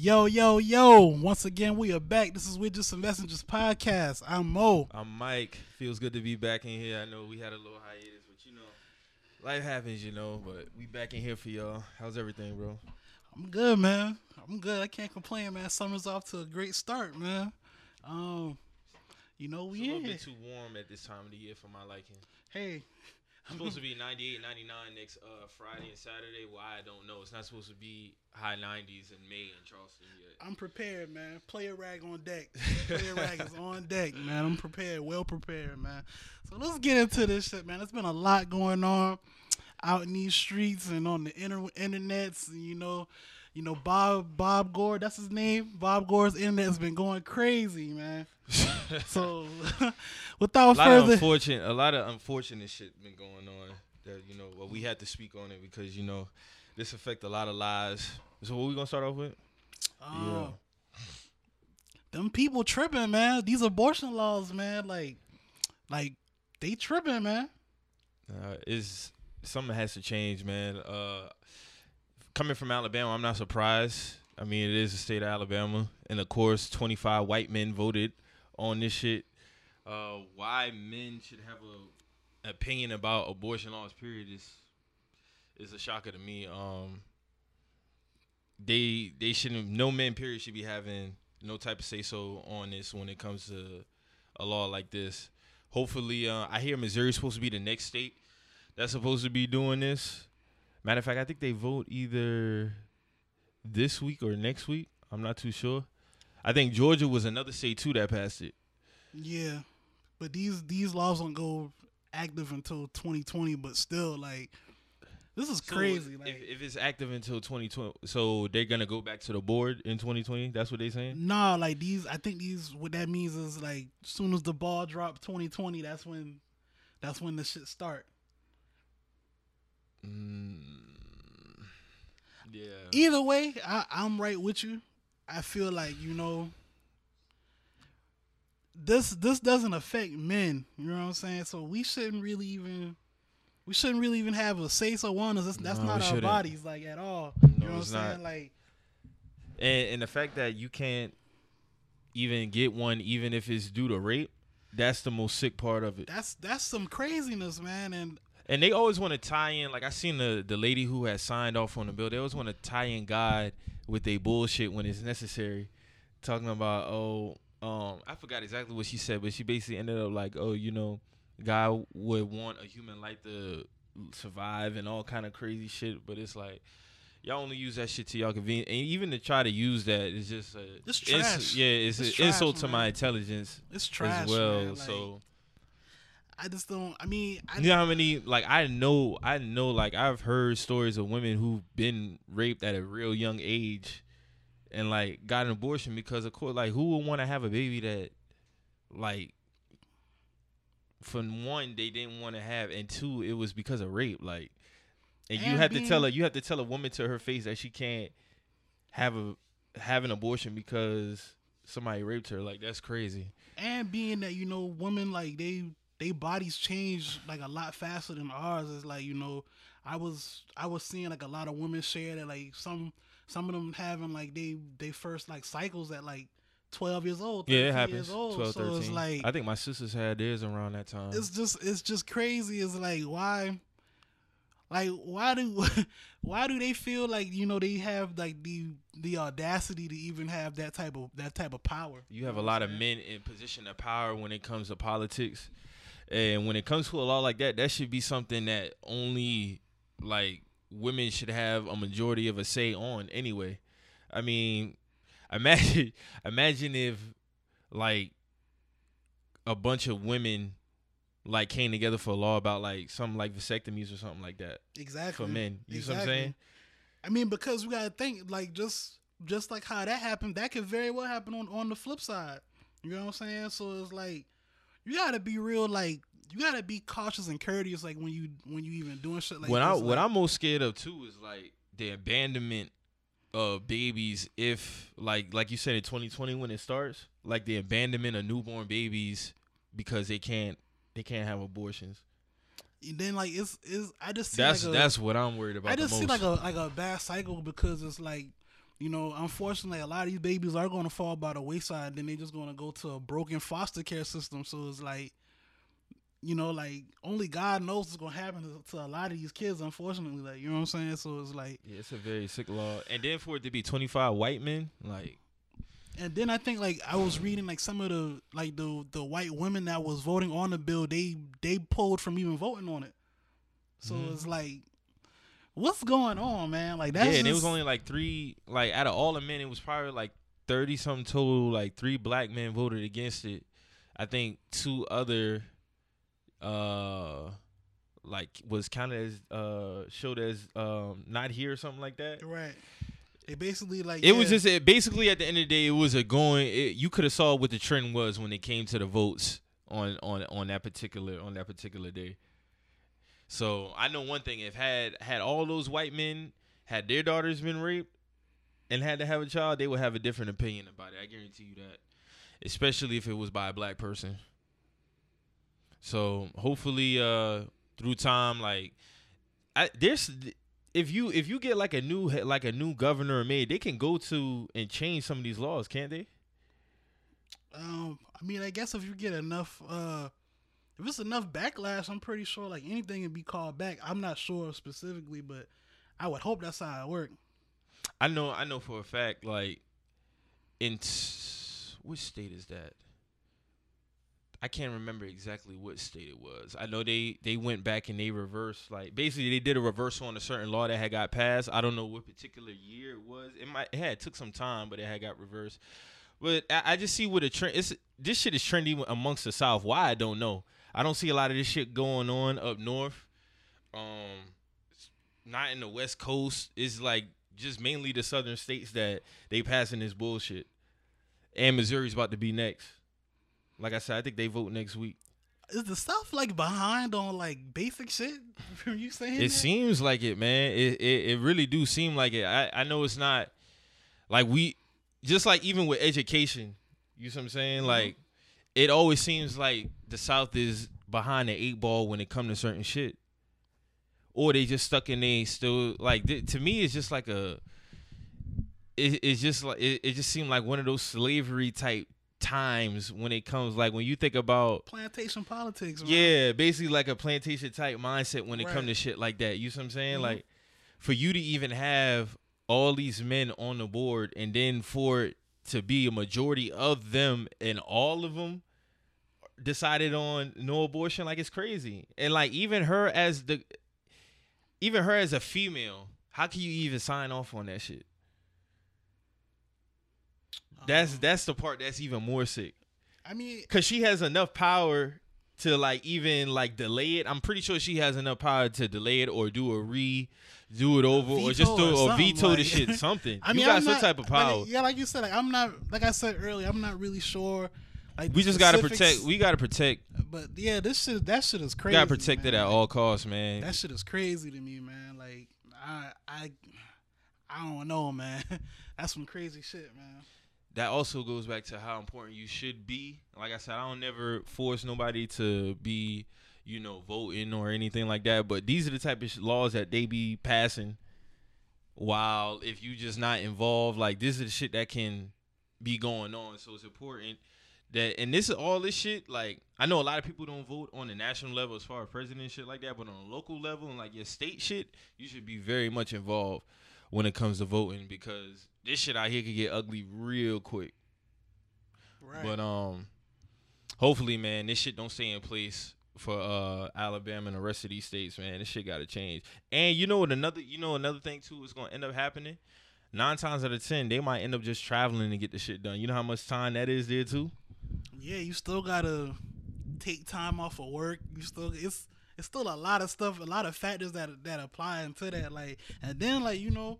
Yo, yo, yo. Once again, we are back. This is We're Just Some Messengers podcast. I'm Mo. I'm Mike. Feels good to be back in here. I know we had a little hiatus, but you know, life happens, you know. But we back in here for y'all. How's everything, bro? I'm good, man. I'm good. I can't complain, man. Summer's off to a great start, man. Um, you know, It's we a little bit too warm at this time of the year for my liking. Hey, It's supposed to be 98, 99 next uh, Friday and Saturday. Why I don't know. It's not supposed to be high 90s in May in Charleston yet. I'm prepared, man. Player rag on deck. Player rag is on deck, man. I'm prepared, well prepared, man. So let's get into this shit, man. There's been a lot going on out in these streets and on the inter- internets. And, you know, you know Bob Bob Gore. That's his name. Bob Gore's internet's been going crazy, man. So without a lot of further, unfortunate, a lot of unfortunate shit been going on. That you know, well, we had to speak on it because you know, this affect a lot of lives. So what we gonna start off with? uh, them people tripping, man. These abortion laws, man. Like, like they tripping, man. Uh, is something has to change, man. Uh, coming from Alabama, I'm not surprised. I mean, it is the state of Alabama, and of course, 25 white men voted on this shit. Uh, why men should have a opinion about abortion laws, period, is is a shocker to me. Um, they they shouldn't. No men, period, should be having no type of say so on this when it comes to a law like this. Hopefully, uh, I hear Missouri's supposed to be the next state that's supposed to be doing this. Matter of fact, I think they vote either this week or next week. I'm not too sure. I think Georgia was another state too that passed it. Yeah, but these these laws don't go active until 2020. But still, like this is So crazy. if, like, if it's active until 2020, so they're gonna go back to the board in 2020. That's what they're saying. nah, like these. I think these. What that means is like, soon as the ball drop 2020, that's when, that's when the shit start. Mm, yeah. Either way, I, I'm right with you. I feel like you know. This this doesn't affect men, you know what I'm saying? So we shouldn't really even we shouldn't really even have a say so on us. That's, that's No, not our shouldn't. bodies like at all. No, you know what I'm saying? not. Like And, and the fact that you can't even get one, even if it's due to rape, that's the most sick part of it. that's that's some craziness, man. And And they always want to tie in, like I seen the the lady who had signed off on the bill. They always want to tie in God with their bullshit when it's necessary, talking about oh, um, I forgot exactly what she said, but she basically ended up like oh, you know, God would want a human life to survive and all kind of crazy shit. But it's like y'all only use that shit to y'all convenience, and even to try to use that is just a It's ins- trash. yeah, it's, It's an trash, insult to my intelligence it's trash, as well. man. Like, so. I just don't. I mean, I, You know how many like I know I know like I've heard stories of women who've been raped at a real young age and like got an abortion because of course like who would want to have a baby that like for one they didn't want to have and two it was because of rape like and, you And have to tell her you have to tell a woman to her face that she can't have a have an abortion because somebody raped her like that's crazy and being that you know women like they they bodies change like a lot faster than ours. It's like you know i was i was seeing like a lot of women share that like some some of them having like they they first like cycles at like 12 years old yeah it happens years old. 12 so 13 it's like I think my sisters had theirs around that time. It's just it's just crazy. It's like why like why do why do they feel like you know they have like the the audacity to even have that type of that type of power? You have a lot of men in position of power when it comes to politics. And when it comes to a law like that, that should be something that only like women should have a majority of a say on anyway. I mean, imagine imagine if like a bunch of women like came together for a law about like something like vasectomies or something like that exactly for men. You know what I'm saying? I mean, because we gotta think like just just like how that happened, that could very well happen on on the flip side. You know what I'm saying? So it's like you gotta be real, like you gotta be cautious and courteous, like when you when you even doing shit like what I this. what I'm most scared of too is like the abandonment of babies if like like you said in 2020 when it starts like the abandonment of newborn babies because they can't they can't have abortions. and then like it's is I just see That's like a, that's what I'm worried about. I just see like a like a bad cycle because it's like you know, unfortunately, a lot of these babies are going to fall by the wayside. Then they're just going to go to a broken foster care system. So it's like, you know, like only God knows what's going to happen to, to a lot of these kids. Unfortunately, like you know what I'm saying. So it's like, Yeah, it's a very sick law. And then for it to be 25 white men, like and then I think like I was reading like some of the like the the white women that was voting on the bill, they they pulled from even voting on it. So Mhm. it's like, what's going on, man? Like that's yeah, and it was only like three. Like out of all the men, it was probably like 30 something total. Like three black men voted against it. I think two other, uh, like was counted as uh showed as um not here or something like that. right. It basically like It was just it, basically at the end of the day, it was a going. It, you could have saw what the trend was when it came to the votes on on on that particular on that particular day. So I know one thing: if had had all those white men had their daughters been raped and had to have a child, they would have a different opinion about it. I guarantee you that, especially if it was by a black person. So hopefully, uh, through time, like I, there's if you if you get like a new like a new governor or mayor, they can go to and change some of these laws, can't they? Um, I mean, I guess if you get enough, uh, if it's enough backlash, I'm pretty sure like anything can be called back. I'm not sure specifically, but I would hope that's how it works. I know I know for a fact like in t- which state is that? I can't remember exactly what state it was. I know they they went back and they reversed like basically they did a reversal on a certain law that had got passed. I don't know what particular year it was. It might it had took some time, but it had got reversed. But I, I just see what a trend. It's this shit is trendy amongst the South. Why I don't know. I don't see a lot of this shit going on up north. Um, not in the West Coast. It's like just mainly the southern states that they passing this bullshit. And Missouri's about to be next. Like I said, I think they vote next week. Is the South like behind on like basic shit? From you saying It that? seems like it, man. It, it it really do seem like it. I I know it's not like we just like even with education. You see what I'm saying? Like it always seems like the South is behind the eight ball when it comes to certain shit, or they just stuck in they still like th- to me it's just like a. It, it's just like it, it just seemed like one of those slavery type times when it comes like when you think about plantation politics. Yeah, basically like a plantation type mindset when it Right. to shit like that. You see what I'm saying? Mhm. Like for you to even have all these men on the board and then for it to be a majority of them and all of them decided on no abortion like it's crazy. And like even her as the even her as a female, how can you even sign off on that shit? That's Um, that's the part that's even more sick I mean, because she has enough power to like even like delay it. I'm pretty sure she has enough power to delay it or do a re, do it over, or just do or or veto the shit. Something. I mean, you got I'm some not- type of like, power. yeah, like you said, like I'm not, like I said earlier, I'm not really sure. Like we just gotta protect. We gotta protect. But yeah, this shit, that shit is crazy. gotta protect it man. at all costs, man. That shit is crazy to me, man. Like I, I, I don't know, man. That's some crazy shit, man. that also goes back to how important you should be. Like I said, I don't never force nobody to be, you know, voting or anything like that. But these are the type of laws that they be passing. While if you just not involved, like this is the shit that can be going on. So it's important that, and this is all this shit. Like I know a lot of people don't vote on the national level as far as president and shit like that, but on a local level and like your state shit, you should be very much involved when it comes to voting because this shit out here could get ugly real quick. Right. But um, hopefully, man, this shit don't stay in place for uh Alabama and the rest of these states, man. This shit got to change. And you know what? Another, you know, another thing too is gonna end up happening. Nine times out of ten, they might end up just traveling to get the shit done. You know how much time that is there too. Yeah, you still gotta take time off of work. You still it's it's still a lot of stuff, a lot of factors that that apply into that. Like, and then like you know,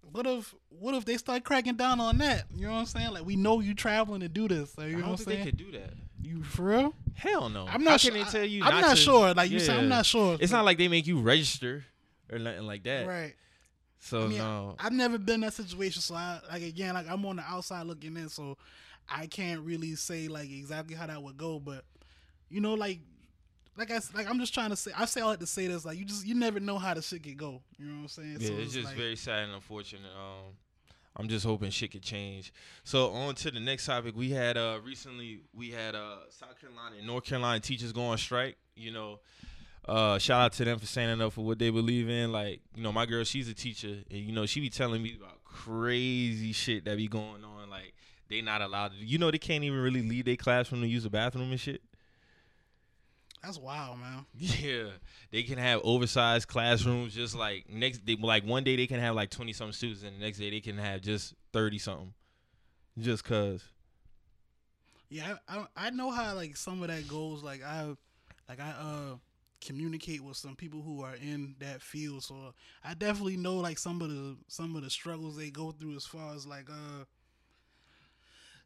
what if what if they start cracking down on that? You know what I'm saying? Like, we know you traveling to do this. Like, you I know what I'm think they could do that. You for real? Hell no. I'm not can sure. they tell you? I'm not not to- sure. Like you said, I'm not sure. It's not like they make you register or nothing like that. right. So I mean, no. I've never been in that situation, so I like again, like I'm on the outside looking in, so I can't really say like exactly how that would go. But you know, like like I like I'm just trying to say, I say all that to say this, like you just you never know how the shit could go. You know what I'm saying? Yeah, so it's just like, very sad and unfortunate. Um, I'm just hoping shit could change. So on to the next topic. We had uh recently we had uh South Carolina and North Carolina teachers go on strike. You know, uh shout out to them for standing up for what they believe in. Like, you know, my girl, she's a teacher and you know, she be telling me about crazy shit that be going on. They not allowed to you know, they can't even really leave their classroom to use the bathroom and shit. That's wild, man. Yeah, they can have oversized classrooms. Just like next, day, like one day they can have like twenty something students, and the next day they can have just thirty something. Just cause. Yeah, I, I know how like some of that goes. Like I, like I uh communicate with some people who are in that field, so I definitely know like some of the some of the struggles they go through as far as like uh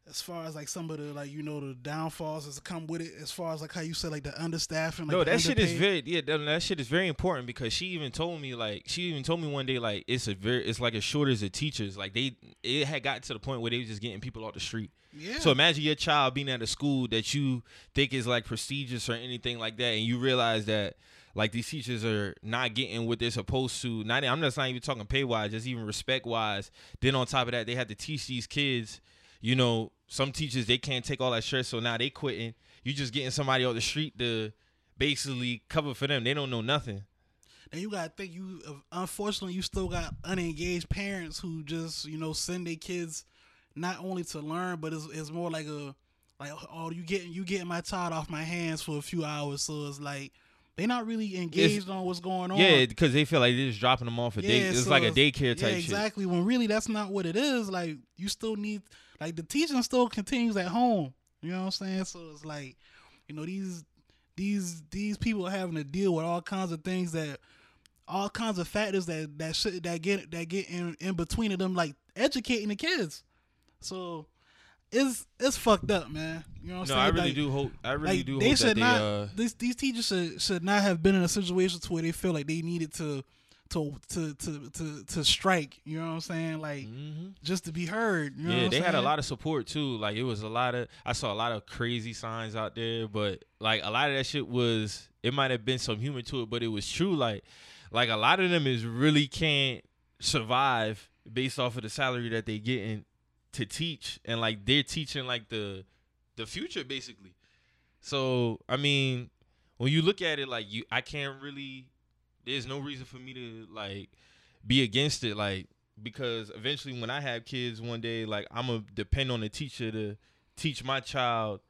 as far as like some of the like you know the downfalls that come with it as far as like how you said like the understaffing like no that shit is very yeah that, that shit is very important because she even told me like she even told me one day like it's a very it's like a shortage of teachers like they it had gotten to the point where they was just getting people off the street yeah So imagine your child being at a school that you think is like prestigious or anything like that, and you realize that like these teachers are not getting what they're supposed to. Not I'm just not even talking pay wise, just even respect wise. Then on top of that, they have to teach these kids. You know, some teachers they can't take all that stress, so now they quitting. You just getting somebody off the street to basically cover for them. They don't know nothing. and you gotta think you uh, unfortunately you still got unengaged parents who just you know send their kids not only to learn but it's, it's more like a like oh you getting you getting my child off my hands for a few hours so it's like they're not really engaged on what's going on Yeah, because they feel like they're just dropping them off a day. It's so like a daycare type yeah, shit. exactly when really that's not what it is like you still need like the teaching still continues at home you know what i'm saying so it's like you know these these these people are having to deal with all kinds of things that all kinds of factors that that shit that get that get in in between of them like educating the kids so it's it's fucked up man you know what No, i'm I saying really Like- do hope. I really like do they hope should that they. uh, these these teachers should should not have been in a situation to where they feel like they needed to to to to to, to strike you know what i'm saying like mhm. just to be heard you know yeah, they had a lot of support too. Like it was a lot of I saw a lot of crazy signs out there, but like a lot of that shit was it might have been some humor to it, but it was true. Like like a lot of them is really can't survive based off of the salary that they getting to teach, and like they're teaching like the the future basically. So I mean, when you look at it, like you, I can't really. There's no reason for me to like be against it, like because eventually when I have kids one day, like I'm gonna depend on the teacher to teach my child,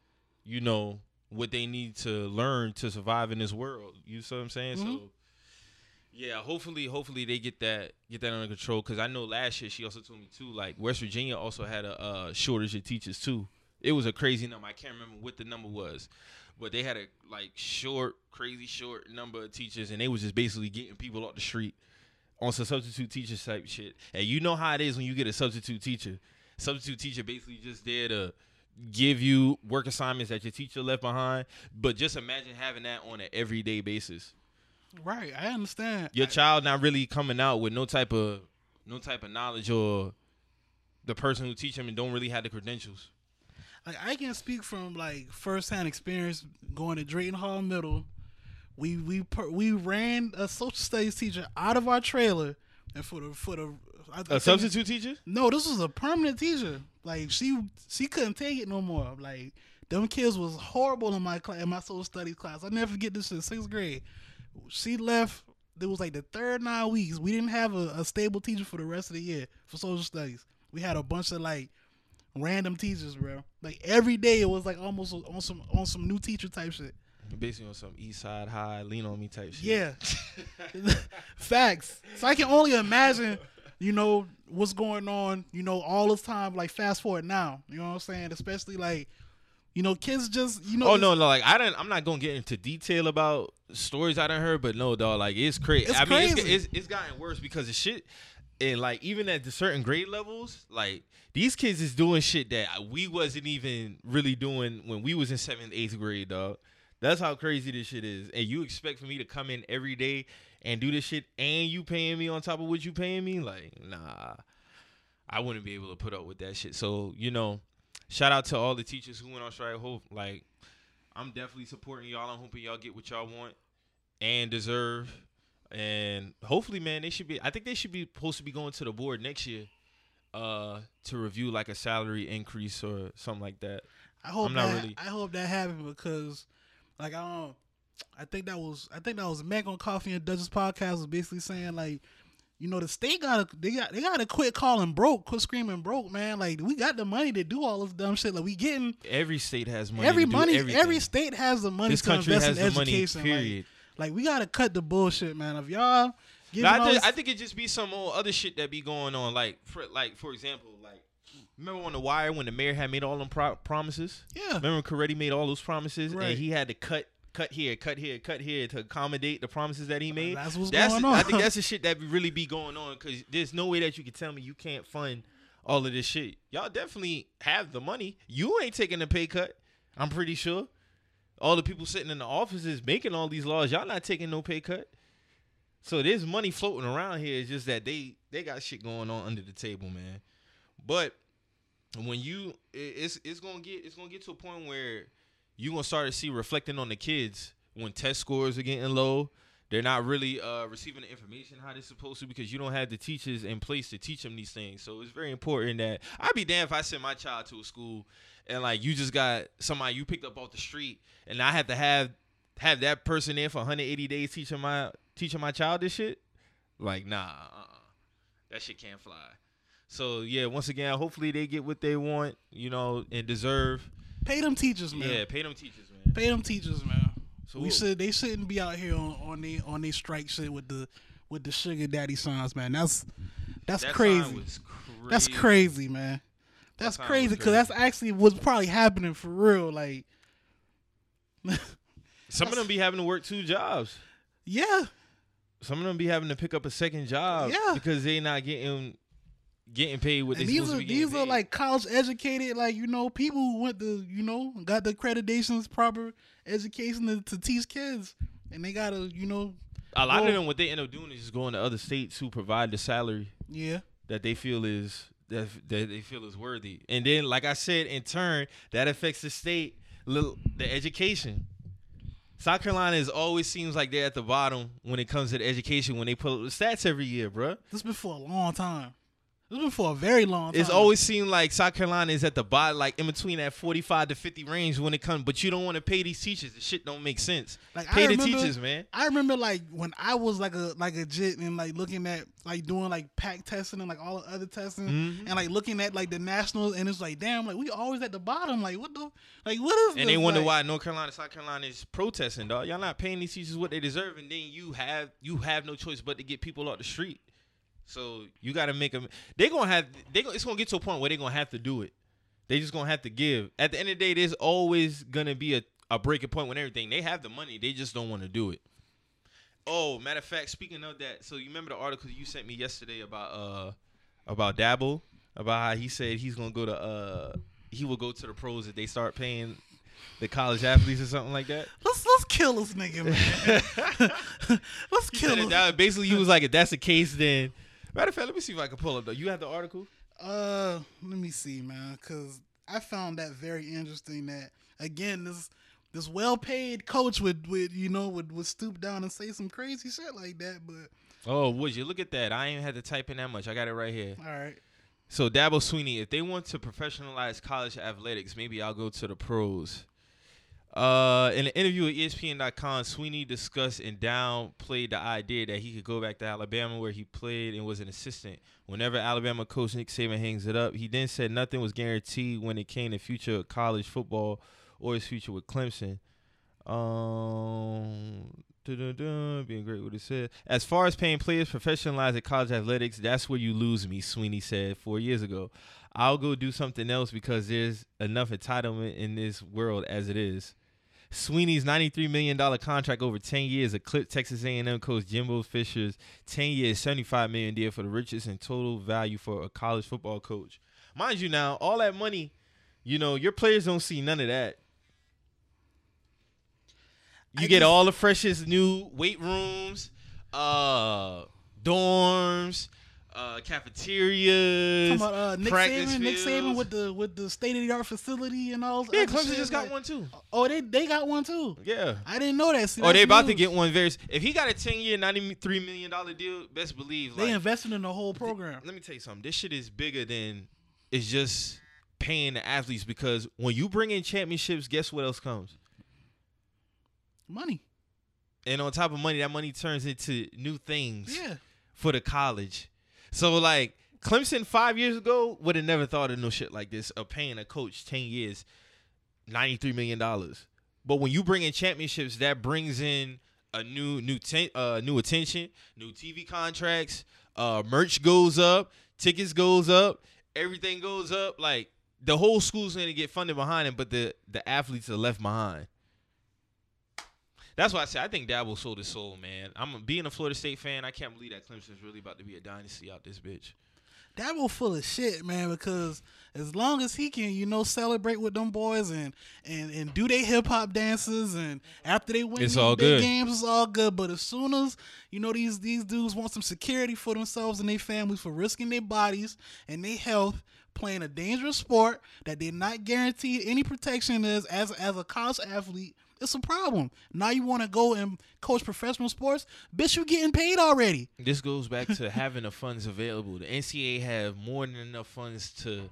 you know, what they need to learn to survive in this world. You see what I'm saying? Mhm. So yeah, hopefully, hopefully they get that get that under control. Cause I know last year she also told me too, like West Virginia also had a uh, shortage of teachers too. It was a crazy number. I can't remember what the number was, but they had a like short, crazy short number of teachers, and they was just basically getting people off the street on some substitute teacher type shit. And you know how it is when you get a substitute teacher. Substitute teacher basically just there to give you work assignments that your teacher left behind. But just imagine having that on an everyday basis. right i understand Your child not really coming out with no type of no type of knowledge or the person who teach him and don't really have the credentials. Like I can speak from like firsthand experience going to Drayton Hall Middle. We we per, we ran a social studies teacher out of our trailer, and for the for the I A think- substitute teacher? No, this was a permanent teacher. Like she she couldn't take it no more. Like them kids was horrible in my class, in my social studies class. I never forget this in sixth grade. She left. It was like the third nine weeks. We didn't have a, a stable teacher for the rest of the year for social studies. We had a bunch of like random teachers, bro. Like every day it was like almost on some on some new teacher type shit. Basically on some East Side High, lean on me type shit. Yeah. Facts. So I can only imagine, you know, what's going on, you know, all this time, like fast forward now. You know what I'm saying? Especially like, you know, kids just you know Oh no, no, like I don't. I'm not gonna get into detail about stories I done heard, but no, dog, like it's crazy. It's I mean, it's, crazy. it's it's gotten worse because the shit, and like even at the certain grade levels, like these kids is doing shit that we wasn't even really doing when we was in seventh, eighth grade, dog. That's how crazy this shit is. And you expect for me to come in every day and do this shit, and you paying me on top of what you paying me? Like, nah, I wouldn't be able to put up with that shit. So you know, shout out to all the teachers who went on strike. Hope like I'm definitely supporting y'all. I'm hoping y'all get what y'all want and deserve. And hopefully, man, they should be. I think they should be supposed to be going to the board next year. uh to review like a salary increase or something like that. I hope I'm that really- I hope that happened because, like, I don't. I think that was I think that was Meg on Coffee and Duchess podcast was basically saying like, you know, the state gotta they got they gotta quit calling broke, quit screaming broke, man. Like we got the money to do all this dumb shit. Like we getting Every state has money. every money. Every state has the money This to country invest has in the money. education. Like- Period. Like, we gotta cut the bullshit, man. If y'all giving I, all I think it just be some old other shit that be going on. Like, for, like for example, like remember on the wire when the mayor had made all them pro- promises. yeah, Remember when Carcetti made all those promises Right. and he had to cut, cut here, cut here, cut here to accommodate the promises that he made. that's what's That's going the- on. I think that's the shit that really be going on because there's no way that you can tell me you can't fund all of this shit. Y'all definitely have the money. You ain't taking a pay cut. I'm pretty sure. All the people sitting in the offices making all these laws, y'all not taking no pay cut. So there's money floating around here. It's just that they they got shit going on under the table, man. But when you it's it's gonna get it's gonna get to a point where you gonna start to see reflecting on the kids when test scores are getting low. They're not really uh, receiving the information how they're supposed to because you don't have the teachers in place to teach them these things. So it's very important that I'd be damned if I send my child to a school and like you just got somebody you picked up off the street and I have to have have that person in for 180 days teaching my teaching my child this shit. Like nah, uh-uh. that shit can't fly. So yeah, once again, hopefully they get what they want, you know, and deserve. pay them teachers, man. Yeah, pay them teachers, man. Pay them teachers, man. So we should they shouldn't be out here on on they on they strike shit with the with the sugar daddy signs, man. That's that's that crazy. was That's crazy, man. That's sign crazy because that's actually what's probably happening for real. Like, Some of them be having to work two jobs. yeah, Some of them be having to pick up a second job Yeah. because they not getting getting paid what they and these supposed are to be getting these are like college educated, like you know, people who went to you know got the accreditations, proper education to, to teach kids, and they gotta you know, a lot well- of them. What they end up doing is just going to other states who provide the salary yeah, that they feel is that, that they feel is worthy. And then, like I said, in turn, that affects the state, little the education. South Carolina is always seems like they're at the bottom when it comes to the education when they put up the stats every year, bruh. this has been for a long time. For a very long time. It's always seemed like South Carolina is at the bottom, like in between that forty-five to fifty range when it comes. But you don't want to pay these teachers. The shit don't make sense. Like, I pay the remember- teachers, man. I remember like when I was like a like a jit and like looking at like doing like pack testing and like all the other testing Mhm. and like looking at like the nationals and it's like damn like we always at the bottom like what the like what is And this? they wonder Like, why North Carolina, South Carolina is protesting, dog. Y'all not paying these teachers what they deserve, and then you have you have no choice but to get people off the street. So you got to make them. They gonna have. They gonna, it's gonna get to a point where they are gonna have to do it. They just gonna have to give. At the end of the day, there's always gonna be a a breaking point when everything. They have the money. They just don't want to do it. Oh, matter of fact, speaking of that, so you remember the article you sent me yesterday about uh about Dabo about how he said he's gonna go to uh he will go to the pros if they start paying the college athletes or something like that. let's let's kill this nigga man let's kill him. that, basically he was like, if that's the case, then matter of fact, let me see if I can pull up though. You have the article? Uh, let me see, man, because I found that very interesting. That again, this this well paid coach would would you know would would stoop down and say some crazy shit like that. But Oh, would you look at that? I ain't had to type in that much. I got it right here. all right, So Dabo Sweeney, if they want to professionalize college athletics, maybe I'll go to the pros. Uh, in an interview with ESPN.com, Sweeney discussed and downplayed the idea that he could go back to Alabama, where he played and was an assistant. Whenever Alabama coach Nick Saban hangs it up, he then said nothing was guaranteed when it came to future college football or his future with Clemson. Um, being great what it said. As far as paying players professionalized at college athletics, that's where you lose me, Sweeney said four years ago. I'll go do something else because there's enough entitlement in this world as it is. Sweeney's $93 million contract over 10 years eclipsed Texas A&M coach Jimbo Fisher's 10 years, 75 million deal for the richest in total value for a college football coach. Mind you now, all that money, you know, your players don't see none of that. You I get just- all the freshest new weight rooms, uh, dorms, uh, cafeterias. About, uh, Nick practice Saban, Nick Saban with the with the state of the art facility and all. yeah, Clemson just got like- one too. Oh, they they got one too. Yeah. I didn't know that. See, Oh, they about to get one very. If he got a ten year, ninety three million dollar deal, best believe. They like, invested in the whole program. let me tell you something. This shit is bigger than it's just paying the athletes because when you bring in championships, guess what else comes? Money. And on top of money, that money turns into new things Yeah. for the college. So like Clemson five years ago would have never thought of no shit like this of paying a coach ten years, ninety three million dollars. But when you bring in championships, that brings in a new new ten, uh new attention, new TV contracts, uh merch goes up, tickets goes up, everything goes up. Like the whole school's gonna get funded behind it, but the the athletes are left behind. That's why I say I think Dabo sold his soul, man. I'm being a Florida State fan. I can't believe that Clemson's really about to be a dynasty out this bitch. Dabo full of shit, man. Because as long as he can, you know, celebrate with them boys and and and do their hip hop dances, and after they win It's all big good. games, it's all good. But as soon as you know these these dudes want some security for themselves and their families for risking their bodies and their health, playing a dangerous sport that they're not guaranteed any protection is as as a college athlete. It's a problem. Now you want to go and coach professional sports, bitch. You getting paid already. This goes back to having the funds available. The NCAA have more than enough funds to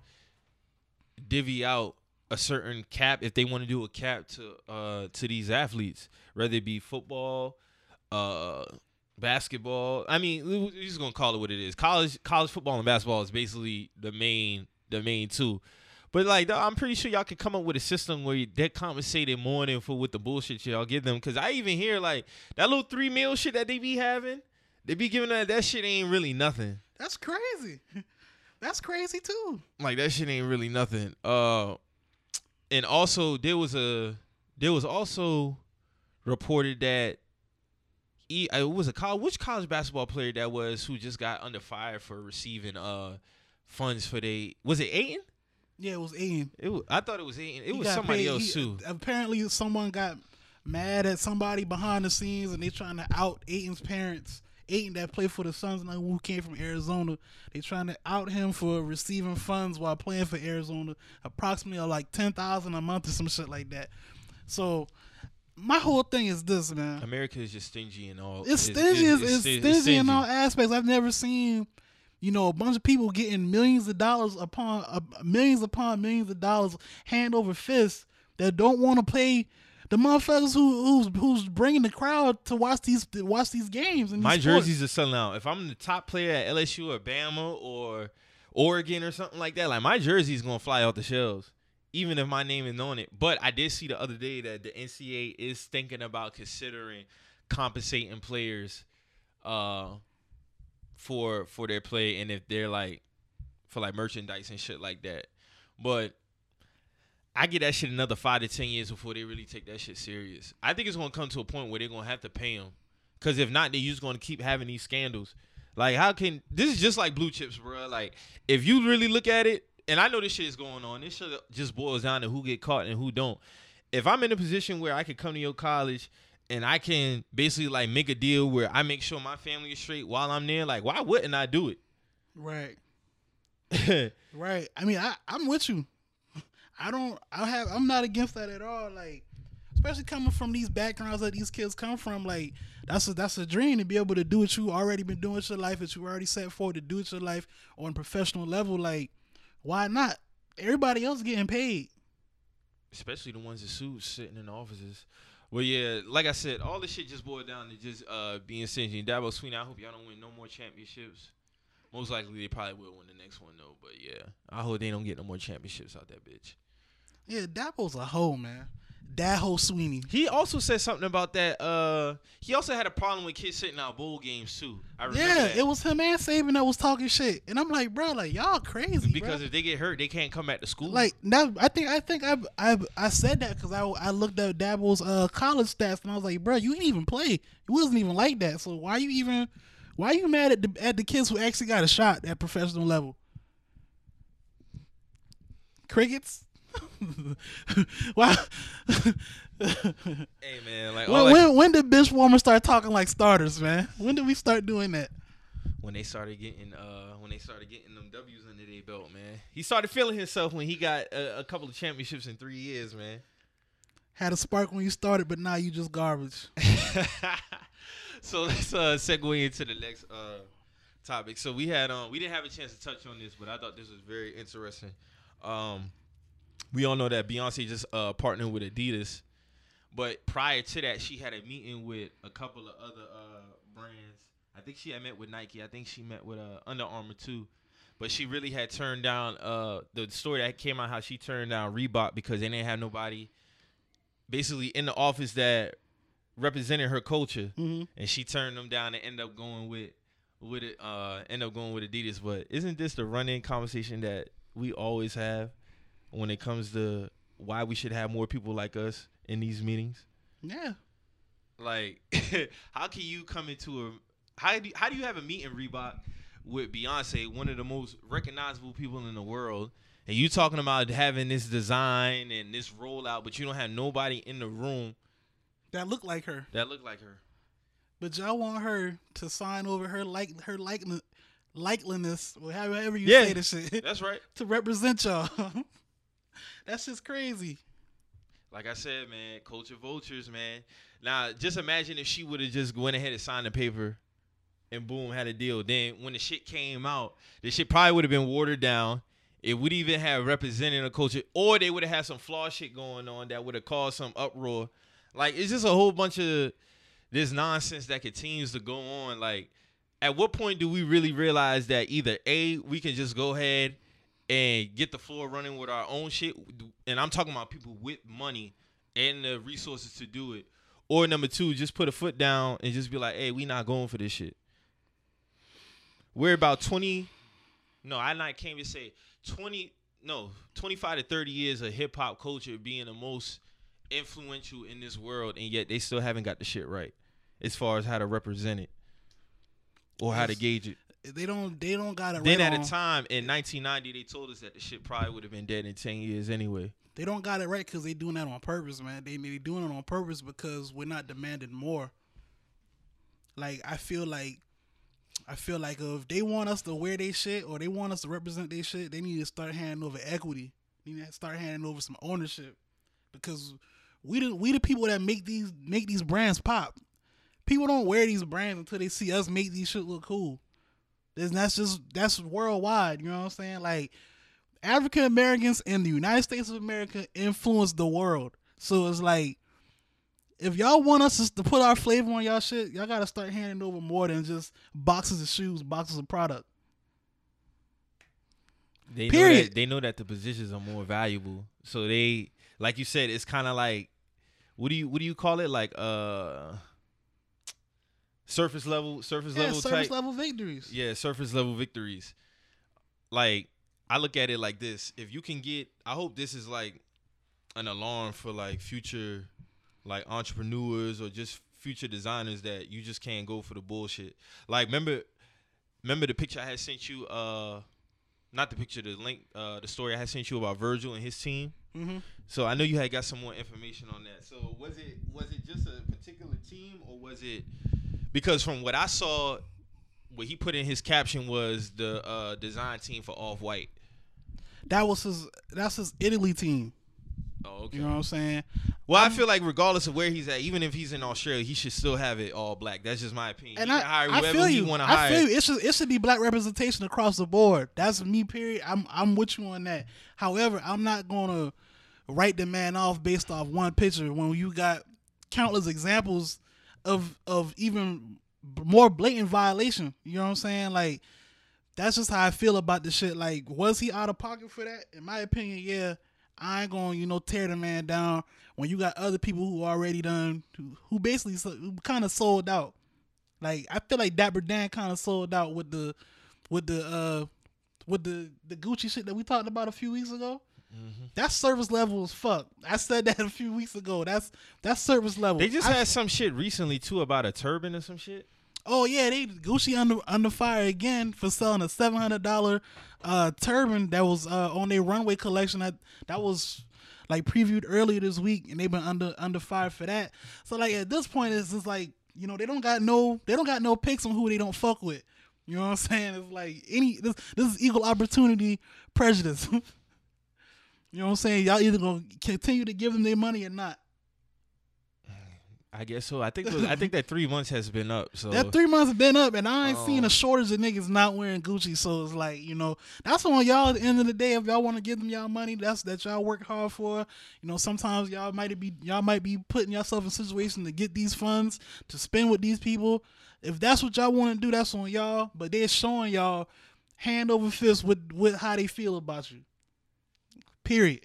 divvy out a certain cap if they want to do a cap to uh to these athletes, whether it be football, uh basketball. I mean, we- we're just gonna call it what it is. College college football and basketball is basically the main the main two. But like, I'm pretty sure y'all could come up with a system where they're compensated more than for with the bullshit y'all give them. Cause I even hear like that little three meal shit that they be having. They be giving that that shit ain't really nothing. That's crazy. That's crazy too. Like that shit ain't really nothing. Uh, and also there was a there was also reported that he uh, it was a college which college basketball player that was who just got under fire for receiving uh funds for they was it Ayton? Yeah, it was Ayton. It was, I thought it was Ayton. It He was somebody paid- else he- too. Apparently, someone got mad at somebody behind the scenes, and they trying to out Ayton's parents. Ayton that played for the Suns, and who came from Arizona. They trying to out him for receiving funds while playing for Arizona, approximately uh, like ten thousand a month or some shit like that. So, my whole thing is this, man. America is just stingy and all. It's stingy. It's, it's, sti- stingy in all aspects. I've never seen, you know, a bunch of people getting millions of dollars upon uh, millions upon millions of dollars hand over fist that don't want to pay the motherfuckers who who's who's bringing the crowd to watch these to watch these games. And My these jerseys are selling out. If I'm the top player at LSU or Bama or Oregon or something like that, like my jersey's gonna fly off the shelves, even if my name is on it. But I did see the other day that the NCAA is thinking about considering compensating players, uh, for for their play and if they're like for like merchandise and shit like that. But I get that shit another five to ten years before they really take that shit serious. I think it's gonna come to a point where they're gonna have to pay them, because if not, they're just gonna keep having these scandals. Like, how can this is just like blue chips, bro? Like, if you really look at it, and I know this shit is going on, this shit just boils down to who get caught and who don't. If I'm in a position where I could come to your college and I can basically like make a deal where I make sure my family is straight while I'm there, like, why wouldn't I do it? right. Right. I mean, I I'm with you. I don't. I have. I'm not against that at all. Like, especially coming from these backgrounds that these kids come from. Like, that's a that's a dream to be able to do what you already been doing with your life, that you already set forward to do with your life on a professional level. Like, why not? Everybody else getting paid. especially the ones in suits sitting in offices. Well, yeah, like I said, all this shit just boiled down to just uh, being stingy. Dabo Sweeney, I hope y'all don't win no more championships. Most likely, they probably will win the next one though. But yeah, I hope they don't get no more championships out that bitch. Yeah, Dabo's a hoe, man. Dabo Sweeney. He also said something about that. Uh, he also had a problem with kids sitting out bowl games too. I remember Yeah, that. it was him and Saban that was talking shit, and I'm like, bro, like y'all crazy, because bruh. if they get hurt, they can't come back to school. like now, I think I think I I I said that because I I looked at Dabo's uh college stats and I was like, bro, you didn't even play. It wasn't even like that. So why you even why are you mad at the at the kids who actually got a shot at professional level? Crickets. Why? hey man, like when, when when did bench warmers start talking like starters, man? When did we start doing that? when they started getting uh when they started getting them W's under their belt, man. He started feeling himself when he got a, a couple of championships in three years, man. Had a spark when you started, but now you just garbage. so let's uh segue into the next uh topic. So we had um we didn't have a chance to touch on this, but I thought this was very interesting. Um we all know that Beyonce just uh partnered with Adidas. But prior to that, she had a meeting with a couple of other uh brands. I think she had met with Nike. I think she met with uh Under Armour too. But she really had turned down uh the story that came out how she turned down Reebok because they didn't have nobody basically in the office that represented her culture Mm-hmm. and she turned them down and end up going with with it uh end up going with Adidas. But isn't this the running conversation that we always have when it comes to why we should have more people like us in these meetings? Yeah. Like, how can you come into a how do how do you have a meeting Reebok with Beyonce, one of the most recognizable people in the world, and you talking about having this design and this rollout, but you don't have nobody in the room That looked like her. that look like her? But y'all want her to sign over her like her likeness, likeliness, or however you Yeah. say the shit, That's right. to represent y'all. That's just crazy. Like I said, man, culture vultures, man. Now, just imagine if she would have just went ahead and signed the paper and boom, had a deal. Then when the shit came out, the shit probably would have been watered down. It would even have represented a culture, or they would have had some flaw shit going on that would have caused some uproar. Like, it's just a whole bunch of this nonsense that continues to go on. Like, at what point do we really realize that either A, we can just go ahead and get the floor running with our own shit, and I'm talking about people with money and the resources to do it, or number two, just put a foot down and just be like, hey, we not going for this shit. We're about 20, no, I not can't even say 20, no, 25 to 30 years of hip hop culture being the most influential in this world, and yet they still haven't got the shit right as far as how to represent it or how to gauge it. They don't. They don't got it. Right. Then right at on- a time in 1990, they told us that the shit probably would have been dead in 10 years anyway. They don't got it right because they doing that on purpose, man. They they doing it on purpose because we're not demanding more. Like I feel like, I feel like if they want us to wear their shit or they want us to represent their shit, they need to start handing over equity. They need to start handing over some ownership because we the we the people that make these make these brands pop. People don't wear these brands until they see us make these shit look cool. That's that's just that's worldwide. You know what I'm saying? Like African Americans in the United States of America influence the world. So it's like, if y'all want us to put our flavor on y'all shit, y'all gotta start handing over more than just boxes of shoes, boxes of product. They know Period. that they know that the positions are more valuable. So they like you said, it's kind of like what do you what do you call it? Like uh surface level surface Yeah, level service type. level victories. Yeah, surface level victories. Like I look at it like this. If you can get I hope this is like an alarm for like future like entrepreneurs or just future designers that you just can't go for the bullshit. Like remember remember the picture I had sent you uh not the picture the link uh the story I had sent you about Virgil and his team. Mm-hmm. So I know you had got some more information on that. So was it was it just a particular team or was it because from what I saw what he put in his caption was the uh design team for off white. That was his. That's his Italy team. Oh, okay. You know what I'm saying? Well, I feel like regardless of where he's at, even if he's in Australia, he should still have it all black. That's just my opinion. And I, I feel you. I hire. feel you. It should it should be black representation across the board. That's me. Period. I'm I'm with you on that. However, I'm not gonna write the man off based off one picture when you got countless examples of of even more blatant violation. You know what I'm saying? Like that's just how I feel about the shit. Like, was he out of pocket for that? In my opinion, yeah. I ain't gonna, you know, tear the man down when you got other people who already done, who, who basically kind of sold out. Like, I feel like Dapper Dan kind of sold out with the, with the, uh, with the the Gucci shit that we talked about a few weeks ago. Mm-hmm. That's service level as fuck. I said that a few weeks ago. That's that's service level. They just I- had some shit recently too about a turban or some shit. Oh yeah, they Gucci under under fire again for selling a seven hundred dollar uh turban that was uh on their runway collection that that was like previewed earlier this week and they've been under under fire for that. So like at this point it's just like, you know, they don't got no they don't got no picks on who they don't fuck with. You know what I'm saying? It's like any this this is equal opportunity prejudice. you know what I'm saying? Y'all either gonna continue to give them their money or not. I guess so. I think those- I think that three months has been up. So That three months have been up, and I ain't seen Um, a shortage of niggas not wearing Gucci. So it's like, you know, that's on y'all. At the end of the day, if y'all want to give them y'all money, that's that y'all work hard for. You know, sometimes y'all might be y'all might be putting yourself in situations to get these funds to spend with these people. If that's what y'all want to do, that's on y'all. But they're showing y'all hand over fist with with how they feel about you. Period.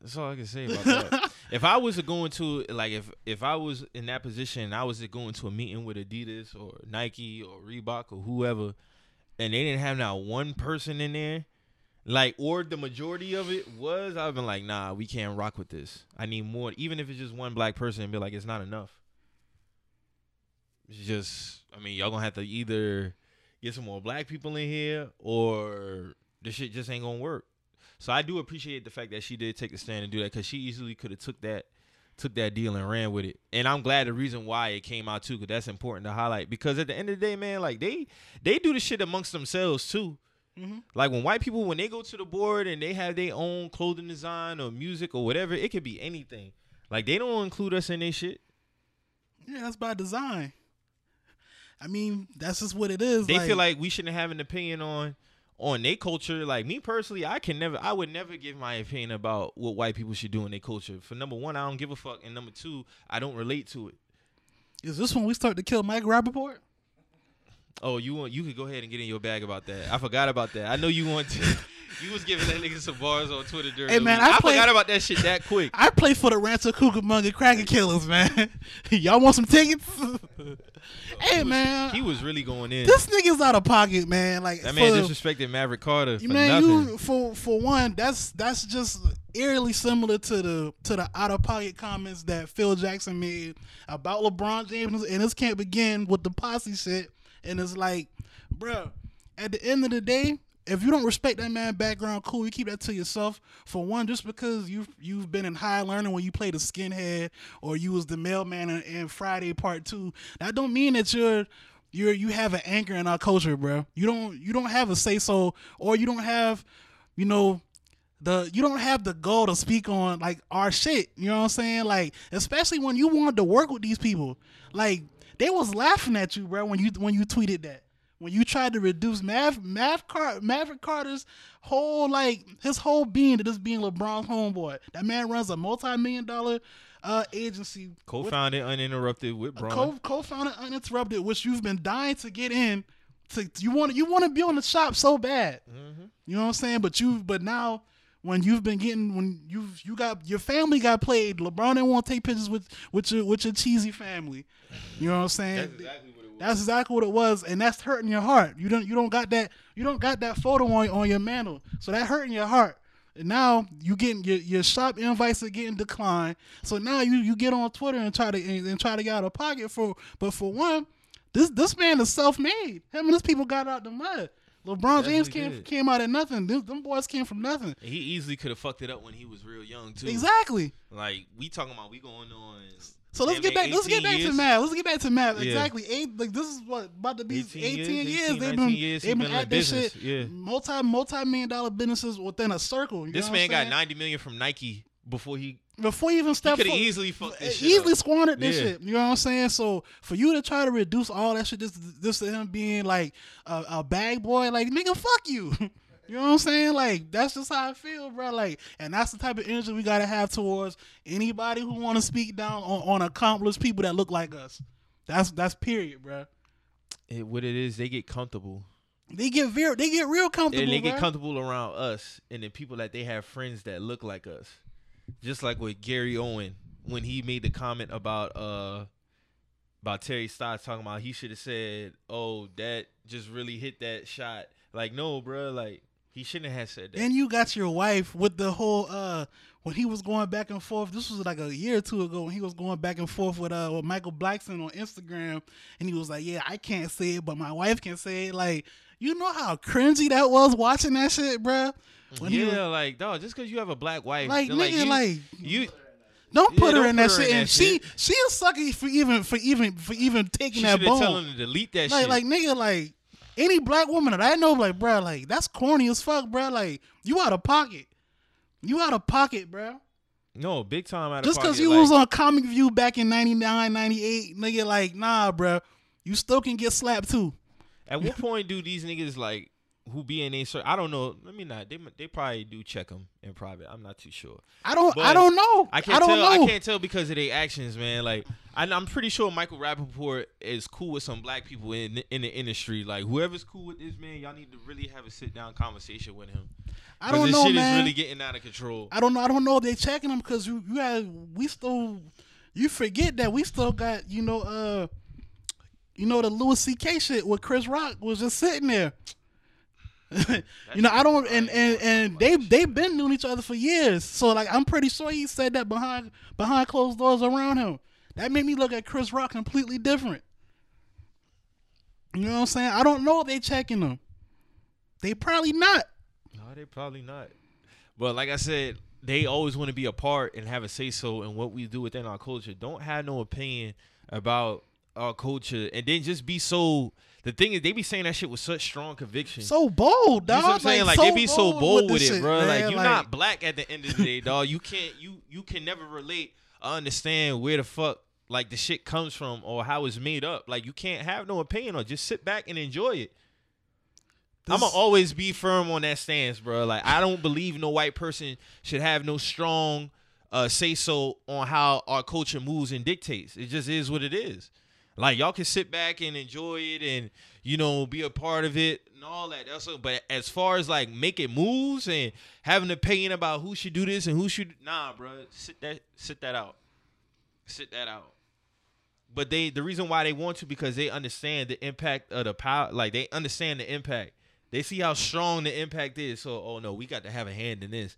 That's all I can say about that. if I was going to like if if I was in that position I was going to a meeting with Adidas or Nike or Reebok or whoever, and they didn't have not one person in there, like or the majority of it was, I've been like, nah, we can't rock with this. I need more, even if it's just one black person, and be like, it's not enough. It's just, I mean, y'all gonna have to either get some more black people in here or this shit just ain't gonna work. So I do appreciate the fact that she did take a stand and do that because she easily could have took that took that deal and ran with it. And I'm glad the reason why it came out too, because that's important to highlight. Because at the end of the day, man, like they they do the shit amongst themselves too. Mhm. Like when white people when they go to the board and they have their own clothing design or music or whatever, it could be anything. Like they don't include us in their shit. Yeah, that's by design. I mean, that's just what it is. They feel like we shouldn't have an opinion on on their culture. Like me personally, I can never I would never give my opinion about what white people should do in their culture. For number one, I don't give a fuck. And number two, I don't relate to it. is this when we start to kill Mike Rapaport? Oh, you want you could go ahead and get in your bag about that. I forgot about that. I know you want to. You was giving that nigga some bars on Twitter during. Hey, the man, week. I I, play- forgot about that shit that quick. I play for the Rancho Cucamonga Cracker Killers, man. Y'all want some tickets? hey, man. He was really going in. this nigga's out of pocket, man. Like that man for- disrespected Maverick Carter for man, nothing. you for for one, that's that's just eerily similar to the to the out of pocket comments that Phil Jackson made about LeBron James, and this can't begin with the posse shit. And it's like, bruh, at the end of the day, if you don't respect that man background, cool, you keep that to yourself. For one, just because you've you've been in Higher Learning when you played a skinhead or you was the mailman in, in Friday Part Two, that don't mean that you're you're you have an anchor in our culture, bro. You don't you don't have a say so, or you don't have, you know, the you don't have the goal to speak on like our shit. You know what I'm saying? Like especially when you wanted to work with these people, like they was laughing at you, bro, when you when you tweeted that. When you tried to reduce Mav, Mav Car- Maverick Carter's whole like his whole being to just being LeBron's homeboy. That man runs a multi-million dollar uh, agency. Co-founded uninterrupted with Bron. co co-founded uninterrupted, which you've been dying to get in. To you want you want to be on the shop so bad. Mm-hmm. You know what I'm saying? But you but now when you've been getting when you've you got your family got played, LeBron didn't want to take pictures with with your with your cheesy family. You know what I'm saying? That's exactly what it was. That's exactly what it was, and that's hurting your heart. You don't you don't got that you don't got that photo on on your mantle, so that hurting your heart. And now you getting your, your shop invites are getting declined. So now you, you get on Twitter and try to and, and try to get out of pocket for. But for one, this this man is self made. Him and his people got out the mud. LeBron James came did. came out of nothing. Them, them boys came from nothing. He easily could have fucked it up when he was real young too. Exactly. Like we talking about, we going on. So let's get back. Let's get 18 back to years. math. Let's get back to math. Yeah. Exactly. Eight. Like this is what about to be 18 eighteen, years, years. they've been years, they've been, been at this business. shit. Yeah. Multi multi million dollar businesses within a circle. This man got ninety million from Nike before he. before you even He stepped. could have easily fucked this shit easily up. squandered this Yeah. shit. You know what I'm saying? So for you to try to reduce all that shit, this this to him being like a, a bag boy, like nigga, fuck you. You know what I'm saying? Like that's just how I feel, bro. Like, and that's the type of energy we gotta have towards anybody who want to speak down on, on accomplished people that look like us. That's that's period, bro. It, what it is, they get comfortable. They get very, they get real comfortable, and they get comfortable around us and the people that they have friends that look like us. Just like with Gary Owen when he made the comment about uh about Terry Stotts talking about he should have said, "Oh, that just really hit that shot." Like, no, bro, like he shouldn't have said that. And you got your wife with the whole uh when he was going back and forth. This was like a year or two ago when he was going back and forth with uh with Michael Blackson on Instagram, and he was like, "Yeah, I can't say it, but my wife can say it." Like, you know how cringy that was watching that shit, bruh. When he yeah, was- like dog, just because you have a black wife, like nigga, you, like you Don't Yeah, put her don't in that shit. in and that she shit. she a sucker for even for even for even taking She that should have tell bone. him to delete that Like shit. like nigga like any black woman that I know like bro like that's corny as fuck bro like you out of pocket. You out of pocket, bro. no, big time out of pocket. Just because you like- was on Comic View back in 99, 98, nigga, like, nah, bro. You still can get slapped too. At what point do these niggas like who be in a circle? I don't know. Let me not. They they probably do check them in private. I'm not too sure. I don't But I don't know. I can't don't tell. know. I can't tell because of their actions, man. Like I, I'm pretty sure Michael Rapaport is cool with some black people in in the industry. Like whoever's cool with this man, y'all need to really have a sit down conversation with him. I don't this know, shit man. is really getting out of control. I don't know. I don't know if they checking them because you you had we still you forget that we still got you know uh you know the Louis C.K. shit with Chris Rock was just sitting there. you know I don't and and and they they've been knowing each other for years. So like I'm pretty sure he said that behind behind closed doors around him. That made me look at Chris Rock completely different. You know what I'm saying? I don't know if they checking them. They probably not. No, they probably not. But like I said, they always want to be a part and have a say so in what we do within our culture. Don't have no opinion about our culture, and then just be so. The thing is, they be saying that shit with such strong conviction. So bold, dog. You know what I'm saying? Like, so they be so bold with, this it, bro. man. Like you're not black at the end of the day, dog. You can't you you can never relate or understand where the fuck like the shit comes from or how it's made up. Like you can't have no opinion or just sit back and enjoy it. I'ma always be firm on that stance, bro. Like I don't believe no white person should have no strong uh, say so on how our culture moves and dictates. It just is what it is. Like y'all can sit back and enjoy it and you know be a part of it and all that. That's what, but as far as like making moves and having an opinion about who should do this and who should nah, bro. Sit that sit that out. Sit that out. But they the reason why they want to because they understand the impact of the power. Like they understand the impact. They see how strong the impact is. So oh no, we got to have a hand in this.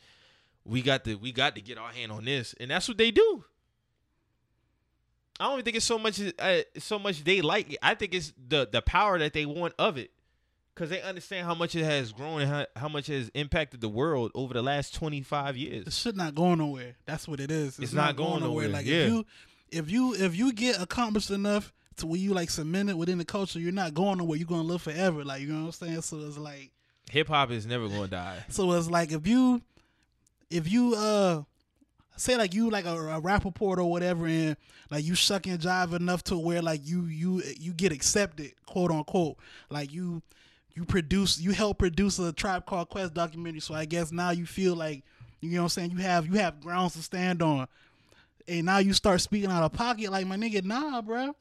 We got to we got to get our hand on this, and that's what they do. I don't even think it's so much uh, so much they like it. I think it's the the power that they want of it, because they understand how much it has grown and how, how much it has impacted the world over the last twenty five This years. shit not going nowhere. That's what it is. It's not going nowhere, Like yeah. if you if you if you get accomplished enough to where you like cement it within the culture, you're not going nowhere. You're gonna live forever. Like you know what I'm saying? So it's like Hip hop is never going to die. so it's like if you if you uh say like you like a, a Rapaport or whatever and like you suck and jive enough to where like you you you get accepted quote unquote. Like you you produce you help produce a tribe called quest documentary so i guess now you feel like you know what i'm saying you have you have grounds to stand on. And now you start speaking out of pocket like my nigga nah bro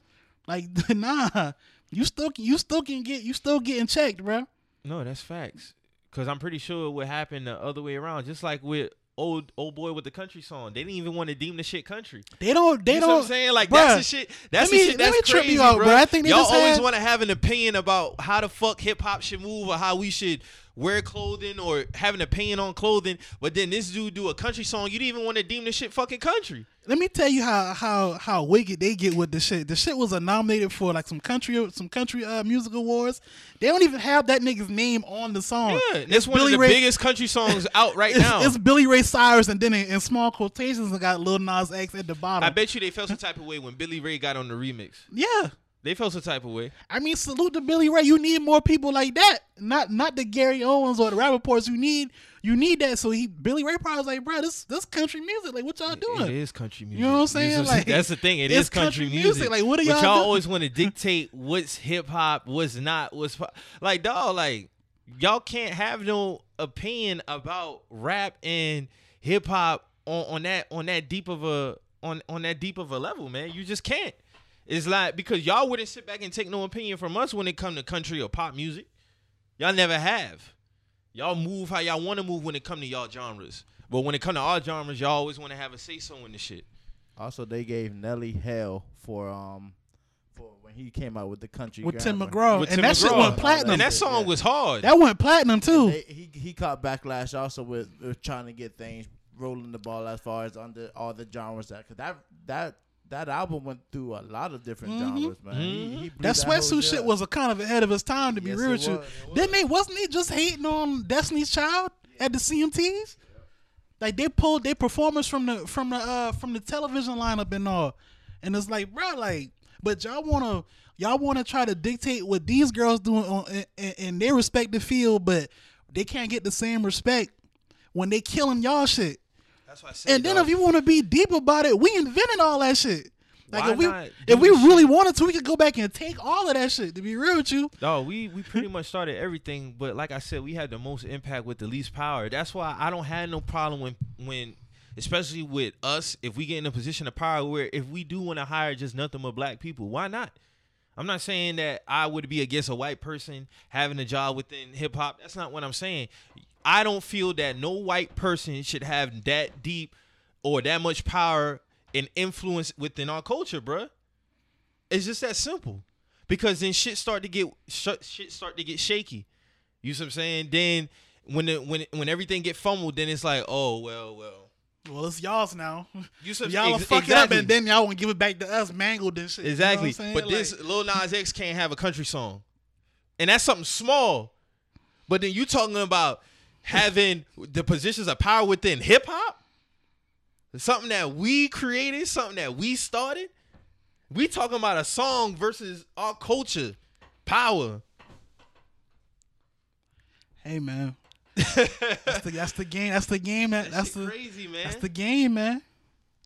like nah. You still you still can get you still getting checked bro No, that's facts. Cause I'm pretty sure it would happen the other way around. Just like with old old boy with the country song, they didn't even want to deem the shit country. they don't they you know don't what I'm saying? Like bruh, that's the shit. That's me- the shit that's crazy, you out, bro. I think they Y'all always want to have an opinion about how the fuck hip hop should move or how we should wear clothing or have an opinion on clothing. But then this dude do a country song. You didn't even want to deem the shit fucking country. Let me tell you how how how wicked they get with the shit. The shit was uh, nominated for like some country some country uh, music awards. They don't even have that nigga's name on the song. Yeah, it's one of the Ray, biggest country songs out right It's, now. it's Billy Ray Cyrus, and then in, in small quotations, I got Lil Nas X at the bottom. I bet you they felt some type of way when Billy Ray got on the remix. yeah, They felt some type of way. I mean, salute to Billy Ray. You need more people like that. Not not the Gary Owens or the Rapaports. You need you need that. So he Billy Ray probably was like, bro, this this country music. Like, what y'all doing? is country music. You know what I'm saying? Like, that's the thing. It's country, country music. music. Like, what are y'all y'all doing? always want to dictate what's hip hop, what's not, what's like, dog. Like, y'all can't have no opinion about rap and hip hop on, on that on that deep of a on on that deep of a level, man. You just can't. It's like because y'all wouldn't sit back and take no opinion from us when it come to country or pop music. Y'all never have. Y'all move how y'all want to move when it come to y'all genres. But when it come to our genres, y'all always want to have a say so in the shit. Also, they gave Nelly hell for um for when he came out with the country with Tim McGraw, With and Tim that shit went platinum. And that Yeah. song was hard. that went platinum too. They, he he caught backlash also with, with trying to get things rolling the ball as far as under all the genres that cause that that that album went through a lot of different Mhm. genres, man. He, Mhm. he blew That whole sweatsuit shit shit. was a kind of ahead of his time, to be Yes, real with you. was, it Didn't they? Wasn't he just hating on Destiny's Child at the CMTs? Like they pulled their performance from the from the uh from the television lineup and all, and it's like, bro, like, but y'all wanna y'all wanna try to dictate what these girls doing on in, in, in their respective field, but they can't get the same respect when they killing y'all shit. That's why I said. And then if you want to be deep about it, we invented all that shit. Like Why if we if we the really wanted to, we could go back and take all of that shit. To be real with you, No, we we pretty much started everything, but like I said, we had the most impact with the least power. That's why I don't have no problem when when especially with us, if we get in a position of power where if we do want to hire just nothing but black people, why not? I'm not saying that I would be against a white person having a job within hip hop. That's not what I'm saying. I don't feel that no white person should have that deep or that much power and influence within our culture, bruh. It's just that simple. Because then shit start to get shit start to get shaky. You see what I'm saying? Then when the, when when everything get fumbled, then it's like, oh well, well. well, it's y'all's now. You see y'all ex- fuck it up, and then y'all want to give it back to us, mangled and shit. You know Exactly. but Like, this Lil Nas X can't have a country song. And that's something small. But then you talking about having the positions of power within hip hop? Something that we created, something that we started. We talking about a song versus our culture. Power. hey man, that's the that's the game. That's the game. That, that's the crazy, man. that's the game, man.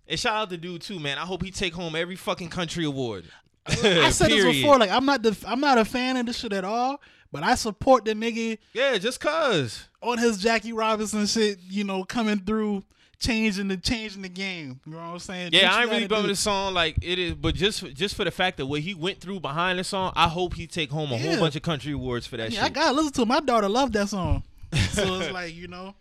and shout out to dude too, man. I hope he take home every fucking country award. I said this before. Like I'm not the I'm not a fan of this shit at all. But I support the nigga Yeah, just cause. On his Jackie Robinson shit. You know, coming through, changing the changing the game. You know what I'm saying? Yeah, I ain't really gotta bumping the song like it is, but just just for the fact that what he went through behind the song, I hope he take home a Yeah. whole bunch of country awards for that shit. Yeah, I gotta listen to it. My daughter loved that song. so it's like, you know,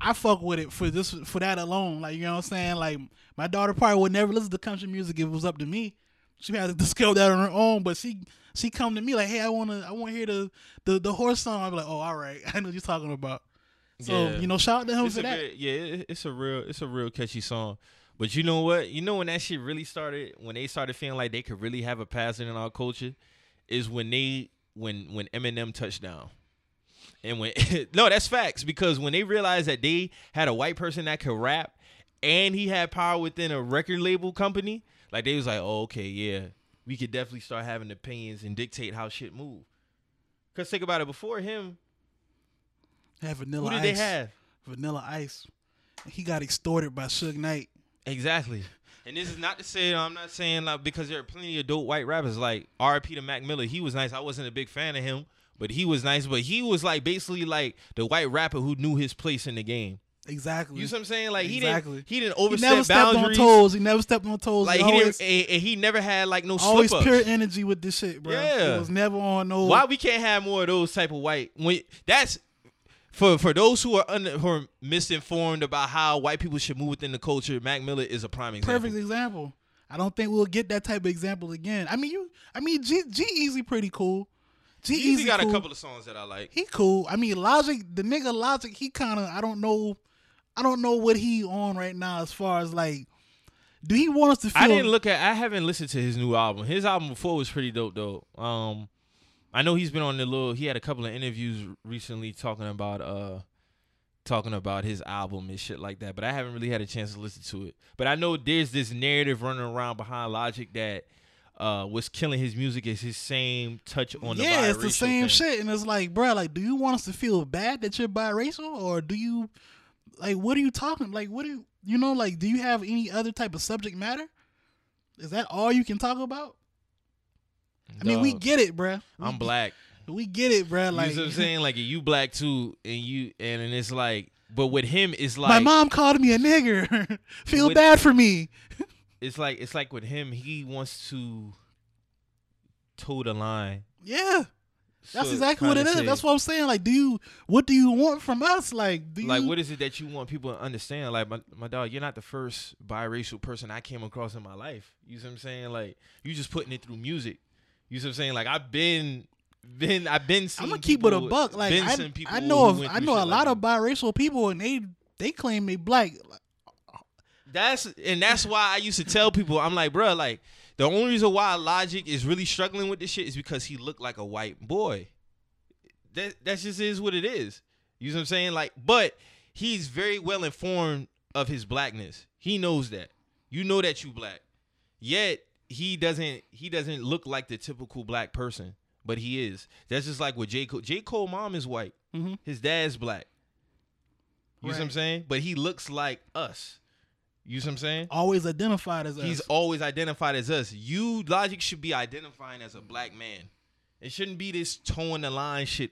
I fuck with it for this for that alone. Like, you know what I'm saying? Like my daughter probably would never listen to country music if it was up to me. She had to discover that on her own, but she she come to me like, Hey, I wanna I wanna hear the the, the horse song. I'm like, Oh, all right. I know what you're talking about. So, Yeah. you know, shout out to him It's for that. yeah, it's a real it's a real catchy song. But you know what? You know when that shit really started, when they started feeling like they could really have a passing in our culture, is when they when when Eminem touched down. And when no, that's facts because when they realized that they had a white person that could rap and he had power within a record label company, like they was like, oh, okay, yeah, we could definitely start having opinions and dictate how shit move. Cause think about it, before him, Have vanilla who did ice. they have? Vanilla ice. He got extorted by Suge Knight. Exactly. And this is not to say I'm not saying like because there are plenty of dope white rappers like R.P. to Mac Miller. He was nice. I wasn't a big fan of him, but he was nice. But he was like basically like the white rapper who knew his place in the game. Exactly. You see what I'm saying? Like Exactly. he didn't he didn't he overstep never stepped boundaries. on toes. He never stepped on toes. Like he he always, didn't, and, he never had like no always pure energy with this shit, bro. Yeah. It was never on no. Why we can't have more of those type of white? When that's for for those who are under, who are misinformed about how white people should move within the culture. Mac Miller is a prime example. perfect example. I don't think we'll get that type of example again. I mean, you. I mean, G G-Eazy pretty cool. G He Easy got cool. a couple of songs that I like. He cool. I mean, Logic, the nigga Logic, he kind of. I don't know. I don't know what he on right now as far as like. Do he want us to feel? I didn't look at. I haven't listened to his new album. His album before was pretty dope though. Um, I know he's been on the little. He had a couple of interviews recently talking about uh, talking about his album and shit like that. But I haven't really had a chance to listen to it. But I know there's this narrative running around behind Logic that uh was killing his music is his same touch on the yeah, it's the same thing. shit, and it's like, bro, like, do you want us to feel bad that you're biracial, or do you, like, what are you talking? Like, what do you, you know, like, do you have any other type of subject matter? Is that all you can talk about? I mean, we get it, bro. We, I'm black. We get it, bro. Like, you know what I'm saying? Like you black too, and you and, and it's like, but with him, it's like my mom called me a nigger. feel With- bad for me. it's like it's like with him, he wants to toe the line. Yeah, that's So, exactly what it is. say, That's what I'm saying. Like, do you, what do you want from us? Like, do you, like what is it that you want people to understand? Like my, my dog, you're not the first biracial person I came across in my life. You see what I'm saying? Like you just putting it through music. You see what I'm saying? Like I've been been I've been I'm gonna keep it a buck. Like I, people I know, of, I know a lot like of biracial people, and they they claim they black. That's and that's why I used to tell people, I'm like, bro, like the only reason why Logic is really struggling with this shit is because he looked like a white boy. That that just is what it is. You know what I'm saying? Like, but he's very well informed of his blackness. He knows that. You know that you black. Yet he doesn't he doesn't look like the typical black person, but he is. That's just like with J. Cole. J. Cole mom is white. Mhm. His dad's black. You see what I'm saying? But he looks like us. You see what I'm saying? Always identified as He's us. always identified as us. You logic should be identifying as a black man. It shouldn't be this towing the line shit.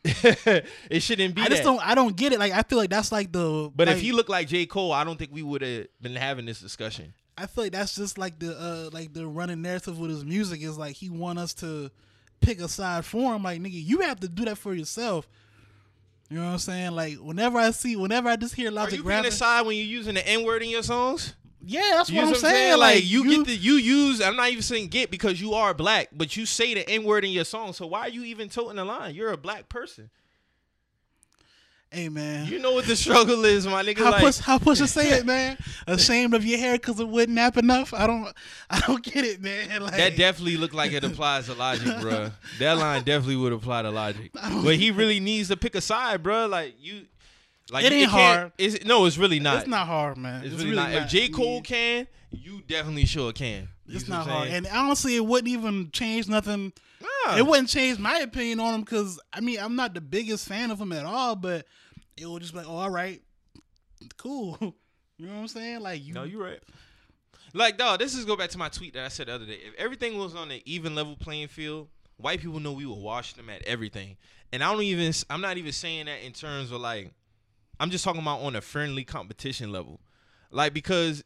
it shouldn't be I just that. don't. I don't get it. Like I feel like that's like the. But like, if he looked like J. Cole, I don't think we would have been having this discussion. I feel like that's just like the uh like the running narrative with his music is like he want us to pick a side for him. Like nigga, you have to do that for yourself. You know what I'm saying? Like whenever I see, whenever I just hear Logic, Are you rapping, a side when you're using the N word in your songs? yeah, that's You what I'm what saying. Like, you, get the you use. I'm not even saying get because you are black, but you say the N word in your song. So why are you even toting the line? You're a black person. Hey man, You know what the struggle is, my nigga. how like, push how push say it, man? Ashamed of your hair because it wouldn't nap enough. I don't I don't get it, man. Like That definitely looked like it applies to Logic, bro. That line definitely would apply to Logic. But he really needs to pick a side, bro. Like you, like It ain't hard. It's, no, it's really not. it's not hard, man. It's, really, not. If J Cole Yeah. can, you definitely sure can. You It's not hard, and honestly, it wouldn't even change nothing. Nah. It wouldn't change my opinion on him because I mean I'm not the biggest fan of him at all, but it would just be like, oh, all right, cool. You know what I'm saying? Like you, No, you're right. Like, dog, this is go back to my tweet that I said the other day. If everything was on an even level playing field, white people know we would wash them at everything. And I don't even, I'm not even saying that in terms of like, I'm just talking about on a friendly competition level. Like, because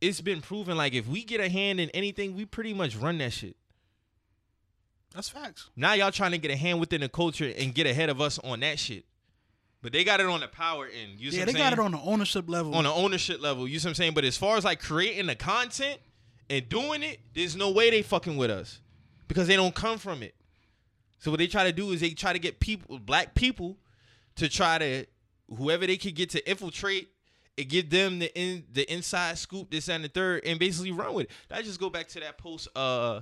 it's been proven, like, if we get a hand in anything, we pretty much run that shit. That's facts. Now y'all trying to get a hand within the culture and get ahead of us on that shit. But they got it on the power end. You Yeah, they got it on the ownership level. on the ownership level. You see what I'm saying? But as far as like creating the content and doing it, there's no way they fucking with us because they don't come from it. So what they try to do is they try to get people, black people, to try to whoever they could get to infiltrate and give them the in the inside scoop, this and the third, and basically run with it. I just go back to that post. Uh,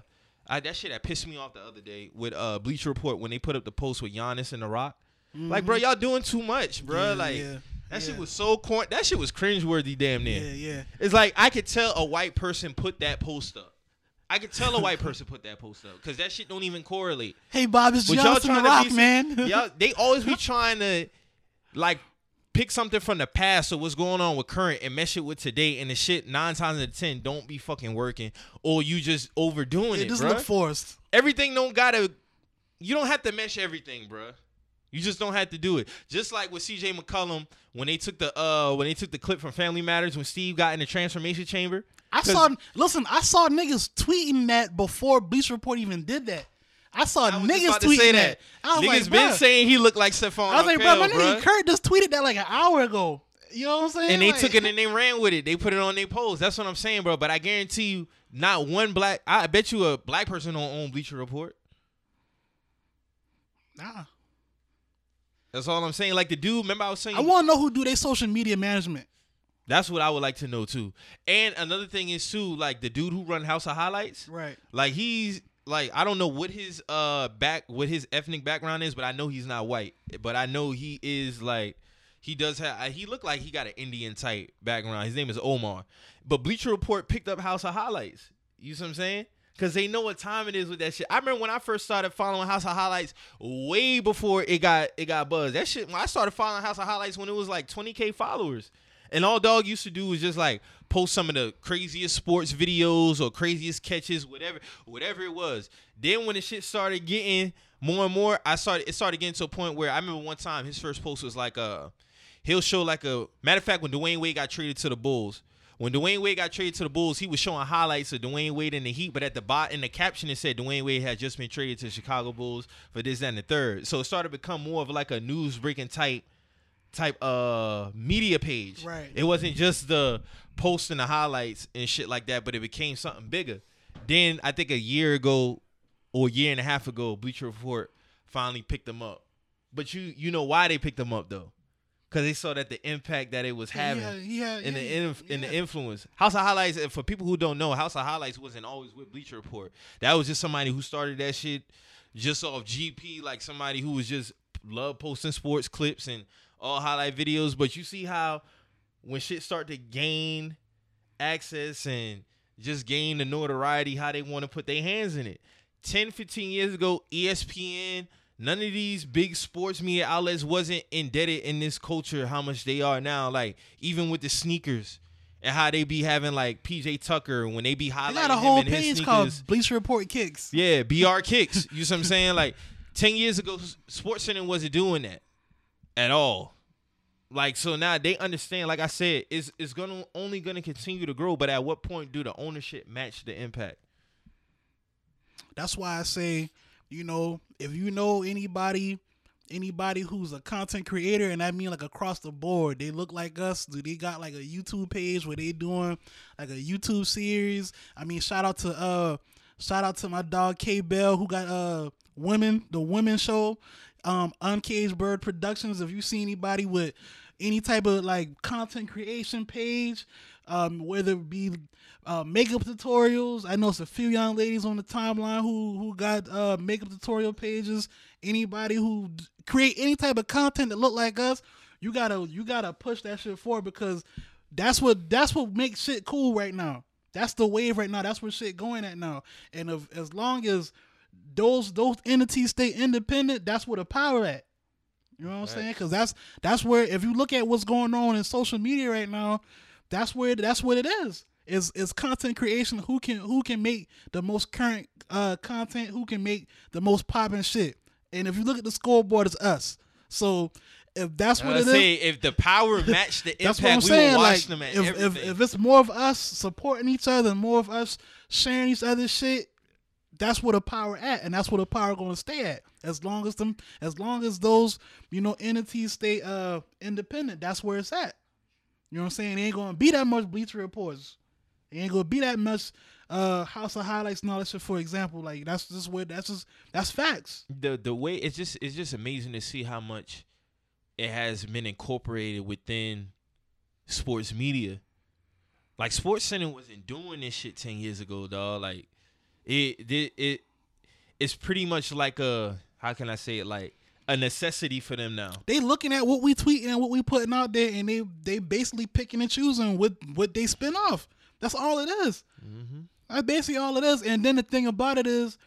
I, that shit that pissed me off the other day with uh Bleacher Report when they put up the post with Giannis and The Rock. Like, bro, y'all doing too much, bro. Yeah, like yeah, that shit was so corn. That shit was cringeworthy, damn near. yeah, yeah. It's like I could tell a white person put that post up. I could tell a white person put that post up because that shit don't even correlate. Hey, Bob, it's But y'all Johnson trying the Rock, be, man. Y'all, they always be trying to like pick something from the past or what's going on with current and mesh it with today, and the shit nine times out of ten don't be fucking working, or you just overdoing it it, just bruh. look forced. Everything don't gotta. You don't have to mesh everything, bruh. You just don't have to do it. Just like with CJ McCollum when they took the uh when they took the clip from Family Matters when Steve got in the transformation chamber. I saw. Listen, I saw niggas tweeting that before Bleach Report even did that. I saw I niggas tweeting say that. that. I was Niggas like, been bruh. saying he looked like Stephon. I was like, bro, my nigga. Kurt just tweeted that like an hour ago. You know what I'm saying? and they Like- took it and they ran with it. They put it on their post. That's what I'm saying, bro. But I guarantee you, not one black. I bet you a black person don't own Bleacher Report. Nah. That's all I'm saying. Like the dude, remember I was saying. I want to know who do their social media management. that's what I would like to know too. And another thing is too, like the dude who run House of Highlights. Right. Like he's like I don't know what his uh back what his ethnic background is, but I know he's not white. But I know he is like he does have he looked like he got an Indian type background. His name is Omar. But Bleacher Report picked up House of Highlights. You see what I'm saying? Cause they know what time it is with that shit. I remember when I first started following House of Highlights way before it got it got buzzed. That shit when I started following House of Highlights when it was like 20k followers. And all dog used to do was just like post some of the craziest sports videos or craziest catches, whatever, whatever it was. Then when the shit started getting more and more, I started it started getting to a point where I remember one time his first post was like uh he'll show like a matter of fact when Dwyane Wade got traded to the Bulls. When Dwyane Wade got traded to the Bulls, he was showing highlights of Dwyane Wade in the Heat, but at the bot in the caption it said Dwyane Wade had just been traded to Chicago Bulls for this that, and the third. So it started to become more of like a news breaking type type uh media page. Right. It wasn't just the posting the highlights and shit like that, but it became something bigger. Then I think a year ago or a year and a half ago, Bleacher Report finally picked them up. But you you know why they picked them up though? Because they saw that the impact that it was having Yeah, had, in yeah, the inf- in the influence. House of Highlights, for people who don't know, House of Highlights wasn't always with Bleacher Report. That was just somebody who started that shit just off GP, like somebody who was just love posting sports clips and all highlight videos. But you see how when shit start to gain access and just gain the notoriety, how they want to put their hands in it. 10, 15 years ago, ESPN, none of these big sports media outlets wasn't indebted in this culture how much they are now. Like even with the sneakers and how they be having like PJ Tucker when they be highlighting They got a him whole page called Bleacher Report Kicks. Yeah, BR kicks. You see what I'm saying? Like ten years ago, Sports Center wasn't doing that at all. Like so now they understand. Like I said, it's it's gonna only gonna continue to grow. But at what point do the ownership match the impact? That's why I say, you know, if you know anybody, anybody who's a content creator, and I mean like across the board, they look like us. Do they got like a YouTube page where they doing like a YouTube series? I mean, shout out to uh, shout out to my dog K Bell who got uh women the women show, um, Uncaged Bird Productions. If you see anybody with any type of like content creation page, um, whether it be uh, makeup tutorials. I know it's a few young ladies on the timeline who who got uh, makeup tutorial pages. Anybody who d- create any type of content that look like us, you gotta you gotta push that shit forward because that's what that's what makes shit cool right now. That's the wave right now. That's where shit going at now. And if, as long as those those entities stay independent, that's where the power at. You know what I'm saying? Because that's that's where if you look at what's going on in social media right now, that's where that's what it is. Is is content creation? Who can who can make the most current uh, content? Who can make the most popping shit? And if you look at the scoreboard, it's us. So if that's what it is, say if the power matched the impact, we saying. will watch Like, them at if, everything. if if it's more of us supporting each other, more of us sharing each other's shit, that's where the power at, and that's where the power going to stay at. As long as them, as long as those you know entities stay uh independent, that's where it's at. You know what I'm saying? It ain't going to be that much Bleacher Reports. It ain't going to be that much uh House of Highlights shit. For example, like that's just where that's just that's facts. the the way it's just it's just amazing to see how much it has been incorporated within sports media. Like Sports Center wasn't doing this shit ten years ago, dog. Like it it, it it's pretty much like a how can I say it like a necessity for them now. they looking at what we tweeting and what we putting out there, and they they basically picking and choosing what what they spin off. That's all it is. Mm-hmm. That's basically all it is. And then the thing about it is,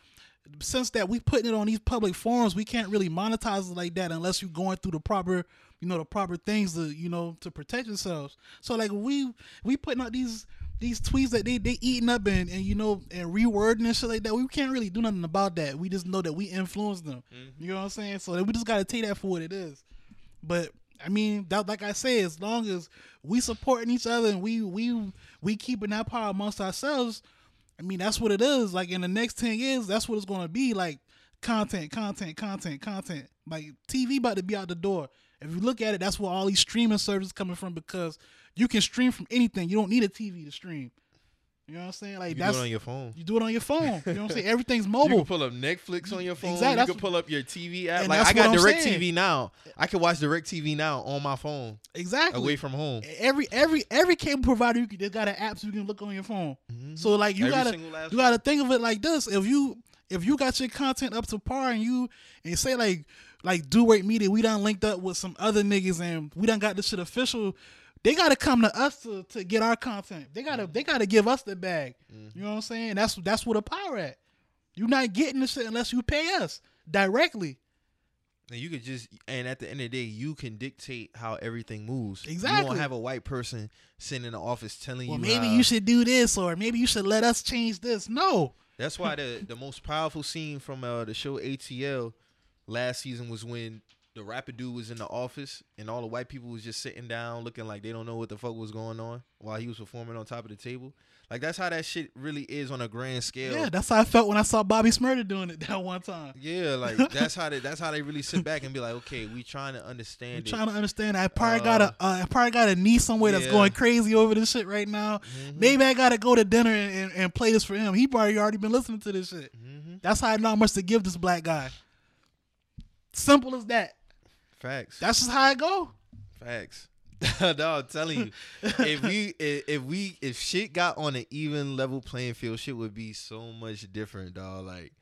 since that we putting it on these public forums, we can't really monetize it like that unless you're going through the proper, you know, the proper things to you know to protect yourselves. So like we we putting out these these tweets that they they eating up and, and you know and rewording and shit like that. We can't really do nothing about that. We just know that we influence them. Mm-hmm. You know what I'm saying? So we just gotta take that for what it is. But I mean, that like I say, as long as we supporting each other and we we we keeping that power amongst ourselves, I mean that's what it is. Like in the next ten years, that's what it's gonna be. Like content, content, content, content. Like TV about to be out the door. If you look at it, that's where all these streaming services coming from because you can stream from anything. You don't need a TV to stream. You know what I'm saying? Like You that's do it on your phone. you do it on your phone. You know what I'm saying? Everything's mobile. You can pull up Netflix on your phone. Exactly, You can pull up your TV app. Like I got Direct saying. TV now. I can watch Direct TV now on my phone, exactly. away from home. every every every cable provider you can, they got an app so you can look on your phone. Mm-hmm. So like you Every gotta you gotta think of it like this. If you if you got your content up to par and you and say like like Do Work Media, we done linked up with some other niggas and we done got this shit official. They gotta come to us to, to get our content. They gotta they gotta give us the bag. You know what I'm saying? That's that's where the power at. You're not getting the shit unless you pay us directly. And you could just, and at the end of the day, you can dictate how everything moves. Exactly. You won't have a white person sitting in the office telling Well, you. maybe how- you should do this or maybe you should let us change this. No. That's why the the most powerful scene from uh, the show ATL last season was when the rapper dude was in the office and all the white people was just sitting down looking like they don't know what the fuck was going on while he was performing on top of the table. Like that's how that shit really is on a grand scale. Yeah, that's how I felt when I saw Bobby Shmurda doing it that one time. Yeah, like that's how they that's how they really sit back and be like, okay, we trying to understand it. trying to understand. I probably Uh, got a, uh, I probably got a niece somewhere that's yeah. going crazy over this shit right now. Mm-hmm. Maybe I gotta go to dinner and, and, and play this for him. He probably already been listening to this shit. Mm-hmm. That's how I know how much to give this black guy. Simple as that. Facts. That's just how I go. Facts. no, I'm telling you, if we if, if we if shit got on an even level playing field, shit would be so much different, dog. Like,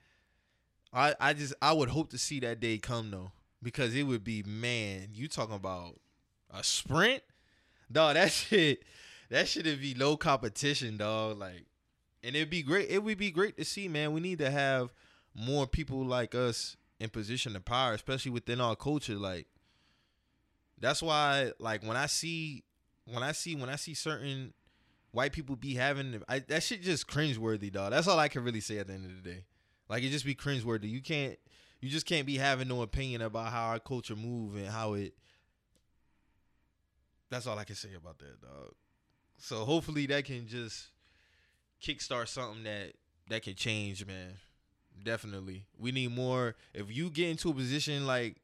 I I just I would hope to see that day come though, because it would be man. You talking about a sprint, dog. That shit, that shouldn't be no competition, dog. Like, and it'd be great. It would be great to see, man. We need to have more people like us in position of power, especially within our culture. Like, that's why, like, when I see, when I see, when I see certain white people be having, I, that shit just cringeworthy, dog. That's all I can really say at the end of the day. Like, it just be cringeworthy. You can't, you just can't be having no opinion about how our culture move and how it. That's all I can say about that, dog. So hopefully that can just kickstart something that that can change, man. Definitely, we need more. If you get into a position like,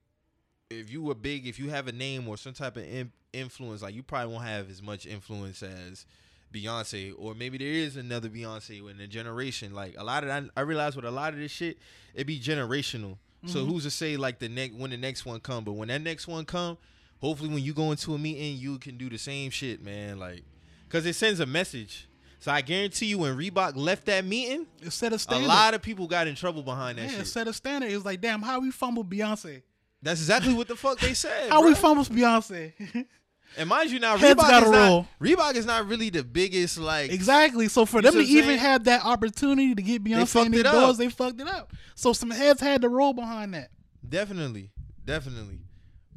if you were big, if you have a name or some type of in, influence, like you probably won't have as much influence as Beyonce, or maybe there is another Beyonce in a generation. Like a lot of that, I realize with a lot of this shit, it be generational. So mm-hmm. who's to say like the next when the next one come? But when that next one come, hopefully when you go into a meeting, you can do the same shit, man. Like, cause it sends a message. So I guarantee you, when Reebok left that meeting, It set a standard. a lot of people got in trouble behind that yeah, it shit. set a standard. It was like, damn, how we fumble Beyonce? That's exactly what the fuck they said. How we bruh. fumble Beyonce? And mind you, now Heads Reebok is not. Reebok is not really the biggest like. exactly. So for them to even saying? have that opportunity to get Beyonce in their it doors, they fucked it up. So some heads had to roll behind that. Definitely, definitely,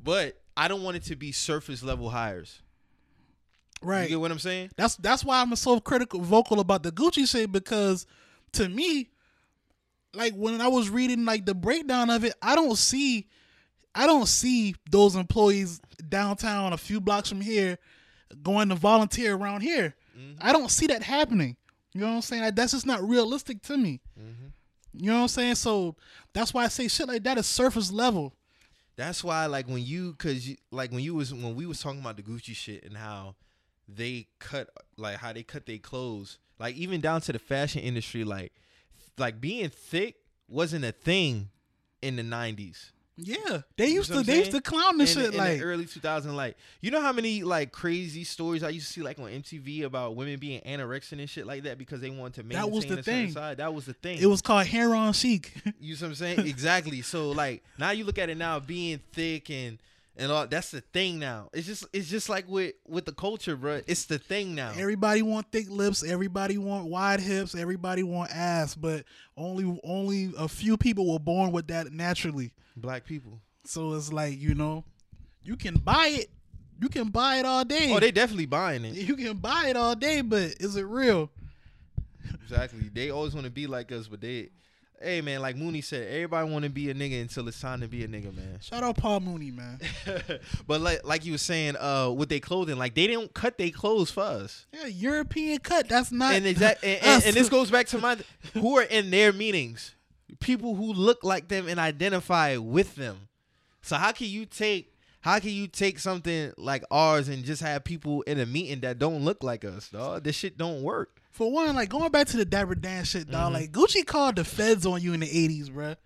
but I don't want it to be surface level hires. Right. You get what I'm saying? That's that's why I'm so critical vocal about the Gucci shit because to me, like when I was reading like the breakdown of it, I don't see I don't see those employees downtown a few blocks from here going to volunteer around here. Mm-hmm. I don't see that happening. You know what I'm saying? Like, that's just not realistic to me. Mm-hmm. You know what I'm saying? So that's why I say shit like that is surface level. That's why, like, when you, cause you, like, when you was when we was talking about the Gucci shit and how they cut, like, how they cut their clothes, like, even down to the fashion industry, like, like being thick wasn't a thing in the '90s. Yeah, they You used to they used to clown this in, shit in like the early 2000s, like, you know how many like crazy stories I used to see like on MTV about women being anorexic and shit like that because they wanted to maintain That was the a thing. Side. That was the thing. it was called heroin chic. You see what I'm saying? exactly. So like now you look at it now being thick and and all that's the thing now. It's just it's just like with with the culture, bro. It's the thing now. Everybody want thick lips. Everybody want wide hips. Everybody want ass. But only only a few people were born with that naturally. Black people. So it's like you know, you can buy it. You can buy it all day. Oh, they definitely buying it. you can buy it all day, but is it real? Exactly. They always want to be like us, but they Hey man, like Mooney said, everybody want to be a nigga until it's time to be a nigga, man. Shout out Paul Mooney, man. but like like you were saying, uh, with their clothing, like they didn't cut their clothes for us. Yeah, European cut. That's not. and exact and, and, and this goes back to my who are in their meetings people who look like them and identify with them so how can you take how can you take something like ours and just have people in a meeting that don't look like us dog this shit don't work For one, like going back to the Dapper Dan shit, dog. Mhm. Like Gucci called the feds on you in the '80s, bruh.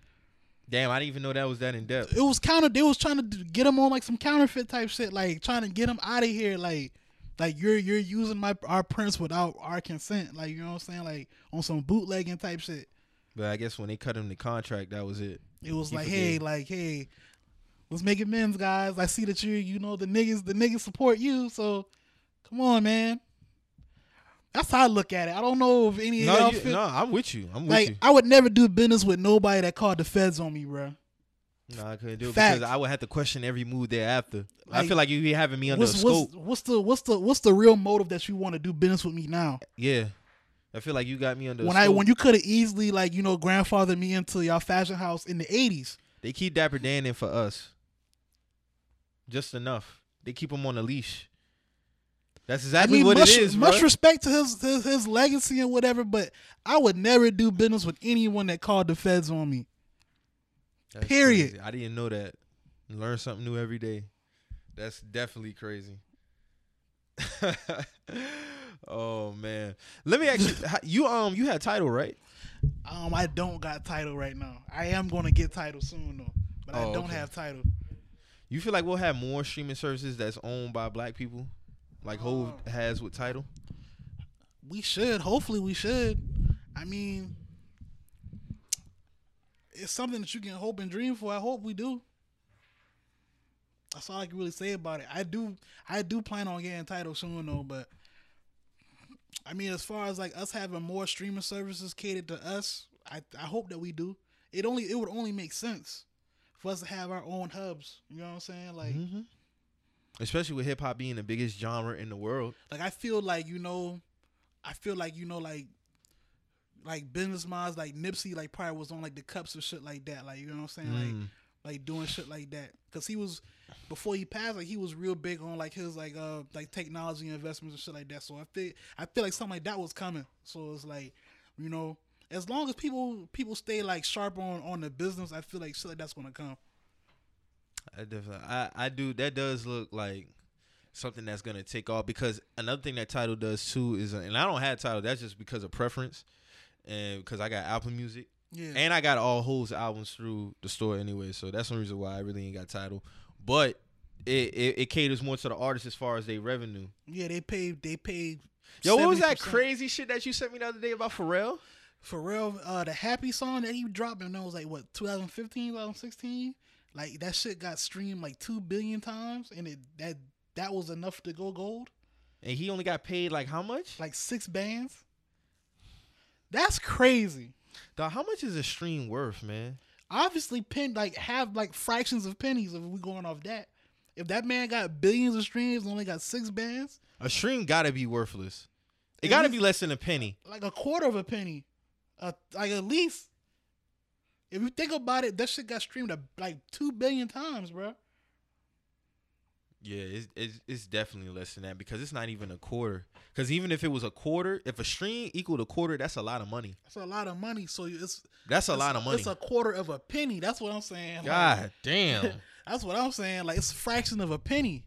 damn i didn't even know that was that in depth it was counter. They was trying to get him on like some counterfeit type shit, like trying to get him out of here. Like, like you're you're using my our prints without our consent. Like you know what I'm saying? Like on some bootlegging type shit. but i guess when they cut him the contract that was it It was He like, forgave. hey, like hey, let's make amends, guys. I see that you you know the niggas the niggas support you, so come on, man. That's how I look at it. I don't know if any no, y'all you, no i'm with you i'm with like you I would never do business with nobody that called the feds on me, bro. no i couldn't do it Facts. because i would have to question every move thereafter i feel like you be having me under What's, a scope what's what's the what's the what's the real motive that you want to do business with me now? yeah i feel like you got me under when a I scope. when you could have easily like you know grandfathered me into y'all fashion house in the eighties. They keep Dapper Dan in for us. Just enough. They keep him on a leash. That's I exactly mean, what much, it is, much bruh. respect to his, his his legacy and whatever, but I would never do business with anyone that called the feds on me. That's period. crazy. I didn't know that. Learn something new every day. That's definitely crazy. oh man. Let me ask you you um you had Tidal, right? Um, I don't got Tidal right now. I am gonna get Tidal soon though, but I Oh, don't okay. have Tidal. You feel like we'll have more streaming services that's owned by black people? Like Hove Oh. Um, has with Tidal? We should. Hopefully, we should. I mean, it's something that you can hope and dream for. I hope we do. That's all I can really say about it. I do I do plan on getting Tidal soon though, but I mean as far as like us having more streaming services catered to us, I I hope that we do. It only it would only make sense for us to have our own hubs. You know what I'm saying? Like Mhm. Especially with hip hop being the biggest genre in the world. like I feel like you know, I feel like you know like like business minds like Nipsey like probably was on like the cups and shit like that. Like you know what I'm saying? Like Mm. like doing shit like that because he was before he passed like he was real big on like his like uh like technology investments and shit like that so i feel i feel like something like that was coming so it's like you know as long as people people stay like sharp on on the business i feel like shit like that's gonna come I definitely, I, I do. That does look like something that's gonna take off because another thing that Tidal does too is, and I don't have Tidal. That's just because of preference, and because I got Apple Music, yeah and I got all Hov's albums through the store anyway. So that's one reason why I really ain't got Tidal. But it, it, it caters more to the artists as far as their revenue. yeah they paid they paid Yo, what was that crazy shit that you sent me the other day about Pharrell? For real uh the happy song that he dropped and that was like what 2015 2016 like that shit got streamed like 2 billion times and it that that was enough to go gold And he only got paid like how much? like six bands. That's crazy. Dog, how much is a stream worth, man? Obviously, pen like have like fractions of pennies if we going off that. If that man got billions of streams and only got six bands, A stream gotta be worthless. It gotta be less than a penny. like a quarter of a penny, uh, like at least. If you think about it, that shit got streamed a, like two billion times, bro. Yeah, it's, it's it's definitely less than that because it's not even a quarter. Because even if it was a quarter, if a stream equaled a quarter, that's a lot of money. That's a lot of money. So it's That's a it's- lot of money. It's a quarter of a penny. That's what I'm saying. Like, God damn. That's what I'm saying. Like it's a fraction of a penny.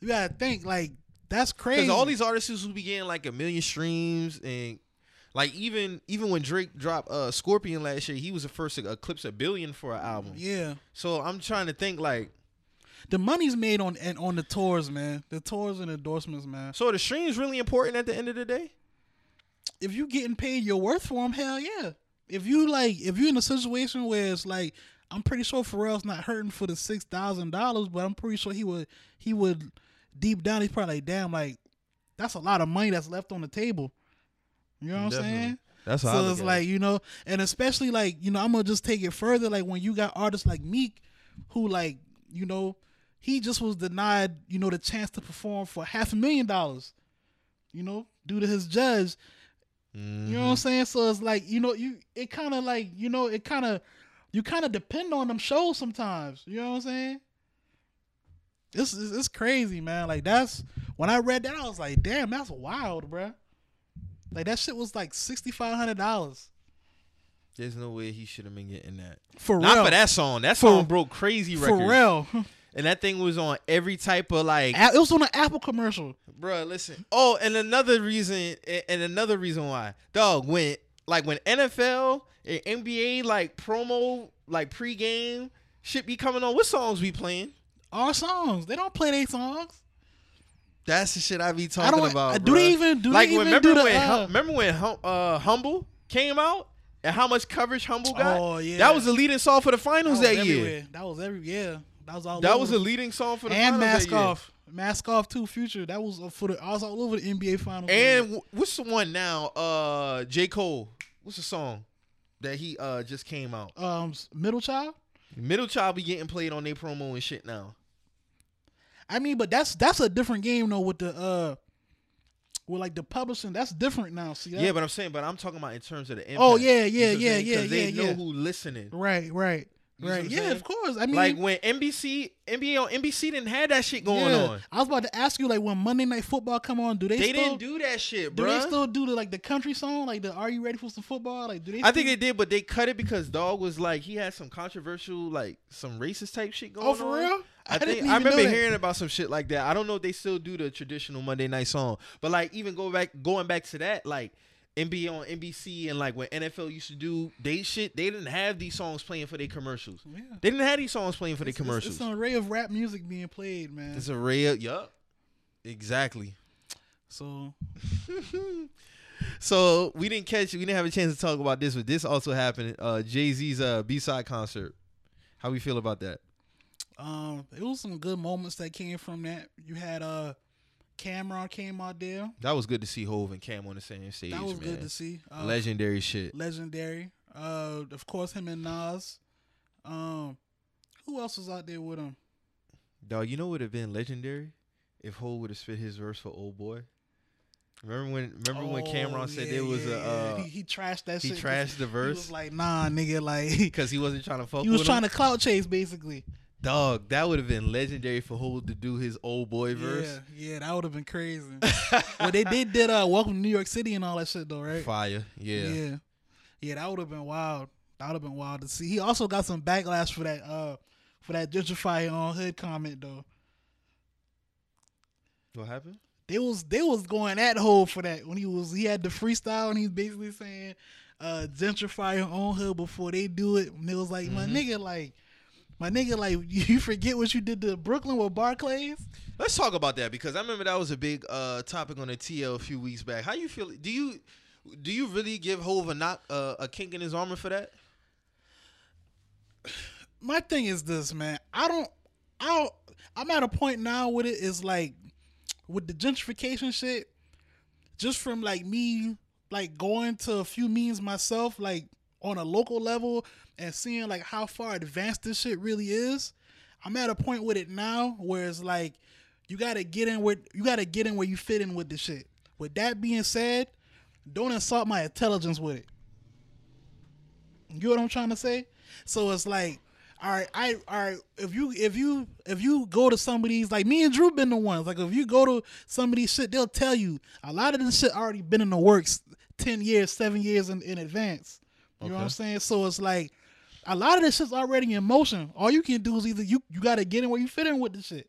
You gotta think like that's crazy. Because all these artists who be getting like a million streams and like even even when Drake dropped uh Scorpion last year, he was the first to eclipse a billion for an album. yeah, So I'm trying to think like the money's made on and on the tours, man. The tours and endorsements, man. so the streams really important at the end of the day? If you getting paid your worth for them, hell yeah. If you like, if you're in a situation where it's like, I'm pretty sure Pharrell's not hurting for the six thousand dollars, but I'm pretty sure he would he would deep down he's probably like, damn, like that's a lot of money that's left on the table. You know what I'm saying? That's how So it's like it. you know, and especially like you know, I'm gonna just take it further. Like when you got artists like Meek, who like you know, he just was denied you know the chance to perform for half a million dollars, you know, due to his judge. You know what I'm Mhm. saying? So it's like you know, you it kind of like you know, it kind of you kind of depend on them shows sometimes. You know what I'm saying? This is it's crazy, man. Like that's when I read that, I was like, damn, that's wild, bruh. Like that shit was like sixty five hundred dollars There's no way he should have been getting that. for real. Not real. for that song. That For- song broke crazy records. for real. And that thing was on every type of like It was on an Apple commercial. Bruh, listen. Oh, and another reason, and another reason why, dog, when like when NFL and NBA like promo, like pregame shit be coming on, what songs we playing? Our songs. They don't play their songs. That's the shit I be I talking don't. about. do they even do like they even remember do the? when uh, remember when Hum- uh, Humble came out and how much coverage Humble got? Oh, yeah. that was the leading song for the finals that that, year. That was every yeah. That was all. That over was the- the leading song for the and finals that mask year. off, mask off too. Future. That was uh, for the. I was all over the NBA finals. And w- what's the one now? Uh, J Cole. What's the song that he uh just came out? um, middle child. Middle Child be getting played on their promo and shit now. I mean, but that's that's a different game though. With the uh, with like the publishing, that's different now. See that? Yeah, but I'm saying, but I'm talking about in terms of the impact. Oh, yeah, You yeah, know what I'm yeah, saying? they yeah, know yeah. who listening. right, right, You right. Yeah, saying? of course. I mean, like when NBC, NBA on NBC didn't have that shit going yeah. on. I was about to ask you, like, when Monday Night Football come on, do they, They, still didn't do that shit, do bro. they still do the like the country song, like the Are you ready for some football? Like, do they? I think they did, but they cut it because Dog was like he had some controversial, like some racist type shit going on. Oh, on. for real? I, think I remember hearing about some shit like that. I don't know if they still do the traditional Monday night song, but like even go back, going back to that, like NBA on NBC and like when NFL used to do they shit, they didn't have these songs playing for their commercials. Yeah. They didn't have these songs playing for their It's- it's- commercials. It's, an array of rap music being played, man. It's a real, yup, exactly. so So we didn't catch, we didn't have a chance to talk about this, but this also happened. Uh, Jay Z's uh, B side concert. How we feel about that? Um, it was some good moments that came from that. You had uh, Cam'ron came out there. That was good to see Hove and Cam on the same stage. That was man. good to see. Uh, Legendary shit. legendary. Uh, of course, him and Nas. Um, who else was out there with him? Dog, you know what would have been legendary if Hove would have spit his verse for Old Boy. Remember when? Remember when Oh, Cam'ron said yeah, there was yeah, a uh, he, he trashed that he trashed the verse. He was like, nah, nigga, like because he wasn't trying to fuck. he was trying him? to clout chase, basically. Dog, that would have been legendary for Hove to do his Old Boy verse. Yeah, yeah, that would have been crazy. well, they did did uh, Welcome to New York City and all that shit though, right? Fire, yeah. yeah, Yeah, that would have been wild. That would have been wild to see. He also got some backlash for that uh for that gentrify on hood comment though. What happened? They was they was going at Hov for that when he was he had the freestyle and he's basically saying uh gentrify your own hood before they do it. And it was like my Mhm. nigga like my nigga like you forget what you did to Brooklyn with Barclays. Let's talk about that because I remember that was a big uh, topic on the TL a few weeks back. How you feel? Do you do you really give Hove a knock uh, a kink in his armor for that? my thing is this, man. I don't, I don't. I'm at a point now with it is like with the gentrification shit. Just from like me, like going to a few meetings myself, like on a local level, and seeing like how far advanced this shit really is. I'm at a point with it now where it's like you gotta get in with you gotta get in where you fit in with the shit. With that being said, don't insult my intelligence with it. You know what I'm trying to say? So it's like, all right, I all right. If you if you if you go to some of these, like me and Drew been the ones. Like if you go to some of these shit, they'll tell you a lot of this shit already been in the works ten years, seven years in, in advance. You know what I'm saying? So it's like a lot of this shit's already in motion. All you can do is either you you gotta get in where you fit in with the shit.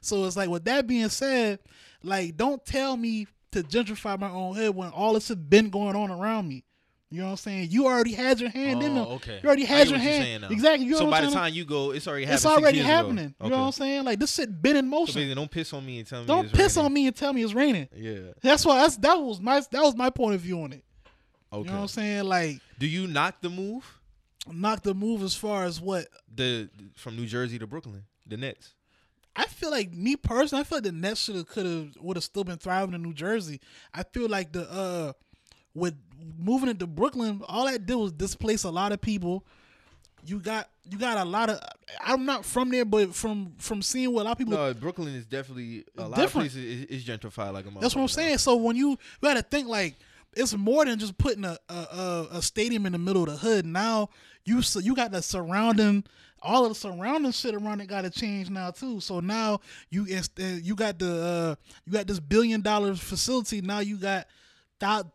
So it's like with that being said, like don't tell me to gentrify my own head when all this shit been going on around me. You know what I'm saying? You already had your hand in Oh, them. okay. You already had your hand. Exactly. You know so what by I'm the time you go, it's already happened. it's already years ago. happening. You know what I'm saying? Like this shit been in motion. basically, don't piss on me and tell me. don't it's piss raining. on me and tell me it's raining. Yeah. That's why that's that was my that was my point of view on it. Okay. You know what I'm saying? Like Do you knock the move? Knock the move as far as what The from New Jersey to Brooklyn, the Nets. I feel like me personally, I feel like the Nets should have could have would have still been thriving in New Jersey. I feel like the uh with moving into Brooklyn, all that did was displace a lot of people. You got you got a lot of I'm not from there, but from from seeing what a lot of people No, Brooklyn is definitely a lot Different. of places is, is gentrified like a That's what I'm motherfucker now. saying. So when you, you got to think like it's more than just putting a, a a stadium in the middle of the hood. Now you you got the surrounding all of the surrounding shit around it got to change now too. So now you uh, you got the uh, you got this billion dollar facility. Now you got thou-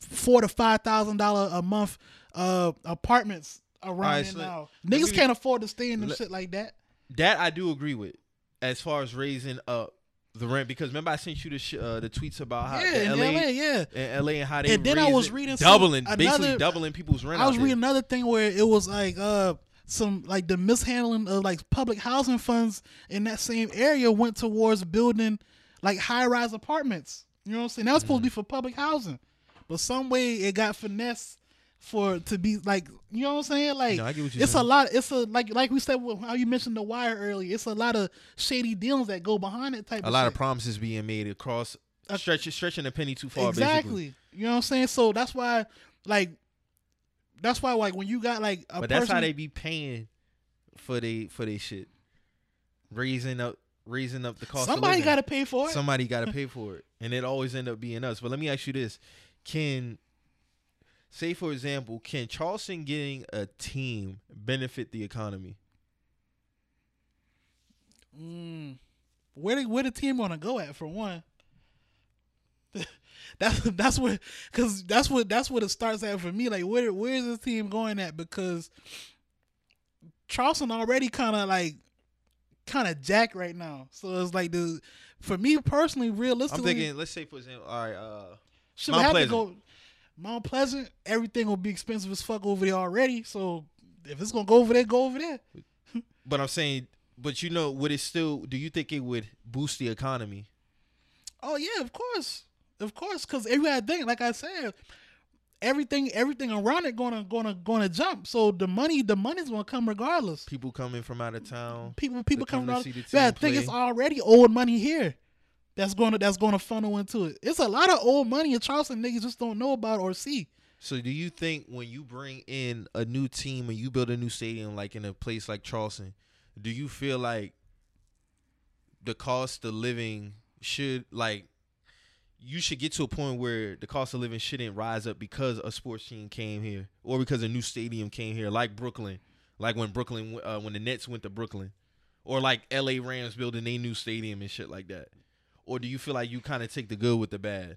four to five thousand dollar a month uh apartments around Alright, it so now. Niggas can't afford to stay in them let- shit like that. That I do agree with, as far as raising up the rent. Because remember, I sent you the sh- uh, the tweets about how Yeah, in LA, LA, yeah. in LA and how they And then I was reading some- doubling, basically doubling people's rent. I was reading another thing where it was like uh some like the mishandling of like public housing funds in that same area went towards building like high rise apartments. You know what I'm saying? That was supposed to be Mm-hmm. for public housing, but some way it got finessed for to be like you know what I'm saying? Like No, I get what you're it's a lot. It's a like like we said with how you mentioned the wire earlier. It's a lot of shady deals that go behind it type. a of lot shit. of promises being made across Uh, stretch stretching a penny too far. exactly. Basically. You know what I'm saying? So that's why like. That's why, like, when you got like a But that's how they be paying for they for they shit, raising up raising up the cost. Somebody got got to pay for it. Somebody got to pay for it, and it always end up being us. But let me ask you this: Can say, for example, can Charleston getting a team benefit the economy? Mm. Where the, where the team gonna go at for one? that's that's what because that's what that's what it starts at for me. Like where where is this team going at? Because Charleston already kind of like kind of jack right now. So it's like the for me personally, realistically, I'm thinking. Let's say, for example, all right. Uh, should Mount have Pleasant. to go Mount Pleasant. Everything will be expensive as fuck over there already. So if it's gonna go over there, go over there. but I'm saying, but you know, would it still? Do you think it would boost the economy? Oh yeah, of course, of course. Because think, like I said, everything everything around it gonna gonna gonna jump. So the money the money's gonna come regardless. People coming from out of town. People people coming to out. Yeah, I think it's already old money here. That's gonna that's gonna funnel into it. It's a lot of old money in Charleston niggas just don't know about or see. So do you think when you bring in a new team and you build a new stadium like in a place like Charleston, do you feel like the cost of living should like you should get to a point where the cost of living shouldn't rise up because a sports team came here or because a new stadium came here like Brooklyn, like when Brooklyn uh, when the Nets went to Brooklyn or like LA Rams building a new stadium and shit like that. Or do you feel like you kind of take the good with the bad?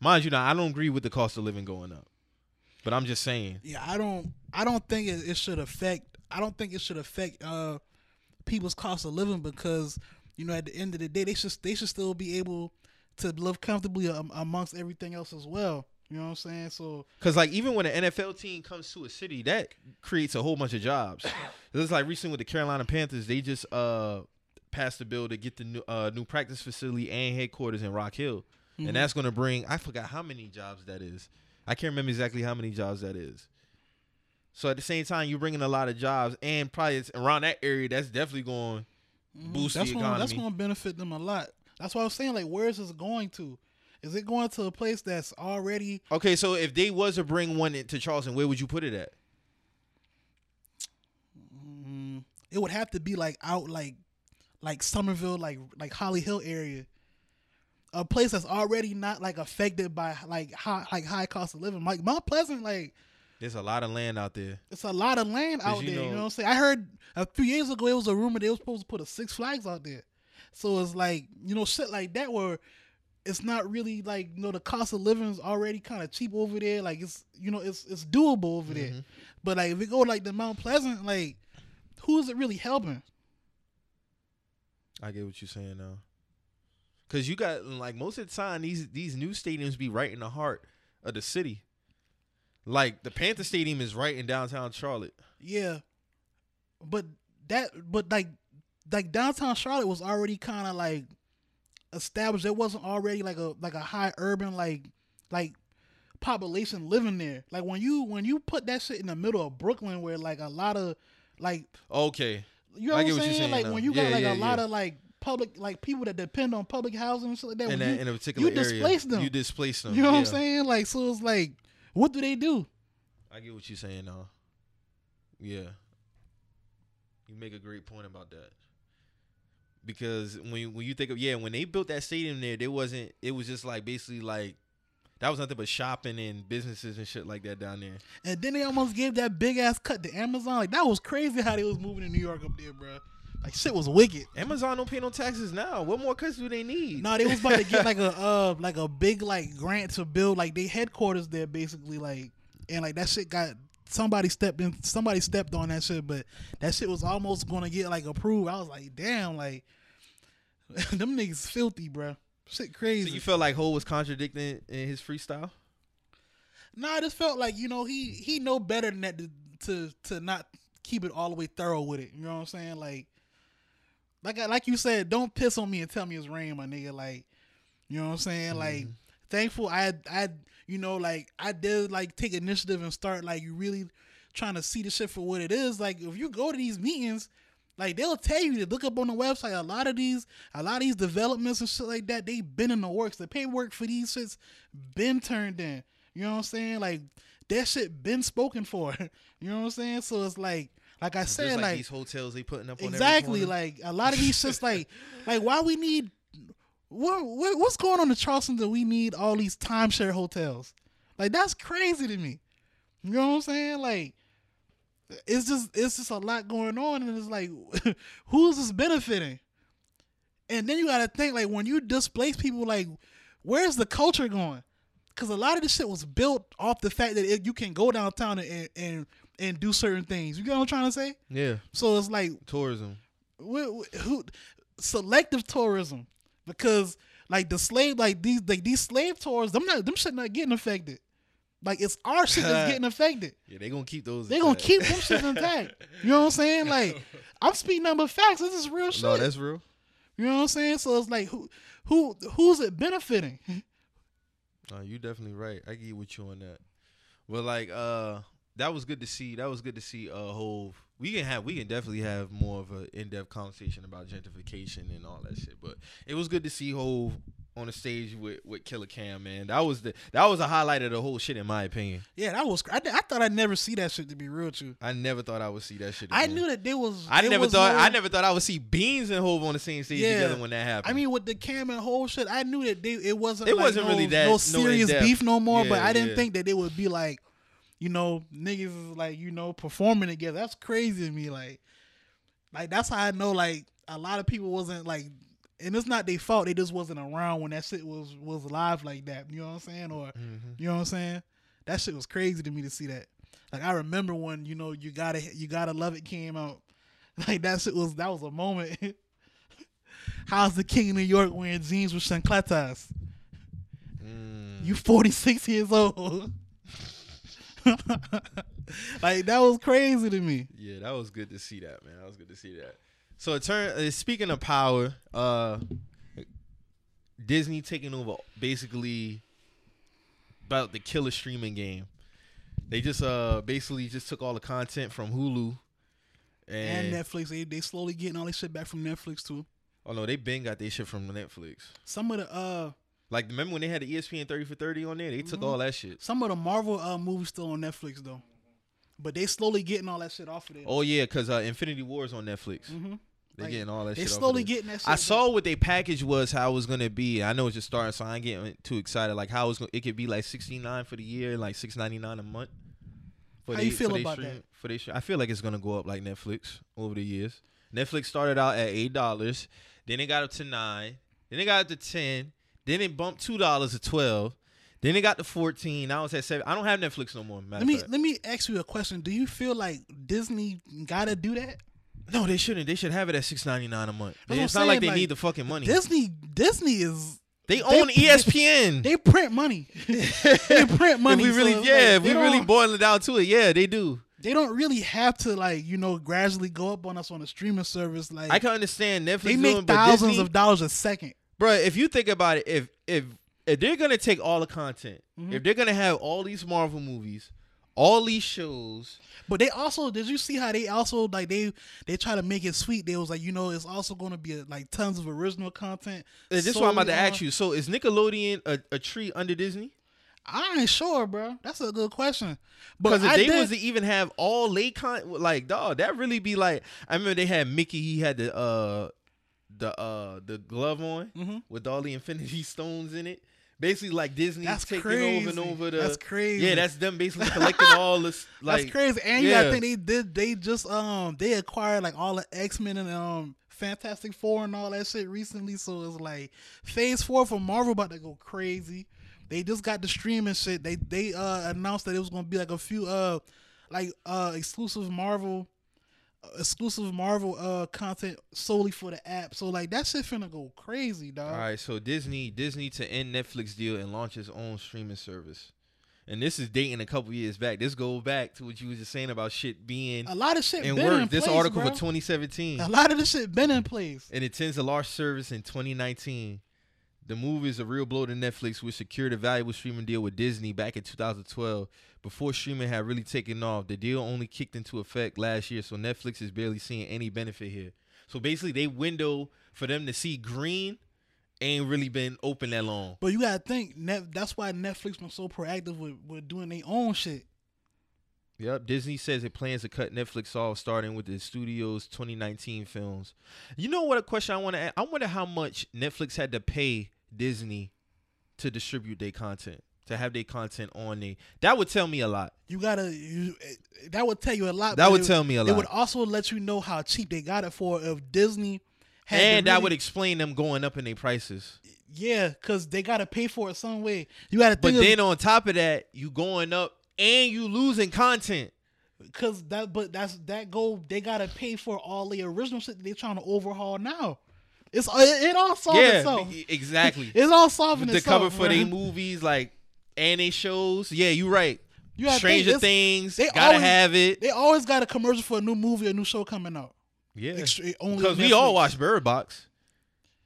Mind you, now I don't agree with the cost of living going up, but I'm just saying. Yeah, I don't I don't think it, it should affect I don't think it should affect uh people's cost of living because you know at the end of the day they should they should still be able to live comfortably amongst everything else as well. You know what I'm saying? So Cause like even when an NFL team comes to a city, that creates a whole bunch of jobs. It's like recently with the Carolina Panthers, they just uh passed a bill to get the new uh, new practice facility and headquarters in Rock Hill, and that's going to bring I forgot how many jobs that is. I can't remember exactly how many jobs that is. So at the same time, you're bringing a lot of jobs, and probably it's around that area. That's definitely going boost that's the gonna economy. that's gonna benefit them a lot. That's why I was saying like where is this going to? Is it going to a place that's already Okay, so if they was to bring one to Charleston, where would you put it at? mm, it would have to be like out like like Summerville, like like Holly Hill area. A place that's already not like affected by like high like high cost of living. Like Mount Pleasant, like There's a lot of land out there. it's a lot of land out you there. you know- know what I'm saying? I heard a few years ago it was a rumor they were supposed to put a Six Flags out there. So it's like you know shit like that where it's not really like you know the cost of living is already kind of cheap over there. Like it's you know it's it's doable over there. Mm-hmm. But like if we go like the Mount Pleasant, like who is it really helping? I get what you're saying now. Cause you got like most of the time these these new stadiums be right in the heart of the city. Like the Panther Stadium is right in downtown Charlotte. Yeah, but that but like like downtown Charlotte was already kind of like established. There wasn't already like a like a high urban like like population living there. Like when you when you put that shit in the middle of Brooklyn, where like a lot of like Okay. You know what I'm saying? saying Like when you Yeah, got like yeah, a lot of like public like people that depend on public housing and shit like that. In that you, in a particular you displace them. you displace them. you know what I'm saying? Like so it's like what do they do? I get what you're saying though. Yeah. You make a great point about that. Because when you- when you think of yeah, when they built that stadium there, there wasn't it was just like basically like that was nothing but shopping and businesses and shit like that down there. And then they almost gave that big ass cut to Amazon. Like that was crazy how they was moving in New York up there, bro. Like shit was wicked. Amazon don't pay no taxes now. What more cuts do they need? No, they was about to get like a uh like a big like grant to build like they headquarters there basically like and like that shit got somebody stepped in somebody stepped on that shit but that shit was almost gonna get like approved. I was like damn like them niggas filthy, bro. Shit crazy. So you felt like Hov was contradicting in his freestyle? Nah, I just felt like you know he he know better than that to, to to not keep it all the way thorough with it. You know what I'm saying? Like, like I, like you said, don't piss on me and tell me it's rain, my nigga. Like, you know what I'm saying? Like, mm-hmm. thankful I I you know like I did like take initiative and start like you really trying to see the shit for what it is. Like if you go to these meetings. Like they'll tell you to look up on the website. A lot of these, a lot of these developments and shit like that, they've been in the works. The paperwork for these shits been turned in. You know what I'm saying? Like that shit been spoken for. You know what I'm saying? So it's like, like I said, like, like, these hotels they putting up on every exactly, like a lot of these shits, like, like why we need, what, what what's going on in Charleston that we need all these timeshare hotels? Like that's crazy to me. You know what I'm saying? Like it's just it's just a lot going on and it's like who's this benefiting? And then you gotta think like when you displace people like where's the culture going? Because a lot of this shit was built off the fact that it, you can go downtown and, and and do certain things. You get what i'm trying to say? Yeah, so it's like tourism. wh- wh- who selective tourism. Because like the slave like these like these slave tours them not them shit not getting affected like it's our shit that's getting affected Yeah, they gonna keep those. they gonna keep them shit intact. You know what I'm saying? Like, I'm speaking number facts. This is real shit. No, that's real. you know what I'm saying? So it's like, who, who, who's it benefiting? Oh, you definitely right. I get with you on that. But like, uh, that was good to see. That was good to see. Uh, Hove. We can have. We can definitely have more of an in-depth conversation about gentrification and all that shit. But it was good to see Hove on the stage with with Killer Cam. Man, that was the that was a highlight of the whole shit in my opinion. Yeah, that was. I, I thought I'd never see that shit. To be real you, I never thought I would see that shit. I knew that there was. I there never was thought. no- I never thought I would see Beans and Hove on the same stage Yeah. together when that happened. I mean, with the Cam and whole shit, I knew that they it wasn't. It like wasn't no, really that- no no serious in-depth. beef no more. but I didn't yeah. think that they would be like, you know, niggas like you know performing together. That's crazy to me. Like, like that's how I know like a lot of people wasn't like, and it's not their fault. They just wasn't around when that shit was was live like that. You know what I'm saying? Or Mhm. you know what I'm saying? That shit was crazy to me to see that. Like I remember when you know you gotta you gotta love it came out. Like that shit was that was a moment. How's the king of New York wearing jeans with chancletas? Mm. You 46 years old. like that was crazy to me. Yeah, that was good to see that, man. That was good to see that. So it turn uh, speaking of power, uh Disney taking over basically about the killer streaming game. They just uh basically just took all the content from Hulu and, And Netflix, they they slowly getting all this shit back from Netflix too. oh no, they been got their shit from Netflix. Some of the uh Like remember when they had the ESPN 30 for 30 on there? They took Mhm. all that shit. some of the Marvel uh movies still on Netflix though. But they slowly getting all that shit off of there. Oh yeah, cuz uh Infinity War is on Netflix. hmm They Like, getting all that They shit slowly getting that shit. I saw what they package was, how it was gonna be. I know it's just starting, so I ain't getting too excited. Like how it's gonna, it could be like sixty nine for the year, like six ninety nine a month. For How you feel about stream- that? For they, I feel like it's gonna go up like Netflix over the years. Netflix started out at eight dollars, then it got up to nine, then it got up to ten, then it bumped two dollars to twelve, then it got to fourteen. Now it's at seven. I don't have Netflix no more. Matter Let me fact. let me ask you a question. Do you feel like Disney gotta do that? No, they shouldn't. They should have it at six ninety nine a month. That's it's not like they like, need the fucking money. Disney Disney is they they- own E ESPN. they print money. they print money. If we really, it's yeah, like, if we really boil it down to it, yeah, they do. they don't really have to like you know gradually go up on us on a streaming service. Like I can understand Netflix they doing, make but thousands Disney, of dollars a second. bro. If you think about it, if if if they're gonna take all the content, Mhm. if they're gonna have all these Marvel movies, all these shows, But they also did you see how they also like they they try to make it sweet. They was like you know it's also going to be like tons of original content. this is what I'm about to ask you. So is Nickelodeon a, a tree under Disney? I ain't sure, bro. That's a good question. Because if I they did, was to even have all late con, like dog, that really be like. I remember they had Mickey. He had the uh the uh the glove on Mhm. with all the Infinity Stones in it. Basically, like Disney That's taking crazy. over and over the. that's crazy. Yeah, that's them basically collecting all this. Like, that's crazy. And you yeah. gotta think they did they just um they acquired like all the X Men and um Fantastic Four and all that shit recently. So it's like Phase Four for Marvel about to go crazy. They just got the streaming shit. They they uh announced that it was gonna be like a few uh like uh exclusive Marvel exclusive Marvel uh content solely for the app. So like that shit finna go crazy, dog. All right, so Disney Disney to end Netflix deal and launch its own streaming service. And this is dating a couple years back. This goes back to what you was just saying about shit being A lot of shit in been work. in This place, article bro. for 2017. A lot of this shit been in place. and it tends to launch service in 2019. The move is a real blow to Netflix, which secured a valuable streaming deal with Disney back in 2012. Before streaming had really taken off, the deal only kicked into effect last year, so Netflix is barely seeing any benefit here. So basically, they window for them to see green ain't really been open that long. But you gotta think net, that's why Netflix been so proactive with, with doing their own shit. Yep, Disney says it plans to cut Netflix off starting with the studio's 2019 films. You know what a question I want to ask? I wonder how much Netflix had to pay Disney to distribute their content, to have their content on there. That would tell me a lot. You gotta you, eh, that would tell you a lot. That would it- tell me a lot. It would also let you know how cheap they got it for. If Disney had And that would explain them going up in their prices. yeah, because they gotta pay for it some way. You gotta But then on top of that, you going up and you losing content. because that but that's that goal. they gotta pay for all the original shit that they trying to overhaul now. It's it, it all solved yeah, itself. exactly. It's all solving the itself. The cover for their movies, like and they shows. Yeah, you're right. You think Stranger Things, they gotta always- have it. They always got a commercial for a new movie, a new show coming out. Yeah, Extra- only because we all watch Bird Box.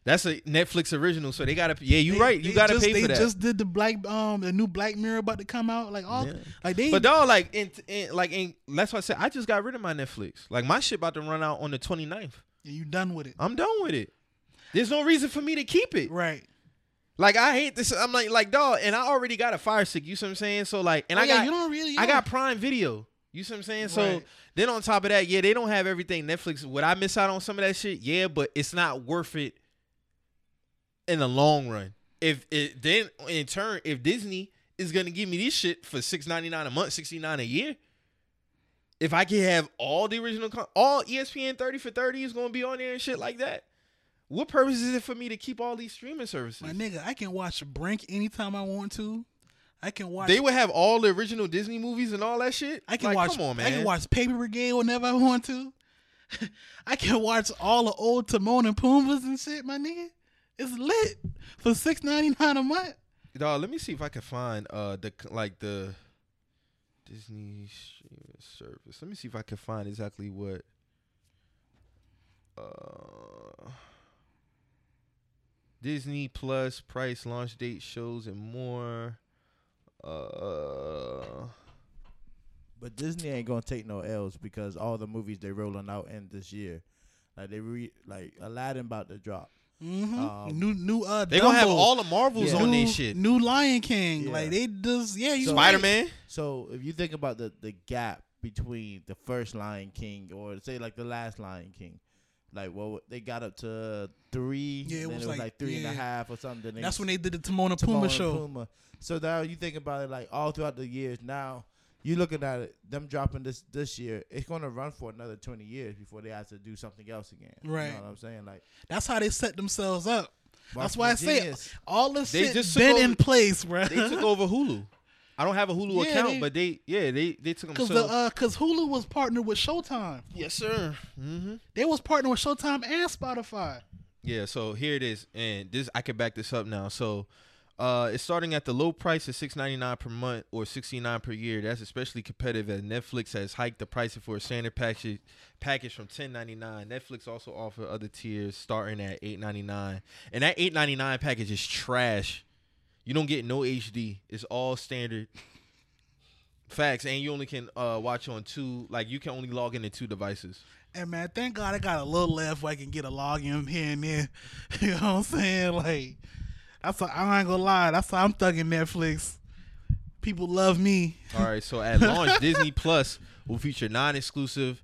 That's a Netflix original, so they gotta. Yeah, you They- right. You gotta just, pay they for that. just did the black um the new Black Mirror about to come out. Like all Yeah. like they But dog, like, in, in like, in, that's why I said I just got rid of my Netflix. Like, my shit about to run out on the 29th. yeah, you done with it. I'm done with it. There's no reason for me to keep it. Right. Like, I hate this. I'm like, like, dog, and I already got a Fire Stick. You see what I'm saying? So like, and Oh, I yeah, got, you don't really. I got Prime Video. You see what I'm saying? So then on top of that, yeah, they don't have everything Netflix. Would I miss out on some of that shit? Yeah, but it's not worth it in the long run. If it then in turn, if Disney is gonna give me this shit for six ninety nine a month, sixty nine a year, if I can have all the original, all ESPN thirty for thirty is gonna be on there and shit like that. What purpose is it for me to keep all these streaming services? My nigga, I can watch Brink anytime I want to. I can watch. They would have all the original Disney movies and all that shit. I can Like, watch. Come on, man. I can watch Paper Brigade whenever I want to. I can watch all the old Timon and Pumbaas and shit, my nigga. It's lit for six ninety nine a month. Dog, let me see if I can find uh the like the Disney streaming service. Let me see if I can find exactly what uh Disney Plus price, launch date, shows, and more. Uh, But Disney ain't gonna take no L's because all the movies they rolling out in this year, like they re like Aladdin about to drop. Mm-hmm. Um, new new uh. they gonna have all the Marvels Yeah. on new, their shit. New Lion King, Yeah. like they just yeah. You So- Spider Man. So if you think about the the gap between the first Lion King or say like the last Lion King, like well they got up to three, Yeah, it and was it was like- like, three and a half or something. That's when they did the Timon and Timon Pumbaa and show. Pumbaa. So now you think about it, like all throughout the years. Now you're looking at it, them dropping this this year. It's gonna run for another twenty years before they have to do something else again. Right. You know what I'm saying? Like That's how they set themselves up. That's Marketing why I say genius. all this They shit just been over- in place, bro. They took over Hulu. I don't have a Hulu Yeah, account, they- but they yeah they they took them. Cause So, the uh, cause Hulu was partnered with Showtime. yes, sir. Mm-hmm. They was partnered with Showtime and Spotify. Yeah, so here it is, and this I can back this up now. So, uh, it's starting at the low price of six ninety nine per month or sixty nine per year. That's especially competitive as Netflix has hiked the price for a standard package package from ten ninety nine. Netflix also offer other tiers starting at eight ninety nine, and that eight ninety nine package is trash. You don't get no HD. It's all standard. Facts, and you only can uh, watch on two. Like you can only log into two devices. And man, thank God I got a little left where I can get a login here and there. you know what I'm saying? Like that's why I ain't gonna lie. That's why I'm thugging Netflix. People love me. All right, so at launch, Disney Plus will feature non-exclusive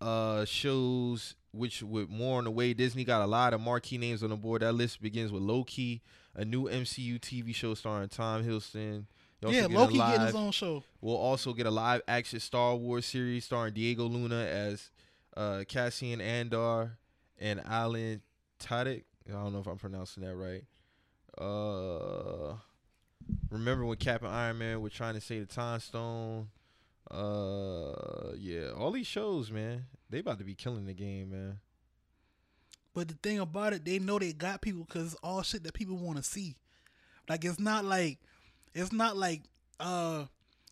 uh, shows, which with more on the way. Disney got a lot of marquee names on the board. That list begins with Loki, a new MCU TV show starring Tom Hiddleston. Yeah, get Loki live- getting his own show. We'll also get a live-action Star Wars series starring Diego Luna as uh, Cassian Andor and Alan Tudyk. I don't know if I'm pronouncing that right. Uh, remember when Cap and Iron Man were trying to say the Time Stone? Uh, yeah, all these shows, man, they about to be killing the game, man. But the thing about it, they know they got people because it's all shit that people want to see. Like it's not like, it's not like, uh,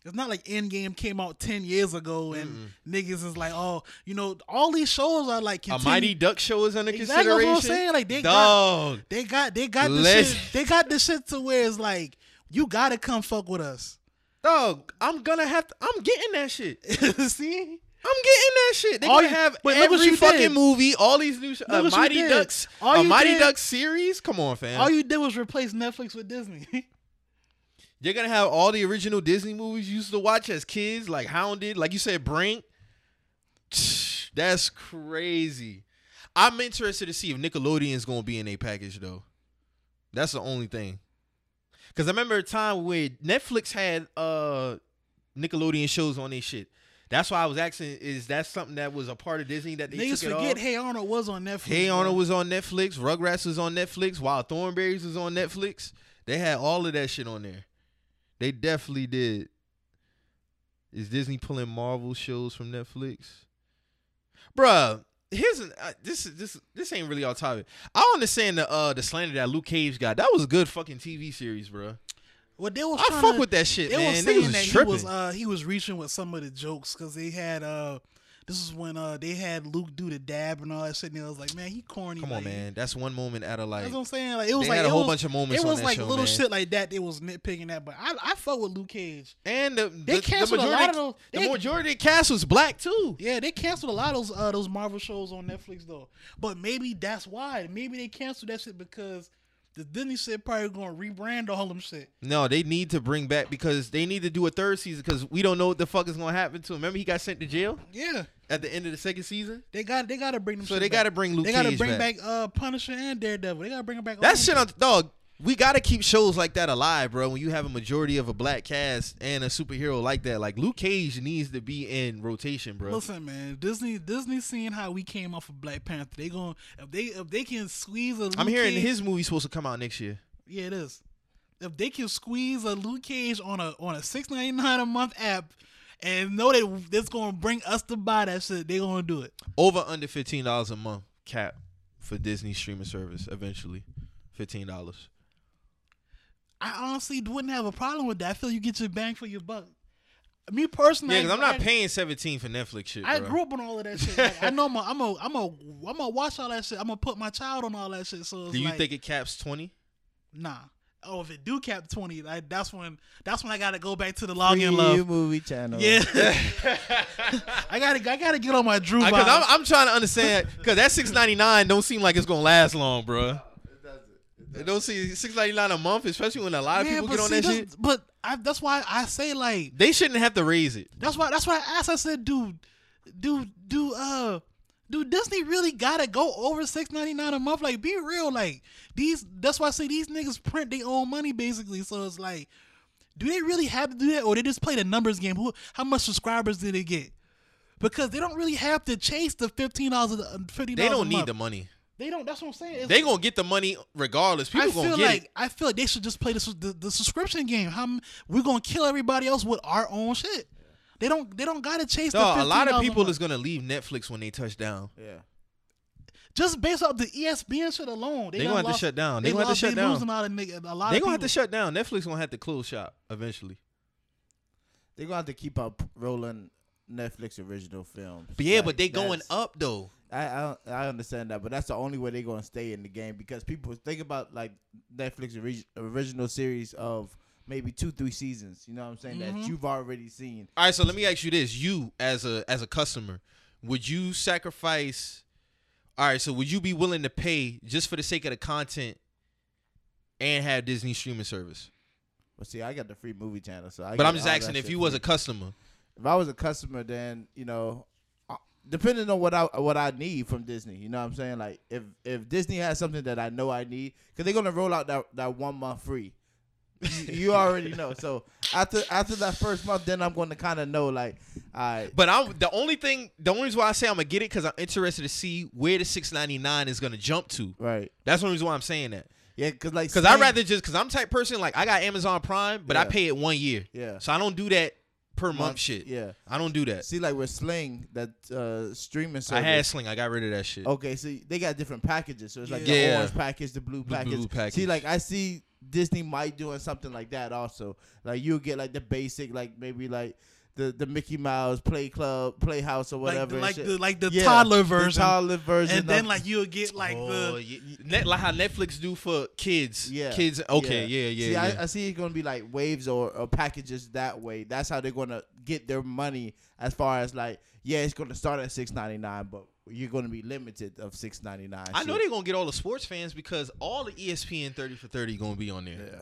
it's not like Endgame came out ten years ago and niggas is like, oh, you know, all these shows are like A Mighty Duck show is under consideration. Exactly what. I'm saying. Like they got, they got, they got the shit. They got the shit to where it's like you gotta come fuck with us. dog, I'm gonna have to. I'm getting that shit. see, I'm getting that shit. They All gonna you- have but look what every fucking did. movie, all these new sh- Look uh, Mighty. Ducks, All a Mighty did- Ducks series. Come on, fam. all you did was replace Netflix with Disney. You're gonna have all the original Disney movies you used to watch as kids, like Hounded, like you said, Brink. That's crazy. I'm interested to see if Nickelodeon's gonna be in a package though. That's the only thing. Cause I remember a time where Netflix had uh Nickelodeon shows on their shit. That's why I was asking, is that something that was a part of Disney that they Niggas took it forget? Hey Arnold was on Netflix. Hey bro. Arnold was on Netflix. Rugrats was on Netflix. Wild Thornberrys was on Netflix. They had all of that shit on there. They definitely did. Is Disney pulling Marvel shows from Netflix? Bruh, here's an, uh, this is this this ain't really all topic. I understand the uh the slander that Luke Cage got. That was a good fucking TV series, bruh. Well, they was I fuck to, with that shit, They man. was saying was that he was uh he was reaching with some of the jokes because they had uh This is when uh they had Luke do the dab and all that shit. And it was like, man, he corny. Come like, on, man. That's one moment out of like. That's what I'm saying. Like it was They like had a whole was, bunch of moments It was like show, little man. shit like that. They was nitpicking that, but I I fuck with Luke Cage. And the, They the, the canceled a majority, lot of those- the majority of cast was black too. Yeah, they canceled a lot of those uh, those Marvel shows on Netflix though. But maybe that's why. Maybe they canceled that shit because the Disney shit probably gonna rebrand all them shit. No, they need to bring back because they need to do a third season because we don't know what the fuck is gonna happen to him. Remember, he got sent to jail Yeah, at the end of the second season. they got they gotta bring them. So they back. gotta bring Luke They gotta Cage bring back. back. uh Punisher and Daredevil. They gotta bring them back. That shit on dog. We gotta keep shows like that alive, bro. When you have a majority of a black cast and a superhero like that, like Luke Cage needs to be in rotation, bro. Listen, man, Disney Disney seeing how we came off of Black Panther. They going if they if they can squeeze a Luke I'm hearing Cage, his movie's supposed to come out next year. Yeah, it is. If they can squeeze a Luke Cage on a on a six ninety nine a month app and know that that's gonna bring us to buy that shit, they gonna do it. Over under fifteen dollars a month cap for Disney streaming service eventually. Fifteen dollars. I honestly wouldn't have a problem with that. I feel you get your bang for your buck. Me personally, Yeah, because I'm not I, paying seventeen for Netflix shit. I bro. grew up on all of that shit. Like, I know I'm a, I'm a, I'm a, I'm gonna watch all that shit. I'm gonna put my child on all that shit. So it's Do you like, think it caps twenty? Nah. Oh, if it do cap twenty, like, that's when that's when I gotta go back to the Free login love. movie channel. Yeah, I gotta I gotta get on my Drew Because. I'm, I'm trying to understand. Because that six ninety nine don't seem like it's gonna last long, bro. It don't see six ninety nine a month, especially when a lot of people get on see, that shit. But I, that's why I say like They shouldn't have to raise it. that's why that's why I asked. I said, dude, do do uh. Do Disney really gotta go over six ninety nine a month? Like, be real. Like these. That's why I say these niggas print their own money basically. So it's like, do they really have to do that, or they just play the numbers game? Who? How much subscribers did they get? Because they don't really have to chase the fifteen dollars. Fifty They don't need the money. They don't. That's what I'm saying. It's- They gonna get the money regardless. People I gonna feel get like it. I feel like they should just play the, the, the subscription game. How we're gonna kill everybody else with our own shit. They don't. They don't gotta chase. the Dog, a lot of people is gonna leave Netflix when they touch down. Yeah. just based off the ESPN shit alone. They, They gonna have to shut down. They gonna have to shut they down. Losing all the a lot They of gonna have to shut down. Netflix gonna have to close shop eventually. They're gonna have to keep up rolling Netflix original films. But yeah, Like, but they going up though. I, I I understand that, but that's the only way they're gonna stay in the game because people think about like Netflix ori- original series of maybe two three seasons. You know what I'm saying Mhm. that you've already seen. All right, so let me ask you this: You as a as a customer, would you sacrifice? All right, so would you be willing to pay just for the sake of the content and have Disney streaming service? But see, I got the free movie channel, so I. But I'm just asking if you was a customer. if I was a customer, then you know, depending on what I what I need from Disney, you know what I'm saying. Like if if Disney has something that I know I need, because they're gonna roll out that that one month free. you, already know. So after after that first month, then I'm going to kind of know like, I But I'm the only thing, the only reason why I say I'm gonna get it because I'm interested to see where the 6.99 is gonna jump to. right, That's the only reason why I'm saying that. yeah, because like Because I rather just because I'm type person like I got Amazon Prime, but I pay it one year, yeah so I don't do that per month, month- shit. Yeah, I don't do that. see like with Sling that uh streaming service. I had Sling, I got rid of that shit. Okay, so they got different packages. So it's like Yeah. the orange package, the blue The package. blue package. See, like I see Disney might doing something like that also. Like you'll get like the basic, like maybe like the the Mickey Mouse Play Club, Playhouse or like whatever. the, like the like the Yeah, toddler the version, toddler version, and then like you'll get like oh, the yeah, yeah. Net, like how Netflix do for kids. yeah, kids. Okay, yeah, yeah, See, yeah. I, I see it's gonna be like waves or, or packages that way. That's how they're gonna get their money. As far as like, yeah, it's gonna start at six ninety nine, but you're gonna be limited of six ninety nine. I know they're gonna get all the sports fans because all the ESPN thirty for thirty gonna be on there. Yeah.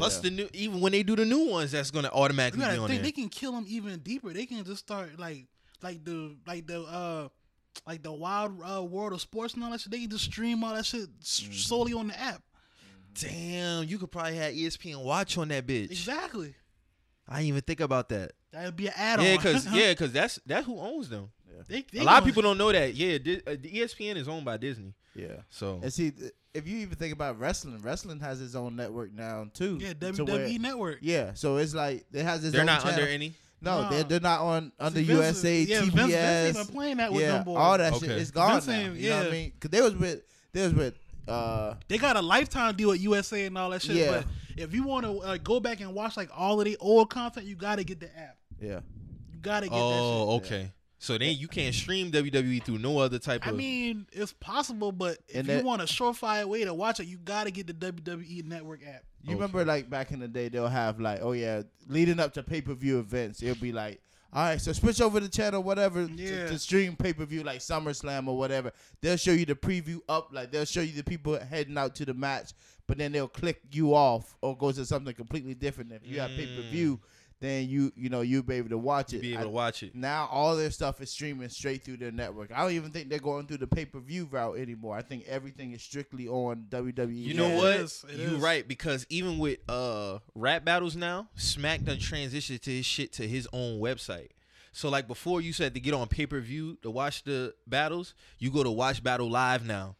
Plus Yeah. the new, even when they do the new ones, that's gonna you automatically gotta be on think there. they can kill them even deeper. They can just start like like the like the uh like the wild uh, world of sports and all that shit. They can just stream all that shit Mm-hmm. solely on the app. Damn, you could probably have ESPN watch on that bitch. Exactly. I didn't even think about that. That'd be an add-on. Yeah, cause yeah, cause that's that's who owns them. they, they a lot of people don't know that. Yeah, Di- uh, the ESPN is owned by Disney. Yeah. So And see, th- if you even think about wrestling, wrestling has its own network now too. Yeah, WWE where- Network. Yeah, so it's like it has its they're own not channel. under any. No, Nah. they're they're not on under See, Vince USA, is- yeah, Vince- TBS. Vince ain't been playing that with yeah, them boys. all that shit is gone Vince now. ain't- You know what I mean? Because they was with they was with uh They got a lifetime deal with USA and all that shit. Yeah. But if you want to uh, go back and watch like all of the old content, you got to get the app. yeah. You got to get that shit. Oh, that okay. So then you can't stream WWE through no other type I of. I mean, it's possible, but if And you want a surefire way to watch it, you got to get the WWE Network app. You remember like back in the day, they'll have like, oh yeah, leading up to pay per view events, it'll be like, all right, so switch over the channel, whatever, Yeah. to, stream pay per view like SummerSlam or whatever. They'll show you the preview up, like they'll show you the people heading out to the match, but then they'll click you off or go to something completely different. If you have mm. pay per view, then you you know you'll be able to watch it. be able I- to watch it. now all their stuff is streaming straight through their network. I don't even think they're going through the pay per view route anymore. I think everything is strictly on WWE. You Yeah, know it what? is, it you is. right because even with uh rap battles now, Smack done transitioned to his shit to his own website. So like before, you said to get on pay per view to watch the battles, you go to Watch Battle Live now,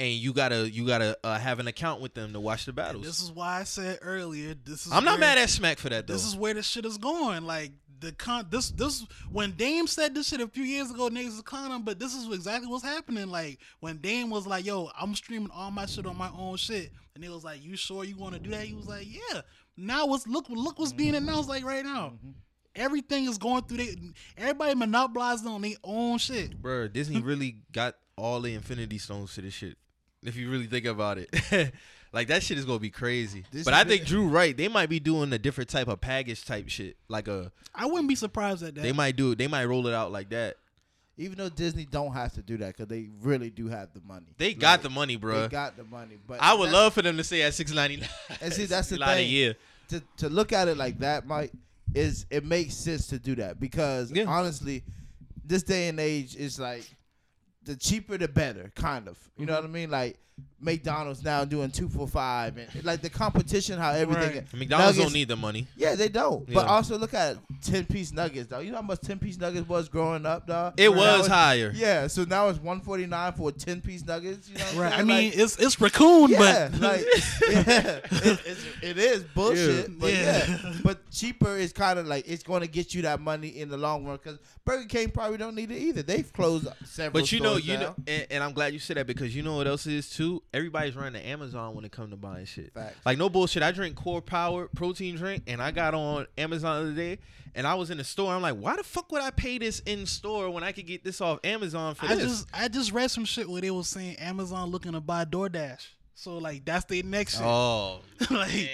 and you gotta you gotta uh, have an account with them to watch the And battles. this is why I said earlier. This is I'm not mad at Smack for that though. This is where this shit is going. Like the con, this this when Dame said this shit a few years ago, niggas was clowning him, but this is exactly what's happening. Like when Dame was like, "Yo, I'm streaming all my shit on my own shit," and it was like, "You sure you want to do that?" He was like, "Yeah." Now what's look look what's being announced like right now. Everything is going through. They, everybody monopolizing on their own shit. Bro, Disney really got all the Infinity Stones to this shit. If you really think about it, like that shit is gonna be crazy. This but I think the- Drew right. They might be doing a different type of package type shit. Like a I wouldn't be surprised at that. they might do. it. They might roll it out like that. Even though Disney don't have to do that because they really do have the money. They got the money, bro. They got the money, but I would love for them to stay at six ninety nine. And see, that's the a thing. year. to to look at it like that, Mike, is it makes sense to do that because Yeah. honestly, this day and age is like the cheaper the better, kind of. You know mm-hmm. what I mean? Like McDonald's now doing two for five, and like the competition, how everything. Right. McDonald's Nuggets- don't need the money. Yeah, they don't. But also look at ten piece nuggets, dog. You know how much ten piece nuggets was growing up, dog. It Now was higher. Yeah, so now it's one forty nine for ten piece nuggets. You know, right. I mean, Like, it's it's raccoon, yeah, but like yeah, it, it's, it is bullshit, Yeah. but Yeah. yeah. but cheaper is kind of like it's going to get you that money in the long run because Burger King probably don't need it either. They've closed several. But you know, you down. know, and, and I'm glad you said that because you know what else is too. Everybody's running to Amazon when it comes to buying shit. Facts. Like no bullshit. I drink Core Power protein drink, and I got on Amazon the other day, and I was in the store. I'm like, why the fuck would I pay this in store when I could get this off Amazon for I this? just I just read some shit where they was saying Amazon looking to buy DoorDash. So like that's their next shit. oh like, man,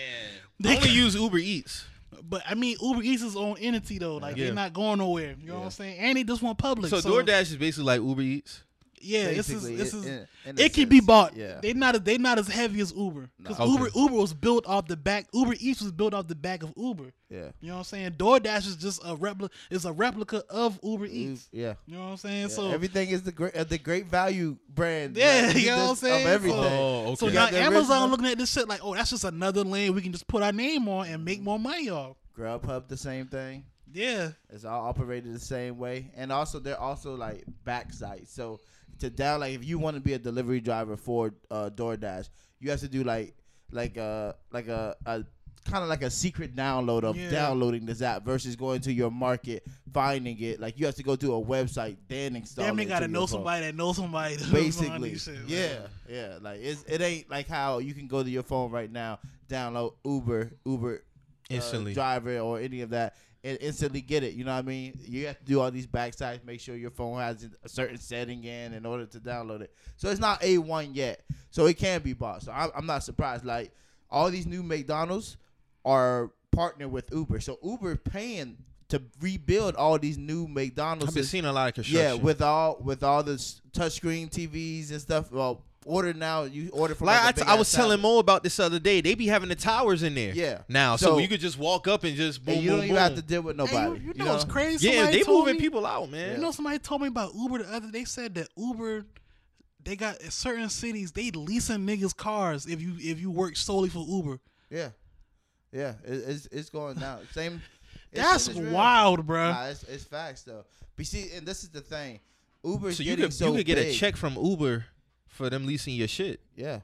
They I only use Uber Eats. but I mean Uber Eats is own entity though. Like Yeah. they're not going nowhere. You know what I'm saying? And they just want public. So, So, DoorDash is basically like Uber Eats. Yeah, this is this it- is in- in it can be bought. Yeah, They not they not as heavy as Uber because Okay. Uber Uber was built off the back. Uber Eats was built off the back of Uber. yeah, You know what I'm saying? DoorDash is just a replica. It's a replica of Uber Eats. yeah. You know what I'm saying? Yeah, So everything is the great, uh, the great value brand. Yeah, like, you know what I'm saying? Of everything. Oh, okay. So now got Amazon original- looking at this shit like, oh, that's just another lane we can just put our name on and make more money off. Grubhub, the same thing. Yeah, It's all operated the same way, and also they're also like back sites. So to down like if you want to be a delivery driver for uh, DoorDash, you have to do like like a like a, a kind of like a secret download of Yeah. downloading this app versus going to your market finding it. Like you have to go to a website then install. damn, they gotta know somebody that knows somebody. to Basically, shit, yeah, yeah. Like it's, it ain't like how you can go to your phone right now, download Uber, Uber uh, Instantly. driver or any of that and instantly get it. You know what I mean? You have to do all these backsides, make sure your phone has a certain setting in in order to download it. So it's not a one yet, so it can be bought. So I'm, I'm not surprised. Like all these new McDonald's are partnered with Uber, so Uber paying to rebuild all these new McDonald's. I've been seeing a lot of construction. Yeah, with all with all the touchscreen TVs and stuff. Well, order now. You order from Like like, I, a t- I ass was telling. Mo about this other day. They be having the towers in there. Yeah. Now, so, So- you could just walk up and just boom, And you boom, don't even boom. have to deal with nobody. you, you know it's crazy? yeah, Somebody they told moving me- people out, man. You know, somebody told me about Uber the other. They said that Uber, they got certain cities they leasing niggas cars if you if you work solely for Uber. Yeah, yeah. It, it's it's going down. Same. it's- That's it's real. wild, bro. Nah, it's, it's facts though. But see, and this is the thing. Uber. so you getting could so you could get a check from Uber for them leasing your shit. Yeah.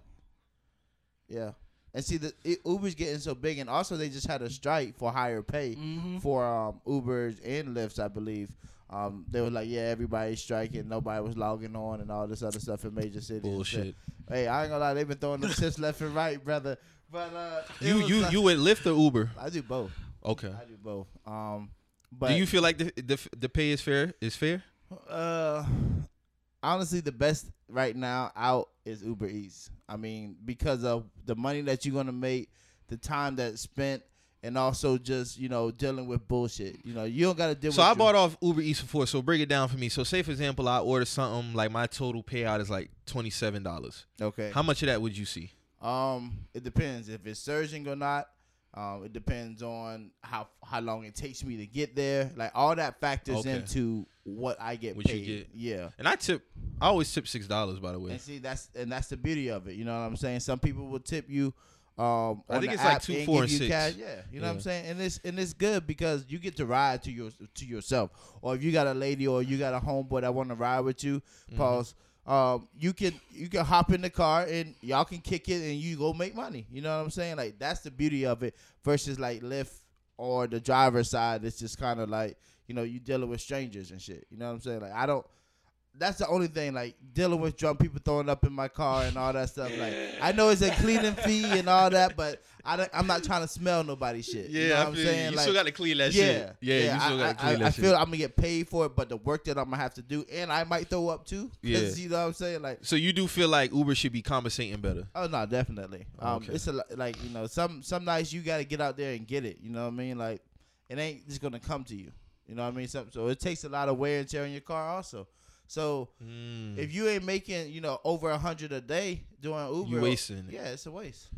Yeah. And see, the it, Uber's getting so big, and also they just had a strike for higher pay Mm-hmm. for um, Ubers and Lyfts, I believe. Um, they were like, yeah, everybody's striking, nobody was logging on, and all this other stuff in major cities. and shit. Bullshit. Hey, I ain't gonna lie, they've been throwing them tips left and right, brother. But uh, You you like- you would Lyft or Uber? I do both. Okay. I do both. Um, but Do you feel like the the the pay is fair? Is fair? Uh, honestly, the best right now out is Uber Eats. I mean, because of the money that you're gonna make, the time that's spent, and also just you know dealing with bullshit. You know, you don't gotta deal. With So I your- bought off Uber Eats before. So break it down for me. So say for example, I order something like my total payout is like twenty seven dollars. Okay. How much of that would you see? Um, it depends if it's surging or not. Um, it depends on how how long it takes me to get there. Like all that factors Okay. into what I get What you paid. get. Yeah. And I tip. I always tip six dollars by the way. And see that's and that's the beauty of it. You know what I'm saying? Some people will tip you. Um, I think it's like two, and four, and you six. Cash. Yeah, you know what I'm saying, and it's and it's good because you get to ride to your to yourself, or if you got a lady or you got a homeboy that want to ride with you, Mm-hmm. pause. Um, you can you can hop in the car and y'all can kick it and you go make money. You know what I'm saying? Like that's the beauty of it versus like Lyft or the driver's side. It's just kind of like you know you dealing with strangers and shit. You know what I'm saying? Like I don't. That's the only thing, like dealing with drunk people throwing up in my car and all that stuff. Like I know it's a cleaning fee and all that, but I don't, I'm not trying to smell nobody's shit. you know what I'm saying? like, still got to clean that yeah, Yeah, you still I, got to clean I, that I shit. feel I'm gonna get paid for it, but the work that I'm gonna have to do, and I might throw up too. Yeah. you know what I'm saying? Like, so you do feel like Uber should be compensating better. oh no, definitely. Um, Okay. it's a like you know, some some nights you gotta get out there and get it. You know what I mean? Like, it ain't just gonna come to you. You know what I mean? So, so it takes a lot of wear and tear on your car also. So Mm. if you ain't making you know over a hundred a day doing Uber, you wasting it. yeah, it's a waste.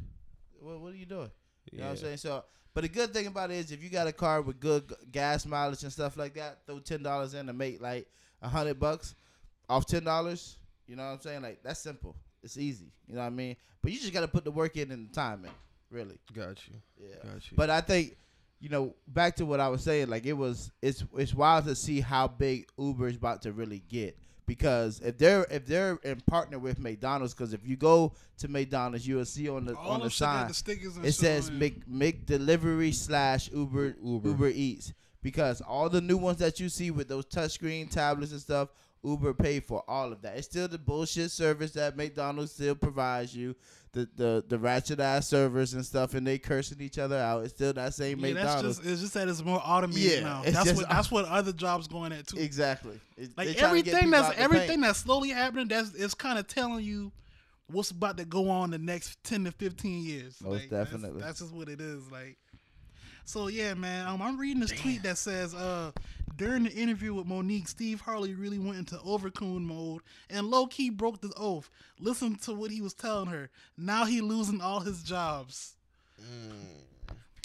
What, what are you doing? You know what I'm saying? So, but the good thing about it is if you got a car with good gas mileage and stuff like that, throw ten dollars in to make like a hundred bucks off ten dollars. You know what I'm saying? Like that's simple. It's easy. You know what I mean? But you just got to put the work in and the time in. Really. Got you. Yeah. Got you. But I think, you know, back to what I was saying, like it was, it's it's wild to see how big Uber is about to really get. Because if they're if they're in partner with McDonald's, because if you go to McDonald's, you will see on the All on the sign the stickers it says on Mc Mc Delivery slash Uber Uber. Uber Eats because all the new ones that you see with those touchscreen tablets and stuff, Uber paid for all of that. It's still the bullshit service that McDonald's still provides you, the the the ratchet ass servers and stuff, and they cursing each other out. It's still that same Yeah, that's McDonald's. just it's just that it's more automated Yeah, now. That's just- what that's what other jobs going at too. exactly. It- Like trying to get everything that's everything that's slowly happening. That's it's kind of telling you what's about to go on the next ten to fifteen years. Most Like, that's- definitely. That's, just what it is. Like, so yeah, man. Um, I'm reading this tweet that says, uh, during the interview with Mo'Nique, Steve Harvey really went into overcoon mode and low key broke the oath. Listen to what he was telling her. Now he losing all his jobs.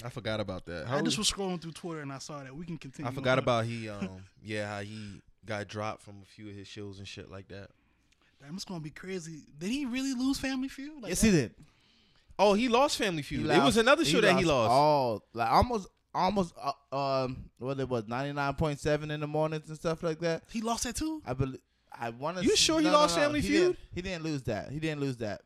I forgot about that. I just was scrolling through Twitter and I saw that. We can continue. I forgot on. about he um yeah how he got dropped from a few of his shows and shit like that. Damn, it's gonna be crazy. Did he really lose Family Feud? Like yes, that? he did. Oh, he lost Family He Feud. it was another show that he lost. Oh, like almost almost uh, um what it was ninety nine point seven in the mornings and stuff like that. He lost that too. I believe. I want to. You sure he lost Family he Feud? Didn't, he didn't lose that. He didn't lose that,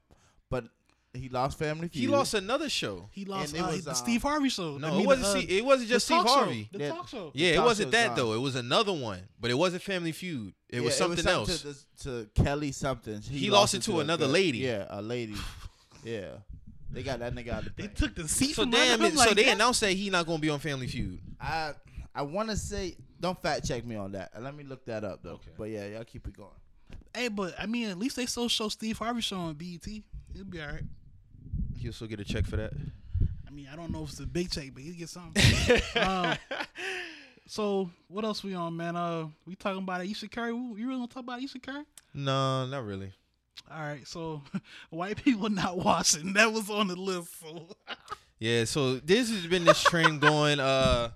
but he lost Family Feud. he lost another show. He lost And it uh, was, the um, Steve Harvey show. No, I mean, it wasn't. uh, see, it wasn't just Steve talk show. Harvey. The Yeah. talk show. Yeah, it talk wasn't that gone. though. It was another one, but it wasn't Family Feud. It was Yeah, something else. To, to Kelly something. He lost it to another girl. lady. Yeah, a lady. yeah, they got that nigga out of the They thing. took the seat so from damn under it. him so like they that? announced that he not gonna be on Family Feud. I I want to say don't fact check me on that. Let me look that up though. Okay. But yeah, y'all keep it going. Hey, but I mean, at least they still show Steve Harvey show on BET. He'll be all right. He'll still get a check for that. I mean, I don't know if it's a big check, but he'll get something. um, so what else we on, man? Uh, we talking about Ayesha Curry. You really want to talk about Ayesha Curry? No, not really. All right, so white people not watching. That was on the list. So Yeah, so this has been this trend going. Uh,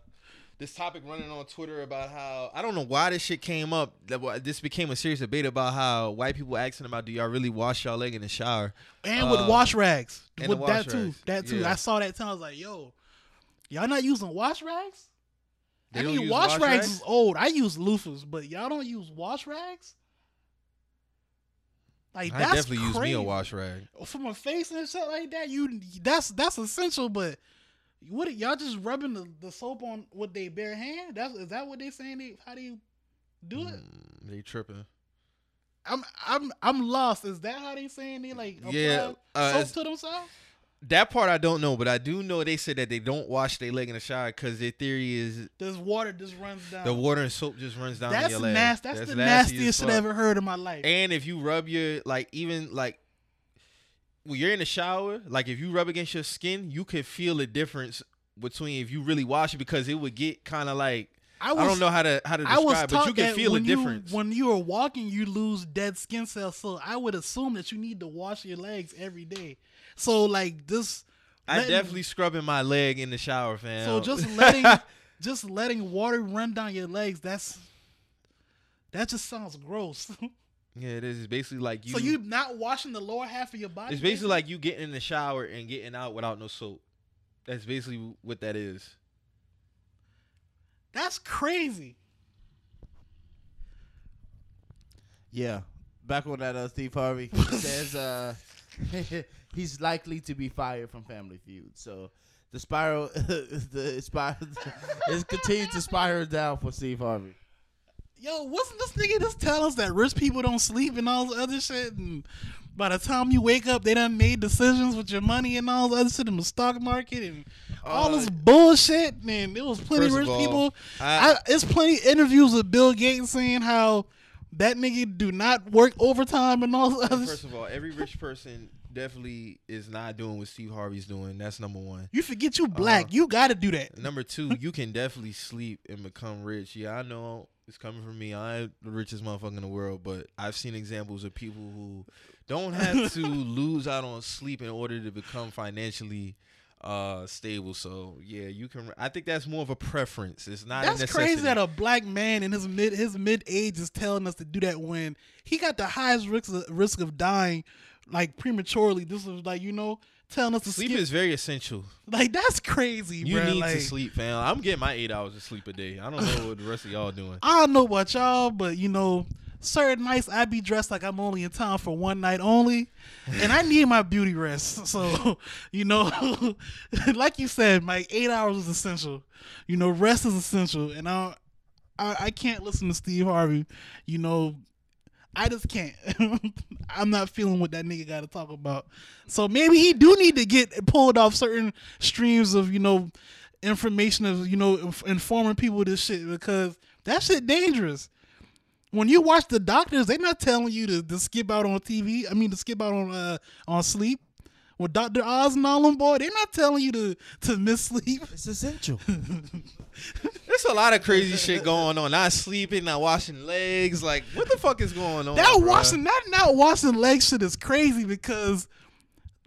this topic running on Twitter about how I don't know why this shit came up. That this became a serious debate about how white people asking about do y'all really wash y'all leg in the shower? and Uh, with wash rags, and with the that wash too, that too. Yeah. I saw that too. I was like, yo, y'all not using wash rags? They I mean, wash, wash rags, rags? is old. I use loofahs, but y'all don't use wash rags. Like I that's definitely use me crazy. a wash rag. for my face and shit like that. You that's that's essential, but what y'all just rubbing the, the soap on with their bare hand? That's is that what they saying? They how do you do it? Mm, they tripping. I'm I'm I'm lost. Is that how they saying they like Yeah, uh, soap to themselves? That part I don't know, but I do know they said that they don't wash their leg in the shower because their theory is This water just runs down. the water and soap just runs down that's nasty. That's, the nasty nastiest shit I ever heard in my life. And if you rub your like even like when you're in the shower, like if you rub against your skin, you can feel the difference between if you really wash it because it would get kind of like I, I, don't know how to how to was describe, but you can feel a you- difference. when you are walking, you lose dead skin cells. So I would assume that you need to wash your legs every day. So like this, I letting- definitely scrubbing my leg in the shower, fam. So just letting just letting water run down your legs. That's that just sounds gross. yeah, it is. It's basically like you. so you not washing the lower half of your body. It's basically like you getting in the shower and getting out without no soap. That's basically what that is. that's crazy. Yeah. Back on that, uh, Steve Harvey says uh, he's likely to be fired from Family Feud. So the spiral, the spiral, is continued to spiral down for Steve Harvey. Yo, wasn't this nigga just tell us that rich people don't sleep and all this other shit? And by the time you wake up, they done made decisions with your money and all the other shit in the stock market and all Uh, this bullshit. And it was plenty of rich of all, people. I- I, it's plenty interviews with Bill Gates saying how that nigga do not work overtime and all this other First shit. of all, every rich person definitely is not doing what Steve Harvey's doing. That's number one. You forget you black. Uh, you got to do that. Number two, you can definitely sleep and become rich. Yeah, I know it's coming from me. I am the richest motherfucker in the world, but I've seen examples of people who don't have to lose out on sleep in order to become financially uh stable. So yeah, you can. I think that's more of a preference. It's not. a That's crazy that a black man in his mid his mid age is telling us to do that when he got the highest risk of, risk of dying like prematurely. This is like you know telling us to sleep skip. is very essential. like that's crazy, You bruh. need like, to sleep, fam. I'm getting my eight hours of sleep a day. I don't know what the rest of y'all doing. I don't know about y'all, but you know, certain nights I be dressed like I'm only in town for one night only, and I need my beauty rest. So, you know, like you said, my eight hours is essential. You know, rest is essential, and I, I, I can't listen to Steve Harvey. You know, I just can't. I'm not feeling what that nigga got to talk about. So maybe he do need to get pulled off certain streams of you know information of you know informing people this shit because that shit dangerous. When you watch the doctors, they're not telling you to, to skip out on TV. I mean, to skip out on uh, on sleep. With Doctor Oz and all them boy, they're not telling you to to miss sleep. It's essential. There's a lot of crazy shit going on. Not sleeping, not washing legs. Like, what the fuck is going on? That bruh? washing that not washing legs shit is crazy because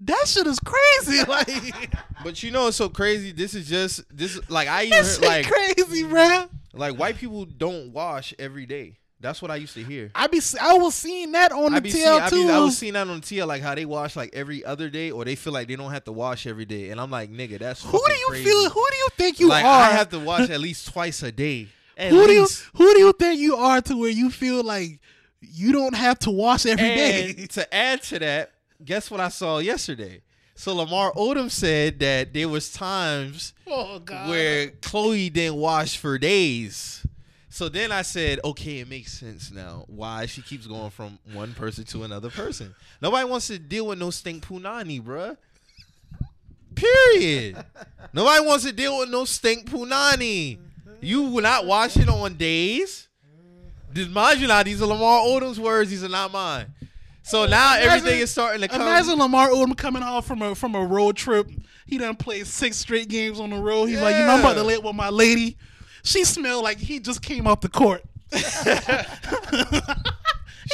that shit is crazy. Like But you know it's so crazy. This is just this. Like I even that heard, shit like crazy, bruh. like white people don't wash every day. That's what I used to hear. I be I was seeing that on I the TL seeing, I, too. be, I was seeing that on the TL like how they wash like every other day, or they feel like they don't have to wash every day. And I'm like, nigga, that's who do you crazy. feel? Who do you think you like are? I have to wash at least twice a day. At who do you who do you think you are to where you feel like you don't have to wash every day? and to add to that, guess what I saw yesterday? So Lamar Odom said that there was times oh where Khloe didn't wash for days. So then I said, okay, it makes sense now why she keeps going from one person to another person. Nobody wants to deal with no stink punani, bruh. Period. Nobody wants to deal with no stink punani. You will not wash it on days. Did mind you now, these are Lamar Odom's words, these are not mine. So now Imagine- everything is starting to come. Imagine Lamar Odom coming off from a from a road trip. He done played six straight games on the road. He's like, you know, I'm about to Yeah. lay with my lady. She smelled like he just came off the court.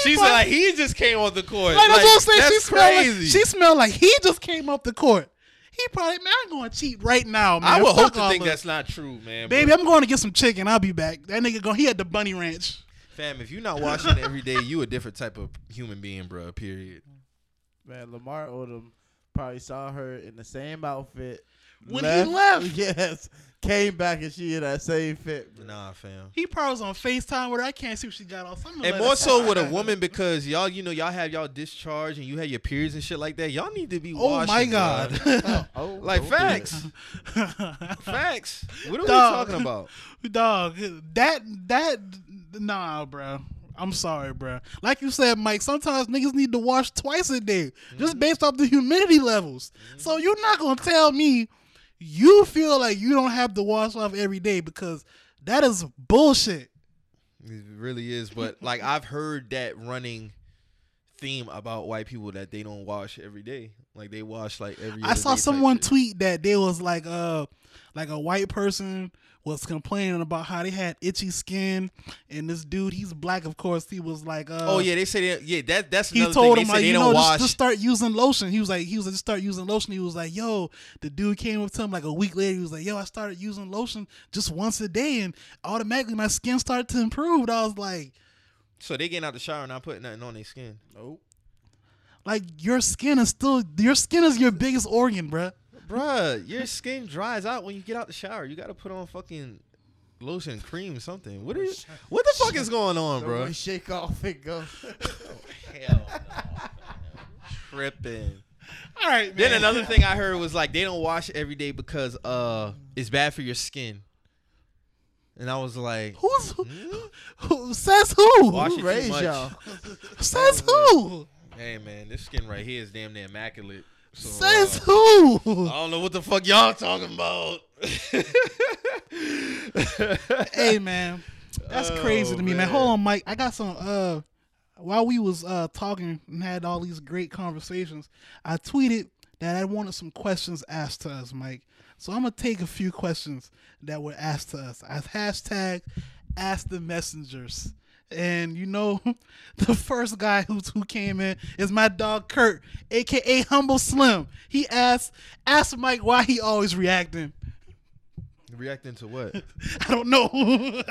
She's like- like, he just came on the court. Like, that's what I'm saying. that's She smelled like crazy. she smelled like he just came off the court. He probably man, I'm going to cheat right now, man. I would Fuck hope to think that. that's not true, man. Baby, but- I'm going to get some chicken. I'll be back. That nigga going. He had the bunny ranch. fam, if you're not washing every day, you a different type of human being, bro. Period. Man, Lamar Odom probably saw her in the same outfit When he left. Yes, came back and she in that same fit. bro. Nah, fam. He probably was on Facetime with her. I can't see what she got on. So I'm And more so with a woman because y'all, you know, y'all have y'all discharge and you have your periods and shit like that. Y'all need to be Oh washing. my god. Oh, Like don't do facts, facts. What are we talking about? Dog, that that nah, bro. I'm sorry, bro. Like you said, Mike, sometimes niggas need to wash twice a day Mm-hmm. just based off the humidity levels. So you're not gonna tell me you feel like you don't have to wash off every day because that is bullshit. It really is, but like I've heard that running theme about white people that they don't wash every day. Like they wash like every. I saw someone tweet that there was like uh like a white person was complaining about how they had itchy skin and this dude he's black of course he was like uh Oh yeah, they said they, yeah. That that's he another told thing. him They like you don't know just, wash. just start using lotion he was like he was like just start using lotion he was like yo the dude came up to him like a week later he was like yo I started using lotion just once a day and automatically my skin started to improve and I was like so they getting out the shower and not putting nothing on their skin. Nope. like your skin is still your skin is your biggest organ bruh Bruh, your skin dries out when you get out the shower. You got to put on fucking lotion, cream, something. What is what the fuck is going on, bro? shake off and go. Hell, no. tripping. all right Then another thing I heard was like they don't wash every day because uh it's bad for your skin. And I was like, who's hmm? who says who Wash it Who too raised much. y'all? says who hey man, this skin right here is damn near immaculate. So, says uh, who I don't know what the fuck y'all talking about. hey man, that's crazy Oh, to me, man. man. Hold on, Mike. I got some. Uh, while we was uh talking and had all these great conversations, I tweeted that I wanted some questions asked to us, Mike. So I'm gonna take a few questions that were asked to us. I hashtag Ask the Messengers. And you know, the first guy who who came in is my dog Kurt, aka Humble Slim. He asked asked Mike why he always reacting. Reacting to what? I don't know.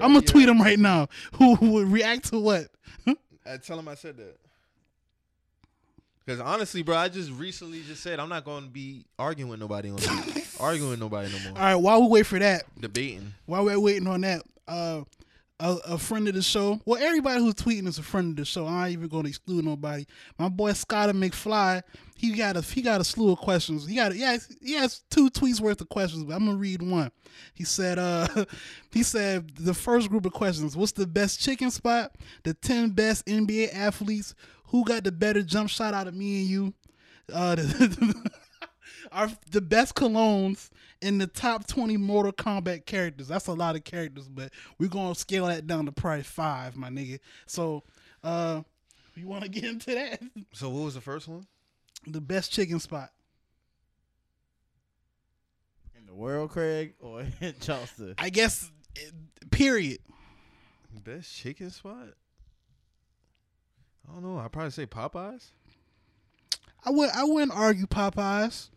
I'm gonna tweet him right now. Who, who would react to what? I tell him I said that. Because honestly, bro, I just recently just said I'm not going to be arguing with nobody on arguing with nobody no more. right, while we wait for that, Debating. while we're waiting on that, uh, a, a friend of the show. Well, everybody who's tweeting is a friend of the show. I ain't even going to exclude nobody. My boy Scott McFly, he got a he got a slew of questions. He got he has he has two tweets worth of questions, but I'm gonna read one. He said, uh, he said the first group of questions: What's the best chicken spot? The ten best NBA athletes. Who got the better jump shot out of me and you? Uh, the, our the best colognes in the top 20 Mortal Kombat characters. That's a lot of characters, but we're gonna scale that down to probably five, my nigga. So, uh, you want to get into that? So what was the first one? The best chicken spot. In the world, Craig, or in Charleston? I guess. eh, Period. Best chicken spot? I don't know. I'd probably say Popeyes. I would. I wouldn't argue Popeyes.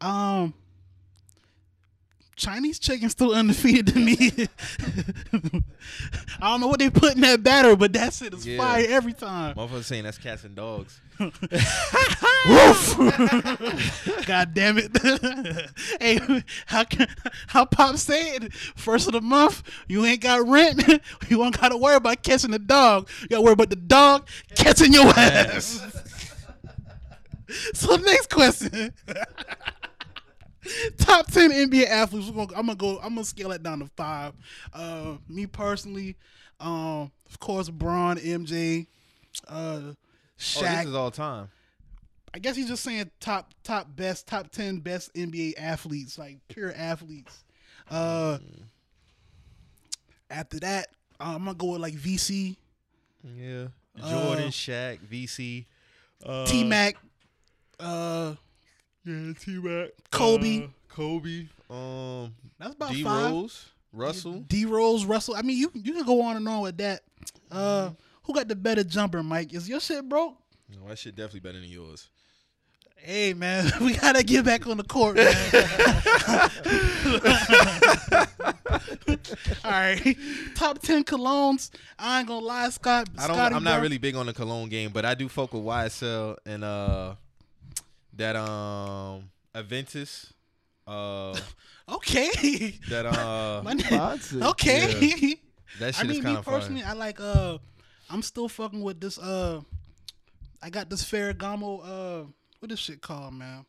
Um. Chinese chicken still undefeated to me. I don't know what they put in that batter, but that shit is Yeah. fire every time. Motherfuckers saying that's cats and dogs. Woof! God damn it! hey, how can how Pop said first of the month you ain't got rent. You don't got to worry about catching the dog. You got to worry about the dog catching your ass. so next question. Top ten NBA athletes. We're gonna, I'm gonna go. I'm gonna scale it down to five. Uh, me personally, um, of course, Bron, MJ, uh, Oh, Shaq. this is all time. I guess he's just saying top top best top ten best NBA athletes, like pure athletes. Uh after that, uh, I'm gonna go with like VC, Yeah. Uh, Jordan, Shaq, VC, uh, T Mac, uh Yeah, T Mac, Kobe. uh, Kobe, um, that's about D five. Rose, Russell. D Rose, Russell. I mean you you can go on and on with that. Uh who got the better jumper, Mike? Is your shit broke? No, that shit definitely better than yours. Hey man, we gotta get back on the court, man. All right, top ten colognes. I ain't gonna lie, Scott. I don't. Scotty I'm not really big on the cologne game, but I do fuck with YSL and uh that um Aventus. Uh, okay. that uh My nigga- Sponsor. okay. that I shit is mean, kind me of fun. personally, I like. Uh, I'm still fucking with this. Uh, I got this Ferragamo. Uh, what this shit called, man?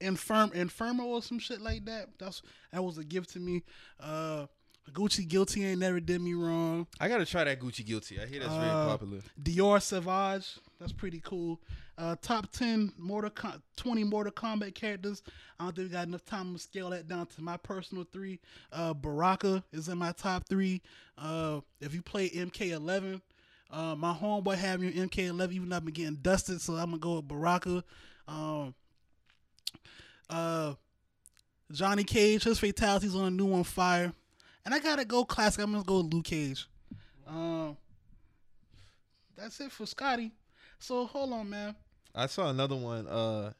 Infirm Infermo or some shit like that. That's that was a gift to me. Uh, Gucci Guilty ain't never did me wrong. I gotta try that Gucci Guilty. I hear that's very Uh, popular. Dior Savage, that's pretty cool. Uh, top ten Mortal Com- twenty Mortal Kombat characters. I don't think we got enough time to scale that down to my personal three. Uh, Baraka is in my top three. Uh, if you play MK11, uh, my homeboy had me MK11. Even though I've been getting dusted, so I'm gonna go with Baraka. Um, uh, Johnny Cage, his fatalities on a new one fire, and I gotta go classic. I'm gonna go Luke Cage. Um, that's it for Scotty. So hold on, man. I saw another one. Uh,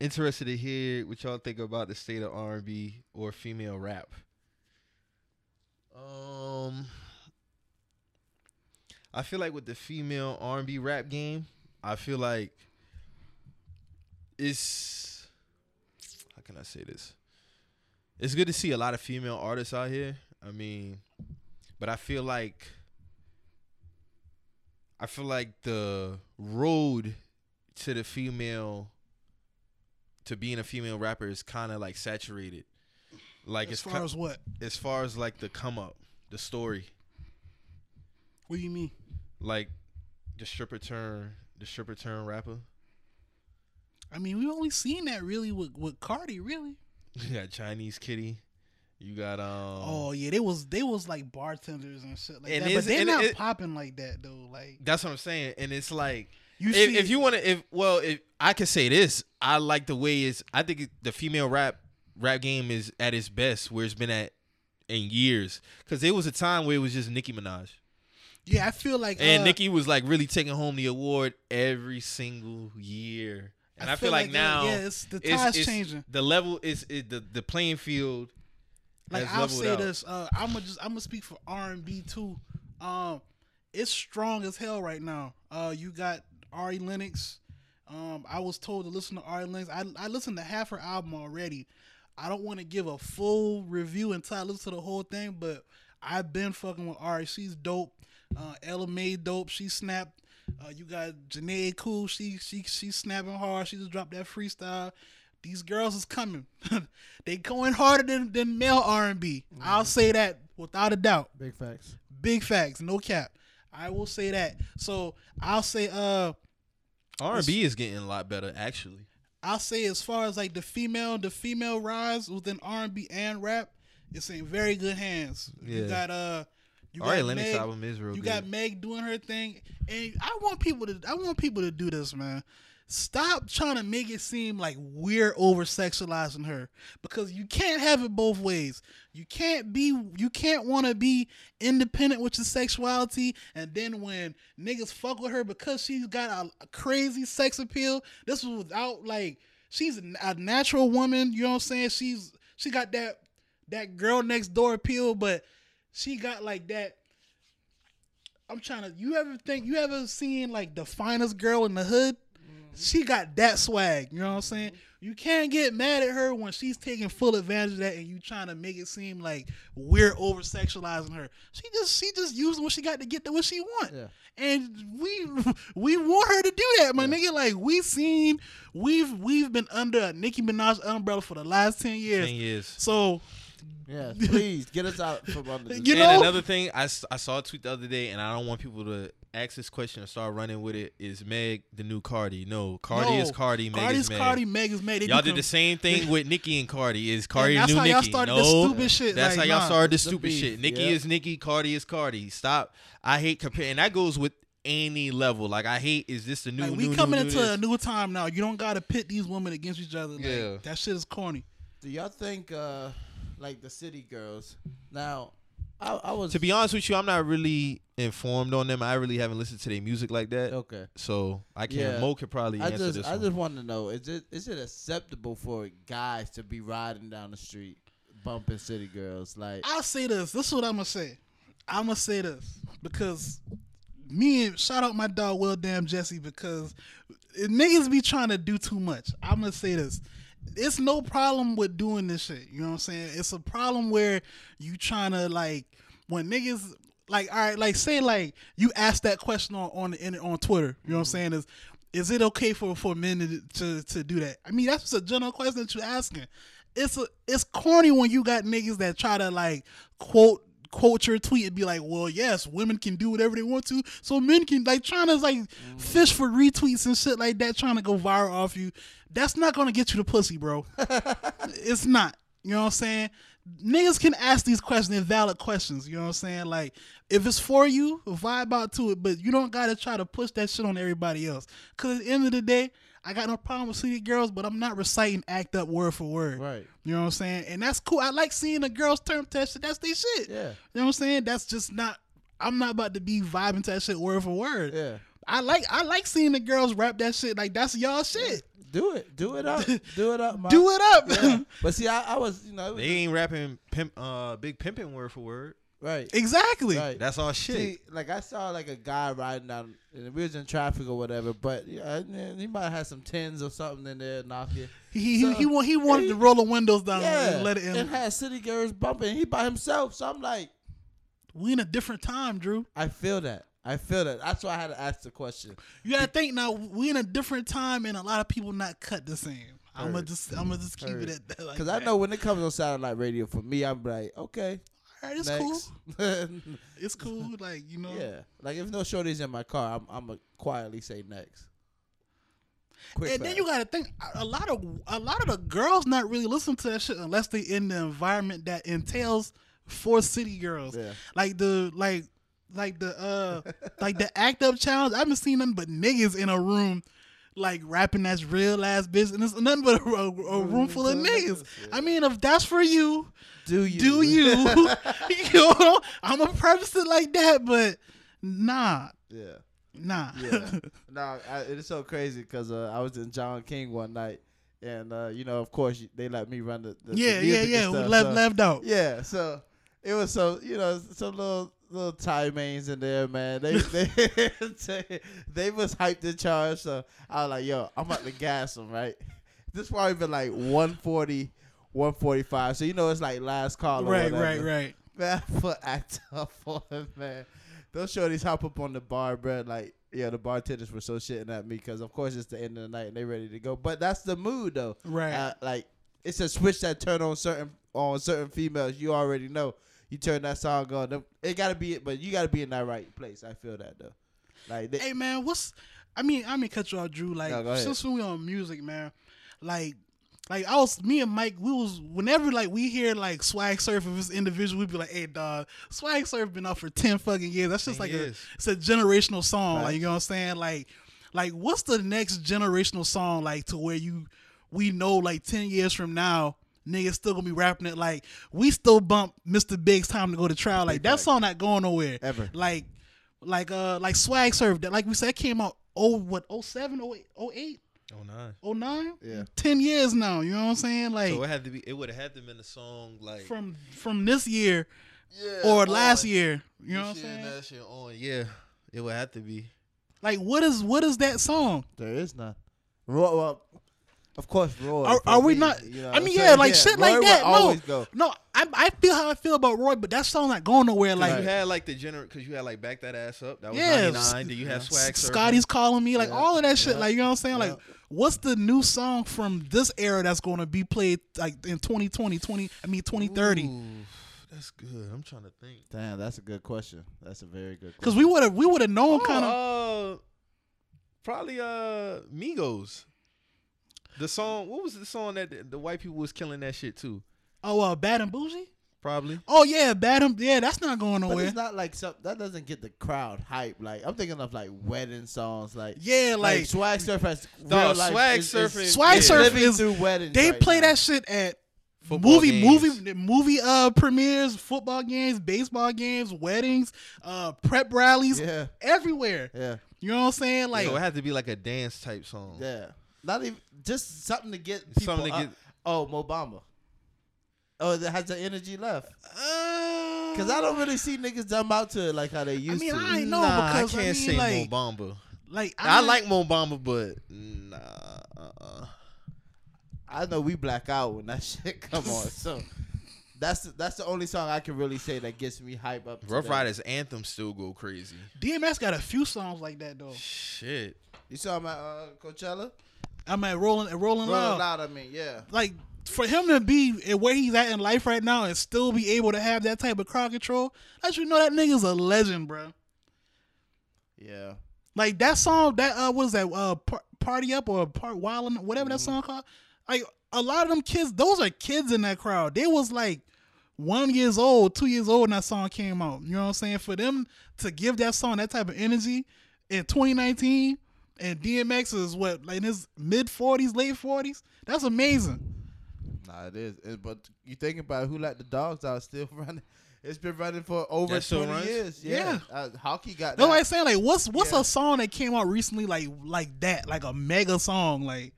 interested to hear what y'all think about the state of R and B or female rap. Um, I feel like with the female R and B rap game, I feel like it's how can I say this? It's good to see a lot of female artists out here. I mean, but I feel like I feel like the road to the female to being a female rapper is kind of like saturated. Like as far as what? as far as like the come up, the story, What do you mean? like the stripper turn, the stripper turn rapper. I mean, we've only seen that really with with Cardi, really. You got Chinese Kitty. You got um. oh yeah, they was they was like bartenders and shit like And that. But they're not popping like that though. Like That's what I'm saying, and it's like you if, see, if you want to, if well, if I can say this, I like the way it's. I think the female rap rap game is at its best, where it's been at in years. Because there was a time where it was just Nicki Minaj, yeah, I feel like and uh, Nicki was like really taking home the award every single year. And I, feel, like, uh, now, yeah, it's the it's- tide's it's- changing. The level is it, the the playing field. Like I'll say out. this, uh, I'm gonna just I'm gonna speak for R and B too. Um, it's strong as hell right now. Uh, you got Ari Lennox. Um, I was told to listen to Ari Lennox. I I listened to half her album already. I don't want to give a full review until I listen to the whole thing, but I've been fucking with Ari. She's dope. Uh, Ella Mai dope. She snapped. Uh, you got Janae Cool. She she she's snapping hard. She just dropped that freestyle. These girls is coming. they going harder than, than male R and B. I'll say that without a doubt. Big facts. Big facts, no cap. I will say that. So I'll say uh R and B is getting a lot better actually. I'll say as far as like the female the female rise within R and B and rap, it's in very good hands. You Yeah. got uh you Ari got Lennox Meg, album is real you good. got Meg doing her thing, and I want people to I want people to do this, man. Stop trying to make it seem like we're over sexualizing her because you can't have it both ways. You can't be you can't want to be independent with your sexuality, and then when niggas fuck with her because she's got a, a crazy sex appeal. This was without like she's a, a natural woman. You know what I'm saying? She's she got that that girl next door appeal, but she got like that. I'm trying to. You ever think you ever seen like the finest girl in the hood? Mm-hmm. She got that swag. You know what I'm saying? Mm-hmm. You can't get mad at her when she's taking full advantage of that, and you trying to make it seem like we're over sexualizing her. She just she just using what she got to get to what she want. Yeah. And we we want her to do that, my nigga. Like we seen we've we've been under a Nicki Minaj umbrella for the last ten years. Ten years. So Yeah, please get us out from under this. You and know- another thing, I, I saw a tweet the other day, and I don't want people to ask this question and start running with it. Is Meg the new Cardi? No, Cardi no, is Cardi. Meg Cardi's is Meg. Cardi, Meg is Meg. They Y'all did com- the same thing with Nicki and Cardi. Is Cardi that's new how Nicki? y'all started no, the stupid shit. That's like, how y'all nah. started the The stupid beef, shit. Nicki yeah. is Nicki, Cardi is Cardi. Stop. I hate comparing. That goes with any level. Like I hate. Is this the new? Like new, we coming new, into new a new time now. You don't gotta pit these women against each other. Like, Yeah. that shit is corny. Do y'all think uh like the city girls? Now, I, I was To be honest with you, I'm not really informed on them. I really haven't listened to their music like that. okay. So I can't. Yeah. Mo could probably I answer just this I one. just want to know is it is it acceptable for guys to be riding down the street bumping city girls like I'll say this. This is what I'm gonna say. I'm gonna say this because me and shout out my dog Well Damn Jesse because niggas be trying to do too much. I'm gonna say this. It's no problem with doing this shit. You know what I'm saying? It's a problem where you trying to like when niggas like all right, like say like you ask that question on on on Twitter. You know what I'm mm-hmm. saying? Is is it okay for for men to, to to do that? I mean, that's just a general question that you're asking. It's a it's corny when you got niggas that try to like quote quote your tweet and be like, well, yes, women can do whatever they want to, so men can like trying to like mm-hmm. fish for retweets and shit like that, trying to go viral off you. That's not gonna get you the pussy, bro. it's not. You know what I'm saying? Niggas can ask these questions, they're valid questions. You know what I'm saying? Like, if it's for you, vibe out to it, but you don't gotta try to push that shit on everybody else. Cause at the end of the day, I got no problem with city girls, but I'm not reciting act up word for word. Right. You know what I'm saying? And that's cool. I like seeing the girls term test shit. That's their shit. Yeah. You know what I'm saying? That's just not. I'm not about to be vibing to that shit word for word. Yeah. I like I like seeing the girls rap that shit. Like that's y'all shit. Do it. Do it up. Do it up. man. Do it up. Yeah. But see, I, I was, you know, was They ain't rapping pimp, uh, big pimping word for word. right. exactly. Right. That's all shit. See, like I saw like a guy riding down, and we was in traffic or whatever. But yeah, he might have some tens or something in there knocking. He he So, he, want, he wanted he- to roll the windows down Yeah, and let it in. and had city girls bumping. He by himself, so I'm like, we in a different time, Drew. I feel that. I feel that. That's why I had to ask the question. You gotta think now. We in a different time, and a lot of people not cut the same. I'm gonna just I'm gonna just keep Heard. it at that. Like Because I know when it comes on satellite radio, for me, I'm like, okay, All right, it's cool. It's cool. Like you know. yeah, like if no shorties in my car, I'm I'm gonna quietly say next. Quick And then you gotta think a lot of a lot of the girls not really listen to that shit unless they in the environment that entails for city girls. Yeah. Like the like like the uh like the act up challenge. I haven't seen nothing but niggas in a room like rapping that's real ass bitch and it's nothing but a, a, a room full of niggas. I mean if that's for you, do you do you? you know, I'm gonna preface it like that, but nah, yeah. nah. Yeah. I, it's so crazy because uh, I was in John King one night, and uh, you know, of course, they let me run the, the the yeah, yeah, and yeah. We left so- left out. Yeah, so it was so you know some little little Thai mains in there, man. They they they, they was hyped in charge, so I was like, yo, I'm about to gas them, right? This probably been like 140, 145. So you know it's like last call. Right, right, right. Man, I put act up for him, man. Those shorties hop up on the bar, bro. Like, yeah, the bartenders were so shitting at me because, of course, it's the end of the night and they ready to go. But that's the mood, though. Right. Uh, like, it's a switch that turn on certain on certain females. You already know. You turn that song on. them- It gotta be, it, but you gotta be in that right place. I feel that though. Like, they, Hey man, what's I mean, I mean cut you off, Drew. Like No, since we on music, man, like like I was me and Mike, we was whenever like we hear like swag surf if it's individual, we'd be like, hey dog, swag surf been out for ten fucking years. That's just like a it's a generational song. Like you know what I'm saying? Like like what's the next generational song like to where you we know like ten years from now niggas still gonna be rapping it like we still bump Mr. Big's time to go to trial. Like that song not going nowhere. Ever. Like like uh like swag surf that like we said came out oh what 07 08 08 Oh nine. 09 Yeah. 10 years now you know what i'm saying like So it had to be. It would have had to been a song like from from this year yeah, or last year you know what i'm saying That shit on. Yeah, it would have to be. like what is what is that song there is none. Roy, well, of course, Roy. are, are we me, not you know i mean I'm yeah saying? like shit Roy like that no go. no I, I feel how i feel about roy but that song not going nowhere Like like you had like the gener because you had like back that ass up. That was Yeah, ninety nine. Then you had yeah. swag. Scotty's calling me, like Yeah, all of that shit. yeah, Like you know what I'm saying? Like, what's the new song from this era that's going to be played like in 2020, 20? I mean 2030? Ooh, that's good. I'm trying to think. Damn, that's a good question. That's a very good. Because we would have we would have known kind of. Uh, probably uh Migos. The song. What was the song that the, the white people was killing that shit too? Oh, uh, Bad and Boujee. Probably. Oh yeah, Bad and yeah, that's not going But it's not like some that doesn't get the crowd hype. Like I'm thinking of like wedding songs, like yeah, like, like, swag surf has Dog, Swag is- Surf is is- Swag yeah. Surf is through weddings. they right play now. that shit at Football movie games. movie movie uh premieres, football games, baseball games, weddings, uh prep rallies, Yeah, everywhere. yeah, You know what I'm saying? Like so it had to be like a dance type song. yeah. Not even just something to get people. Something to up. get- Oh, Mo Bamba. Oh, that has the energy left. uh, Cause I don't really see niggas dumb out to it like how they used mean, to. I ain't know nah, because, I I can't mean, say like- Mo Bamba. like I, like Mo Bamba, but nah. Uh-uh. I know we black out when that shit come on. So that's the, that's the only song I can really say that gets me hype up. to Rough that. Riders anthem still go crazy. DMX got a few songs like that though. Shit. You saw him at uh, Coachella. I'm at Rolling Rolling Rolling Loud. Loud. I mean, yeah. Like for him to be where he's at in life right now and still be able to have that type of crowd control, let you know that nigga's a legend, bro. Yeah. Like that song, that uh, what is that? Uh, par- party up or part wildin', whatever that song called. Like a lot of them kids, those are kids in that crowd. They was like one years old, two years old when that song came out. You know what I'm saying? For them to give that song that type of energy in 2019, and DMX is what like in his mid 40s, late 40s. That's amazing. Nah, it is. It- but you think about it, who let the dogs out still running. It's been running for over That 20 runs? years. Yeah. Yeah. Uh, Hockey got That's why that. I'm saying like, what's what's Yeah. a song that came out recently like like that, like a mega song, like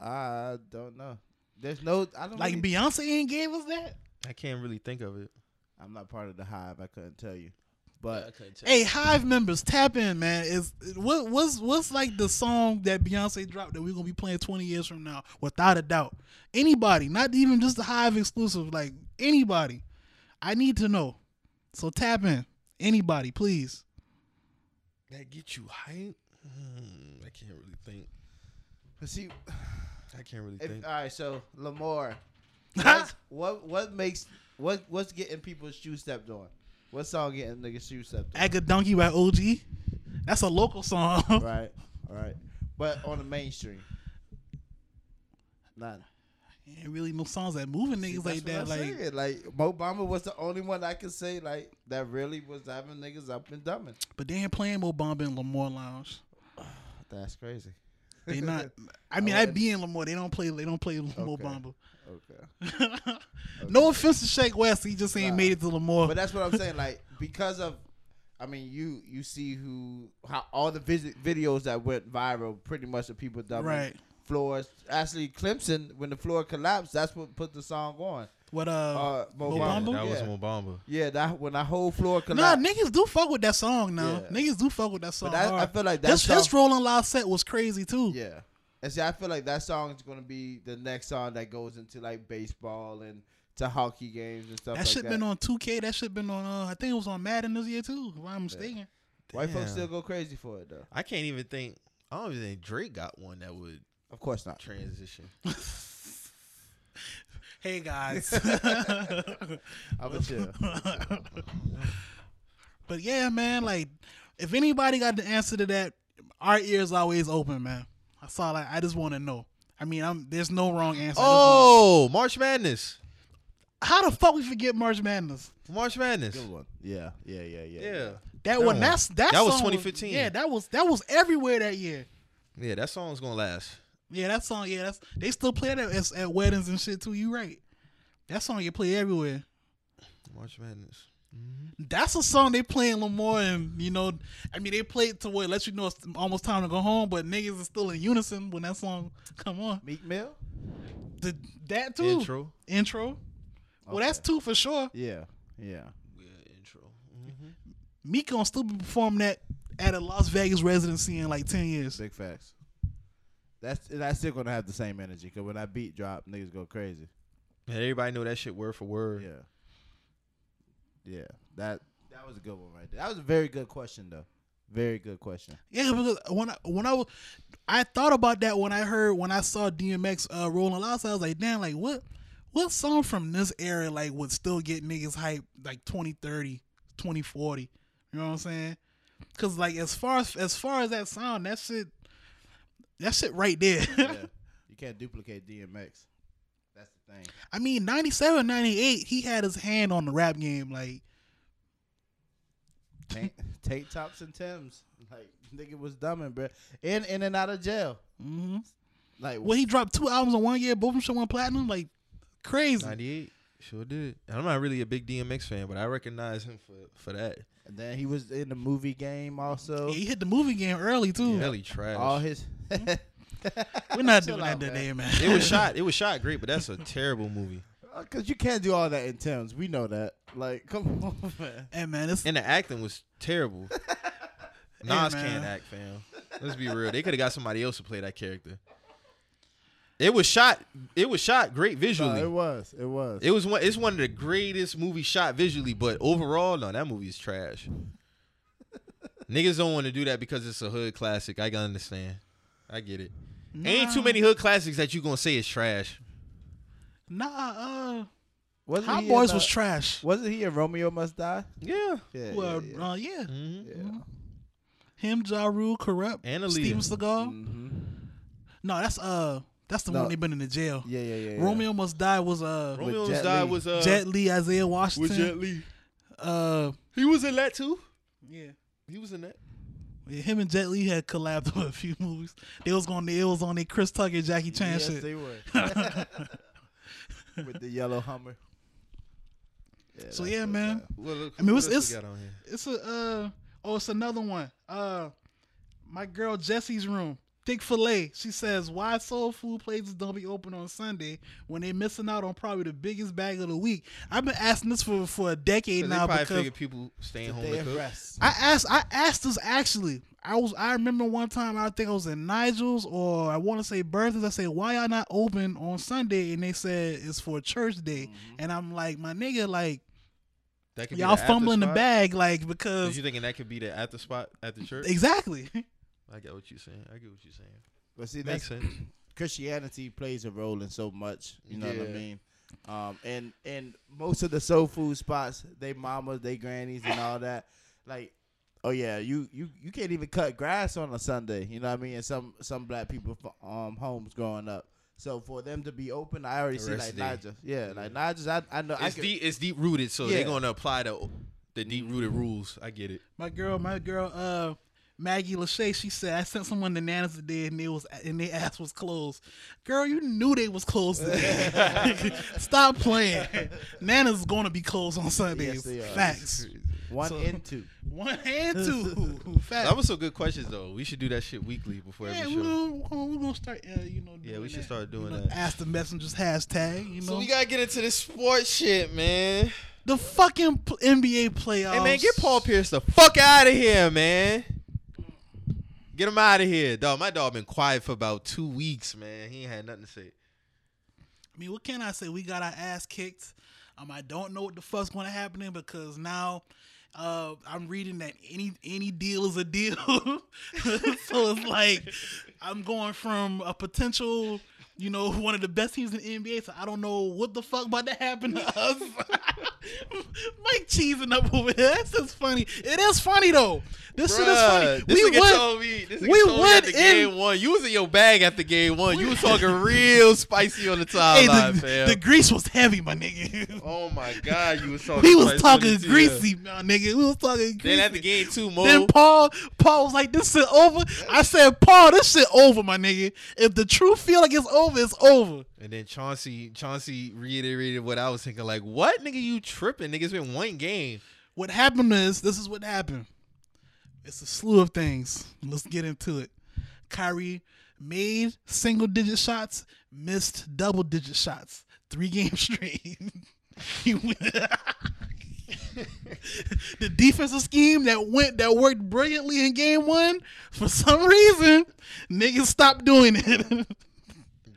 I don't know. There's no. I don't. like really- Beyonce ain't gave us that. I can't really think of it. I'm not part of the hive. I couldn't tell you. But Hey, Hive members, tap in, man. Is what what's what's like the song that Beyonce dropped that we're gonna be playing twenty years from now, without a doubt. Anybody, not even just the Hive exclusive, like anybody. I need to know. So tap in. Anybody, please. That get you hype? Hmm, I can't really think. but see, I can't really if, think. all right. So Lamar, what what makes what what's getting people's shoes stepped on? What song getting niggas shoes stepped on? Aga Donkey by OG. That's a local song. right. All right. But on the mainstream, none. Ain't really no songs that moving niggas See, like that. I'm Like saying. like Mo Bamba was the only one I could say like that really was having niggas up and dumbing. but they ain't playing Mo Bamba in Lamore Lounge. That's crazy. They not I mean I I, be in Lamore. They don't play they don't play Mo Bamba. Okay. no offense to Sheck Wes, he just ain't Nah. made it to Lamore. But that's what I'm saying. Like because of, I mean, you you see who how all the visit videos that went viral. Pretty much the people dumping Right. floors. Actually, Clemson when the floor collapsed, that's what put the song on. What uh, Uh, Mo Mo Bamba. Bamba? that was yeah. Mo Yeah, that when that whole floor collapsed. Nah, niggas do fuck with that song now. Yeah. Niggas do fuck with that song. but that, I feel like that his, song. his Rolling Loud set was crazy too. Yeah. And see, I feel like that song is gonna be the next song that goes into like baseball and to hockey games and stuff that like shit that. been on 2K. That shit been on. Uh, I think it was on Madden this year too. If I'm mistaken. White folks still go crazy for it though. I can't even think. I don't even think Drake got one that would Of course not. transition. Hey guys. I'm a chill. but yeah, man. Like, if anybody got the answer to that, our ears always open, man. That's all. I, I just want to know. I mean, I'm there's no wrong answer. I wanna- Oh, March Madness. how the fuck we forget March Madness? March Madness. Good one. Yeah, yeah, yeah, yeah. Yeah. That, That one, one. that's that. That was song 2015. yeah, that was that was everywhere that year. Yeah, that song's gonna last. Yeah, that song. Yeah, that's they still play that at, at weddings and shit too. You right. That song you play everywhere. March Madness. That's a song they play in Lamore, and you know, I mean, they play it to where it lets you know it's almost time to go home, but niggas is still in unison when that song come on. Meek Mill. The, that too. Intro. Intro. Well, that's two for sure. Yeah, yeah. Yeah, intro. Mm-hmm. Meek gonna still be performing that at a Las Vegas residency in like ten years. Big facts. That's that's still gonna have the same energy. Cause when that beat drop, niggas go crazy. And everybody know that shit word for word. Yeah. Yeah. That that was a good one right there. That was a very good question though. Very good question. Yeah, because when I when I was, I thought about that when I heard when I saw DMX uh, rolling loud. So I was like, damn, like what what song from this era like would still get niggas hype like 2030, 2040? You know what I'm saying? Cause like as far as as far as that sound, that shit that shit right there. Yeah. you can't duplicate DMX. That's the thing. I mean, 97, 98, he had his hand on the rap game. Like, Tank, tank tops and Tims. Like nigga was dumbing, bro. In in and out of jail. mhm. Like well, he dropped two albums in one year, both of them shit went platinum. Like, crazy. 98. Sure did. And I'm not really a big DMX fan, but I recognize him for, for that. and then he was in the movie game also. Yeah, he hit the movie game early too. Hell, he trash. All his We're not Chill doing out, that today, man. it was shot. It was shot great, but that's a terrible movie. Uh, Cause you can't do all that in Tims. We know that. Like, come on, man. Hey man, it's And the acting was terrible. Nas man. can't act, fam. Let's be real. They could have got somebody else to play that character. It was shot. It was shot great No, visually. it was. It was. It was one. It's one of the greatest movies shot visually, but overall, no, that movie is trash. Niggas don't want to do that because it's a hood classic. I can understand. I get it. Ain't too many hood classics that you gonna say is trash. Nah, uh, Wasn't Hot Boys in, was uh, trash. Wasn't he in Romeo Must Die? Yeah. Yeah. well, yeah, yeah. uh, yeah. hmm yeah. Him, Ja Rule, corrupt. And Aaliyah. Steven Seagal. Mhm. No, that's uh, that's the No. one they been in the jail. yeah, yeah, yeah, yeah. Romeo Must Die was uh, Romeo's Jet Die Li. was uh Jet Li, Isaiah was Washington. Jet Li. Uh, He was in that too. yeah. He was in that. Yeah, him and Jet Li had collabed on a few movies. They was going. It was on the Chris Tucker, Jackie Chan Yes, shit. they were. With the yellow Hummer. So yeah, man. Well, look, I mean, it's- it's- we got on here? It's a uh oh, it's another one. Uh, my girl Jesse's room. Thick fillet. She says, "Why soul food places don't be open on Sunday when they missing out on probably the biggest bag of the week?" I've been asking this for for a decade 'Cause they now probably because figured people staying home Day to of cook. rest. I asked I asked this actually. I was I remember one time I think I was in Nigel's or I want to say Bertha's. I said why y'all not open on Sunday and they said it's for church day mm-hmm. and I'm like my nigga like That could y'all the fumbling the bag like Is because you thinking that could be the after spot at the church? exactly I get what you're saying. I get what you're saying. But see, Makes that's sense. Christianity plays a role in so much. You know what I mean? Um, and and most of the soul food spots, they mamas, they grannies, and all that. Like, oh yeah, you you you can't even cut grass on a Sunday. You know what I mean? And some some black people um homes growing up. So for them to be open, I already The see like of the day. Niger. Yeah, like Niger's. I I know. I It's could, deep. It's deep rooted, so Yeah. they're gonna apply the the deep rooted rules. I get it. my girl my girl uh Maggie Lachey, she said I sent someone to Nana's today and they was and they ass was closed. Girl, you knew they was closed today. Stop playing. Nana's gonna be closed on Sundays. Yes, they are. Facts. one so- and two. One and two. Facts. That was some good questions though. We should do that shit weekly before yeah, every we're show. gonna, we're gonna start. Uh, you know. Yeah, we should that. start doing You know, that. Ask the messengers hashtag. You know. So we gotta get into this sports shit, man. the fucking p- NBA playoffs. Hey man, get Paul Pierce the fuck out of here, man. Get him out of here, dog. My dog been quiet for about two weeks, man. He ain't had nothing to say. I mean, what can I say? We got our ass kicked. Um, I don't know what the fuck's going to happen because now uh, I'm reading that any any deal is a deal. so it's like I'm going from a potential, you know, one of the best teams in the NBA. So I don't know what the fuck about to happen to us. Mike cheesing up over there. That's just funny. It is funny though. This shit is funny. This we would. told me. This we told me would in- game one. You was in your bag after game one. You was talking real spicy on the Hey, timeline, the, fam. the grease was heavy, my nigga. oh my god, you was talking. we was talking greasy, my nigga. We was talking greasy. Then after game two, Mo. Then Paul, Paul was like, "This shit over." I said, "Paul, this shit over, my nigga. If the truth feel like it's over, it's over." And then Chauncey, Chauncey reiterated what I was thinking. Like, what, nigga? You tripping? Nigga's been one game. What happened is, this is what happened. It's a slew of things. Let's get into it. Kyrie made single digit shots, missed double digit shots, three games straight. the defensive scheme that went that worked brilliantly in game one, for some reason, niggas stopped doing it.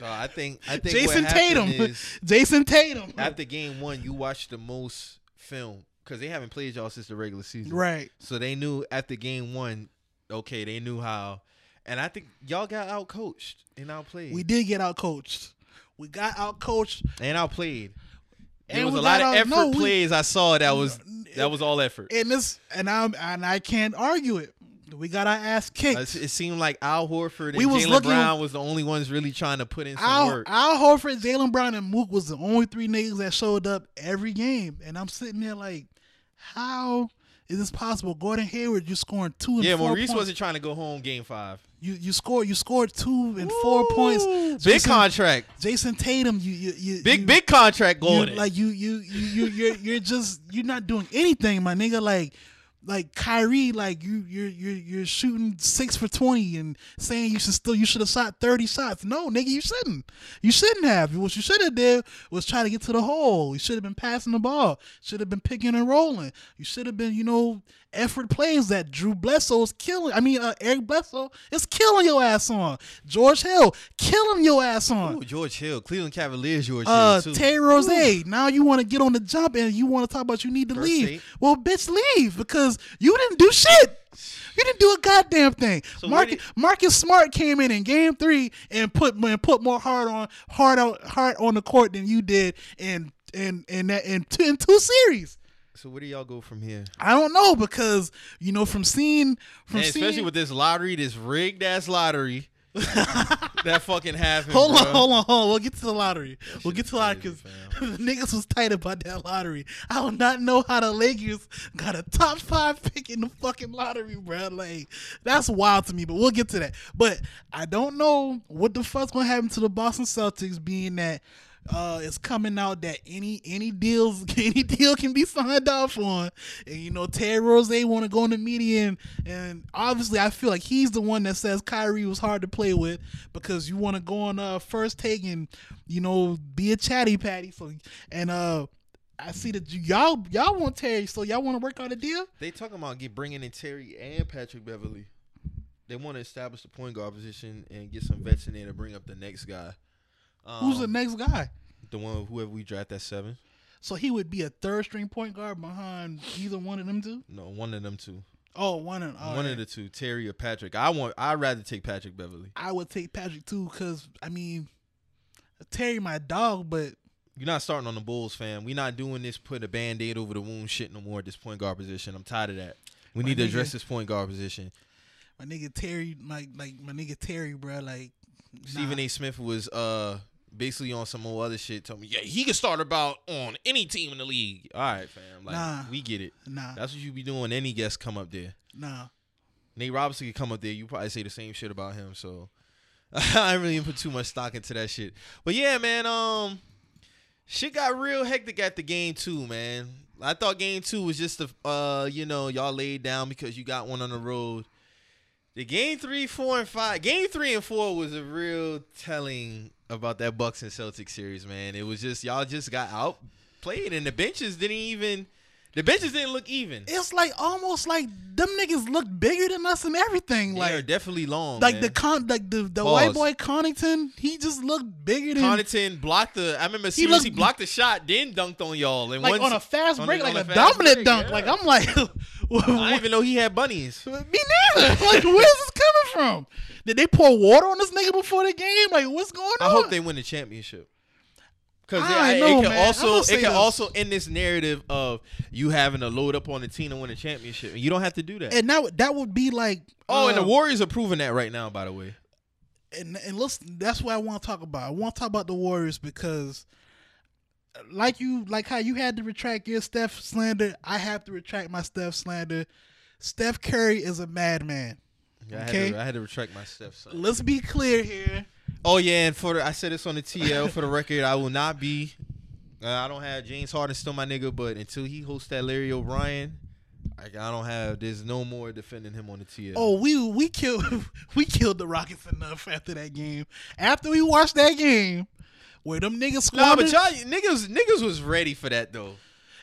I think. I think Jayson Tatum. is Jayson Tatum. after game one, you watched the most film because they haven't played y'all since the regular season. Right. So they knew after game one, okay, they knew how. And I think y'all got out coached and outplayed. We did get out coached. We got out coached. and outplayed. There And it was a lot of effort no, we- plays I saw that was that was all effort. And this and I and I can't argue it. We got our ass kicked. It it seemed like Al Horford and Jaylen Brown was the only ones really trying to put in some Al, work. Al Horford, Jaylen Brown, and Mook was the only three niggas that showed up every game. And I'm sitting there like, how is this possible? Gordon Hayward, you scoring two and yeah, four Maurice points. wasn't trying to go home game five. You you scored you scored two and four points. Big contract. Jayson Tatum, you you, you Big you, big contract you, going. like you you you you you're you're just you're not doing anything, my nigga. Like like Kyrie, like you you're you're you're shooting six for twenty and saying you should still you should have shot thirty shots. No, nigga, you shouldn't. You shouldn't have. What you should have did was try to get to the hole. You should have been passing the ball. Should have been picking and rolling. You should have been, you know, effort plays that Drew Bledsoe is killing. I mean, uh, Eric Bledsoe is killing your ass on. George Hill killing your ass on. Ooh, George Hill, Cleveland Cavaliers. George Uh, Hill too. Terry Rose. Now you want to get on the jump and you want to talk about you need to First leave. date. Well, bitch, leave because you didn't do shit. You didn't do a goddamn thing. So Marcus, did- Marcus Smart came in in game three and put and put more heart on heart on heart on the court than you did in in in that in two, in two series. So where do y'all go from here? I don't know because you know from seeing from And especially seeing, with this lottery, this rigged ass lottery that fucking happened. Hold on, bro. hold on, hold on. We'll get to the lottery. We'll get to the lottery because the niggas was tight about that lottery. I do not know how the Lakers got a top five pick in the fucking lottery, bro. Like that's wild to me. But we'll get to that. But I don't know what the fuck's gonna happen to the Boston Celtics, being that uh, it's coming out that any any deals any deal can be signed off on, and you know Terry Rose want to go in the media and, and obviously I feel like he's the one that says Kyrie was hard to play with because you want to go on uh first take and you know be a chatty patty. So and uh I see that y'all y'all want Terry, so y'all want to work out a deal. They talking about get bringing in Terry and Patrick Beverley. They want to establish the point guard position and get some vets in there to bring up the next guy. Um, Who's the next guy? the one whoever we draft at seven? So he would be a third string point guard behind either one of them two. No, one of them two. Oh, one of all one right. of the two, Terry or Patrick. I want. I'd rather take Patrick Beverley. I would take Patrick too, cause I mean, Terry my dog, but You're not starting on the Bulls, fam. We're not doing this put a band aid over the wound shit no more at this point guard position. I'm tired of that. We My need to address this point guard position. my nigga Terry, my like my nigga Terry, bro, like Stephen nah. A. Smith was uh basically on some more other shit. Told me, yeah, he can start about on any team in the league. All right, fam. Like Nah. we get it. Nah, That's what you be doing. Any guest come up there. nah. Nate Robinson could come up there. You probably say the same shit about him. So I really put too much stock into that shit. But yeah, man. Um, shit got real hectic at the game too, man. I thought game two was just the uh, you know, y'all laid down because you got one on the road. The game three, four, and five. Game three and four was a real telling about that Bucks and Celtics series, man. It was just y'all just got outplayed, and the benches didn't even. The benches didn't look even. It's like almost like them niggas look bigger than us and everything. Like They are definitely long. like man. the con like the the Pause. white boy Connaughton, he just looked bigger than Connaughton blocked the. I remember seeing he, looked- blocked the shot, then dunked on y'all. And like on a fast on break, like a dominant break, dunk. yeah. Like I'm like, I didn't even know he had bunnies. Me neither. Like, where's this coming from? Did they pour water on this nigga before the game? Like, what's going on? I hope they win the championship. Because it, it can I'm also it can this. also end this narrative of you having to load up on the team to win a championship, and you don't have to do that. and that would- that would be like oh, and the uh, Warriors are proving that right now. By the way, and and listen, that's what I want to talk about. I want to talk about the Warriors because, like you, like how you had to retract your Steph slander, I have to retract my Steph slander. Steph Curry is a madman. Yeah, I, Okay. had to, I had to retract my steps. Let's be clear here. Oh yeah, and for the, I said this on the TL for the record, I will not be. Uh, I don't have James Harden still my nigga, but until he hosts that Larry O'Brien, I, I don't have. There's no more defending him on the TL. Oh, we we killed we killed the Rockets enough after that game. After we watched that game, where them niggas nah, but y'all niggas niggas was ready for that though.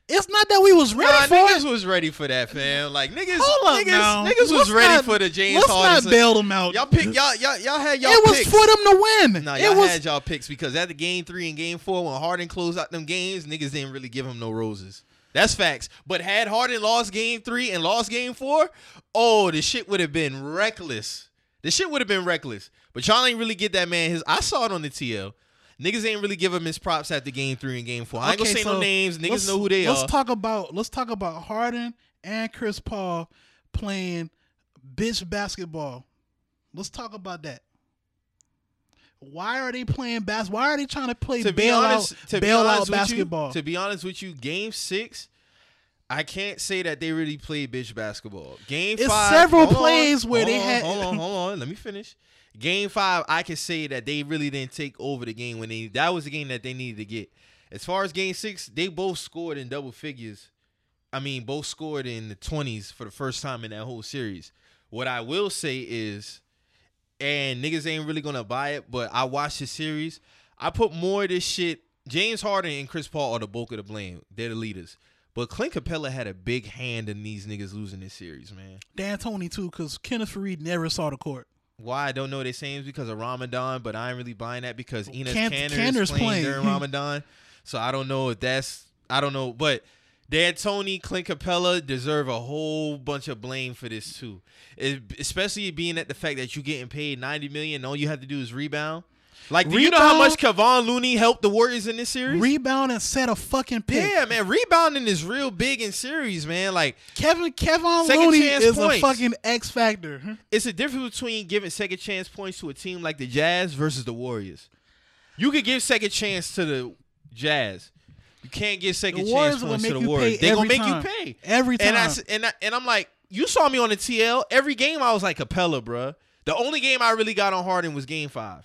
It's not that we was ready Nah, for niggas it. was ready for that, fam. Like niggas, Hold niggas, now. niggas was Let's ready not- for the James Let's Harden. not bail them out. Y'all pick y'all y'all y'all had y'all it was picks. for them to win. Nah, y'all was had y'all picks because at the game three and game four, when Harden closed out them games, niggas didn't really give him no roses. That's facts. But had Harden lost game three and lost game four, oh, the shit would have been reckless. The shit would have been reckless. But y'all ain't really get that man his. I saw it on the TL. Niggas ain't really give him his props at the game three and game four. I ain't gonna say so no names. Niggas know who they let's are. talk about let's talk about Harden and Chris Paul playing bitch basketball. Let's talk about that. Why are they playing bas? Why are they trying to play to be bail honest, out, to be bail honest out with basketball? You, to be honest with you, game six, I can't say that they really played bitch basketball. Game It's five, several hold on, plays where they on, had- Hold on, hold on. Let me finish. Game five, I can say that they really didn't take over the game when they. That was the game that they needed to get. As far as game six, they both scored in double figures. I mean, both scored in the twenties for the first time in that whole series. What I will say is, and niggas ain't really gonna buy it, but I watched the series. I put more of this shit. James Harden and Chris Paul are the bulk of the blame. They're the leaders. But Clint Capela had a big hand in these niggas losing this series, man. D'Antoni too, because Kenneth Faried never saw the court. Why I don't know they saying is because of Ramadan, but I ain't really buying that because Enes Can- Kanter's is playing, playing. during Ramadan. So I don't know if that's I don't know, but D'Antoni, Clint Capela deserve a whole bunch of blame for this too. It- especially being at the fact that you're getting paid 90 million, all you have to do is rebound. Like, do you know how much Kevon Looney helped the Warriors in this series? Rebound and set a fucking pick. yeah, man, rebounding is real big in series, man. Like, Kevin Second Looney is points. a fucking X factor. it's a difference between giving second chance points to a team like the Jazz versus the Warriors. You could give second chance to the Jazz. You can't give second The chance points to the Warriors. They're gonna make time. you pay Every And I time. and I, and I'm like, you saw me on the TL. Every game I was like Capela, bruh. The only game I really got on Harden was Game Five.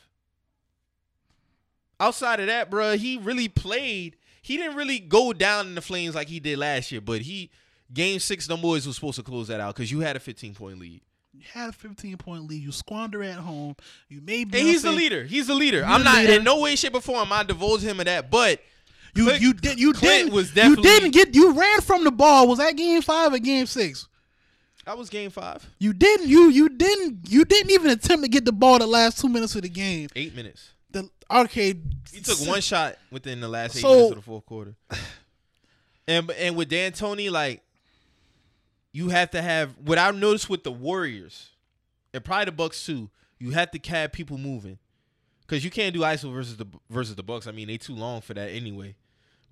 Outside of that, bruh, he really played. He didn't really go down in the flames like he did last year, but he Game Six, the boys was supposed to close that out because you had a 15 point lead. You had a 15 point lead. You squander at home. You made. And he's the leader. He's the leader. I'm not leader. in no way, shape, or form. I divulge him of that, but You Clint- you did you Clint didn't was you didn't get you ran from the ball. Was that game five or game six? That was Game Five, You didn't you you didn't you didn't even attempt to get the ball the last two minutes of the game. eight minutes. Okay, He took one shot within the last eight So- minutes of the fourth quarter. And and with D'Antoni, like you have to have what I've noticed with the Warriors and probably the Bucks too. You have to have people moving because you can't do ISO versus the versus the Bucks. I mean, they too long for that anyway.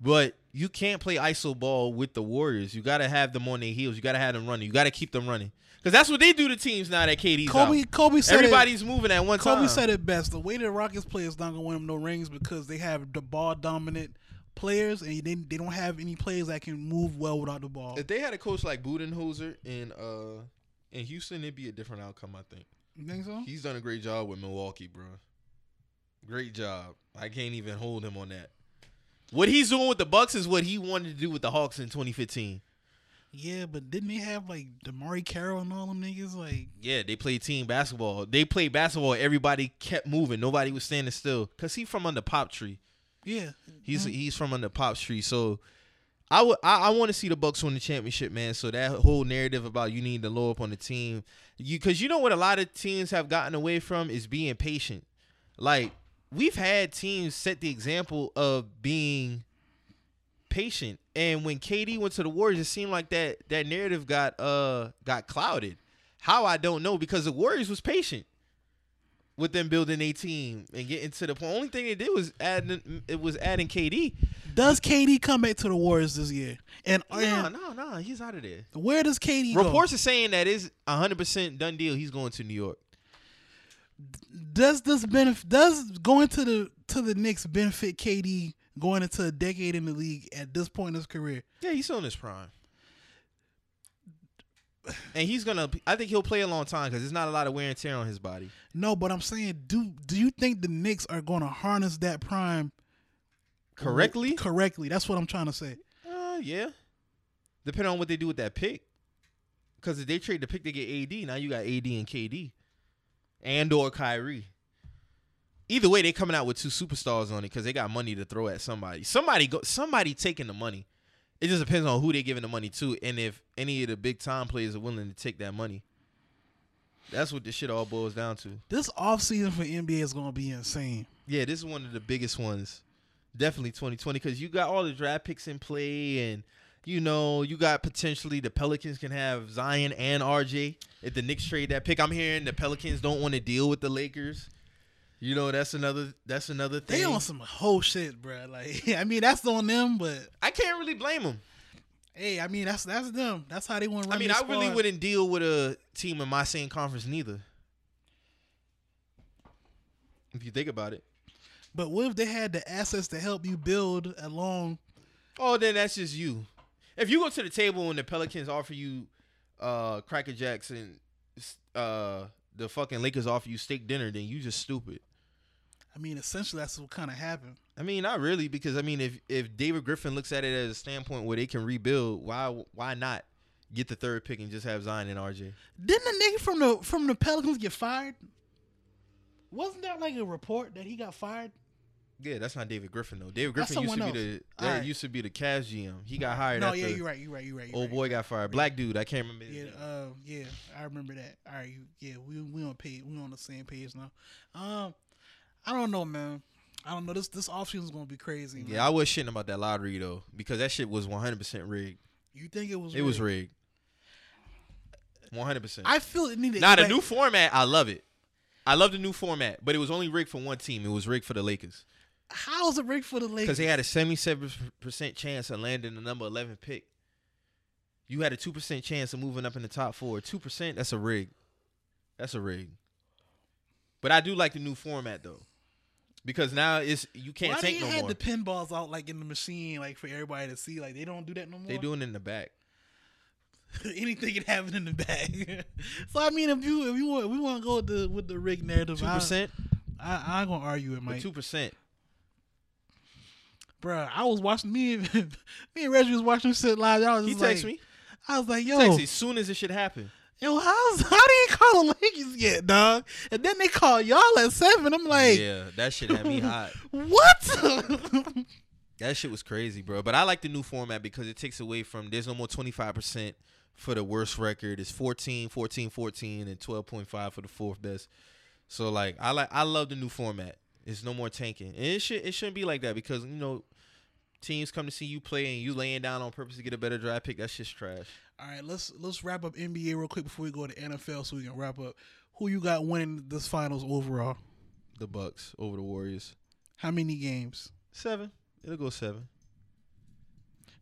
But you can't play ISO ball with the Warriors. You got to have them on their heels. You got to have them running. You got to keep them running because that's what they do to teams now that KD's Kobe out. Kobe said Everybody's moving at one it, Kobe time. said it best. The way the Rockets play is not gonna win them no rings because they have the ball dominant players and they they don't have any players that can move well without the ball. If they had a coach like Budenholzer in uh in Houston, it'd be a different outcome. I think You think so? he's done a great job with Milwaukee, bro. Great job. I can't even hold him on that. What he's doing with the Bucks is what he wanted to do with the Hawks in 2015. Yeah, but didn't they have like DeMarre Carroll and all them niggas? Like Yeah, they played team basketball. They played basketball. Everybody kept moving. Nobody was standing still because he from under Pop Tree. yeah, He's Mhm. he's from under Pop Tree. So I would I, I want to see the Bucks win the championship, man. So that whole narrative about you need to low up on the team, you because you know what a lot of teams have gotten away from is being patient. Like we've had teams set the example of being patient, and when KD went to the Warriors, it seemed like that that narrative got uh got clouded. How I don't know because the Warriors was patient with them building a team and getting to the point. Only thing they did was adding it was adding KD. Does KD come back to the Warriors this year? And, No, no, no, he's out of there. where does KD go? Reports are saying that is hundred percent done deal. He's going to New York. Does this benefit? Does going to the to the Knicks benefit KD going into a decade in the league at this point in his career? Yeah, he's still in his prime. And he's gonna. I think he'll play a long time because there's not a lot of wear and tear on his body. No, but I'm saying, do do you think the Knicks are going to harness that prime Correctly? Correctly. That's what I'm trying to say. Uh, yeah. Depending on what they do with that pick. Because if they trade the pick, they get AD. Now you got AD and KD, and or Kyrie. Either way, they coming out with two superstars on it because they got money to throw at somebody. Somebody go. Somebody taking the money. It just depends on who they giving the money to, and if any of the big time players are willing to take that money. That's what this shit all boils down to. This offseason for NBA is going to be insane. Yeah, this is one of the biggest ones. Definitely 2020 because you got all the draft picks in play, and you know you got potentially the Pelicans can have Zion and RJ if the Knicks trade that pick. I'm hearing the Pelicans don't want to deal with the Lakers. You know that's another that's another thing. They on some whole shit, bro. Like, I mean, that's on them, but I can't really blame them. hey, I mean, that's that's them. That's how they want to. I mean, their I really wouldn't deal with a team in my same conference neither. If you think about it. But what if they had the assets to help you build along? Oh, then that's just you. If you go to the table and the Pelicans offer you uh Cracker Jacks and uh the fucking Lakers offer you steak dinner, then you just stupid. I mean, essentially, that's what kind of happened. I mean, not really, because I mean, if if David Griffin looks at it as a standpoint where they can rebuild, why why not get the third pick and just have Zion and RJ? Didn't the nigga from the from the Pelicans get fired? Wasn't that like a report that he got fired? Yeah, that's not David Griffin though. David Griffin used to someone be the else. that Alright. used to be the Cavs GM. He got hired. no, yeah, you're right. You're right. You're right. You're Old right. boy got fired. Black dude, I can't remember. Yeah, uh, yeah, I remember that. All right, you, yeah, we we on page, we on the same page now. Um, I don't know, man. I don't know. This this offseason is gonna be crazy. Man. Yeah, I was shitting about that lottery though because that shit was 100 percent rigged. You think it was? It was rigged? rigged. 100. percent I feel it needed. Now the like- new format, I love it. I love the new format, but it was only rigged for one team. It was rigged for the Lakers How is it rigged for the Lakers? because they had a 77 percent chance of landing the number 11 pick. You had a two percent chance of moving up in the top four. Two percent, that's a rig. That's a rig. But I do like the new format though, because now it's you can't Why tank they no had more. the pinballs out like in the machine, like for everybody to see? Like they don't do that no more. They doing it in the back. anything can happen in the back. so I mean, if you if you want, we want to go with the with the rig narrative. Two percent. I I am gonna argue it, Mike. two percent. Bruh, I was watching me and me and Reggie was watching shit live. I was He just text like, me. I was like, He yo, text me as soon as it should happen. Yo, how's how do you call the Lakers yet, dog? And then they call y'all at seven. I'm like, yeah, that shit had me hot. what? That shit was crazy, bro. But I like the new format because it takes away from there's no more 25% for the worst record. It's 14, 14, 14, and 12.5 for the fourth best. So like I like I love the new format. It's no more tanking. And it should it shouldn't be like that because you know teams come to see you play and you laying down on purpose to get a better draft pick. that's just trash. All right, let's let's wrap up NBA real quick before we go to NFL, so we can wrap up. Who you got winning this finals overall? The Bucks over the Warriors. How many games? Seven. It'll go seven.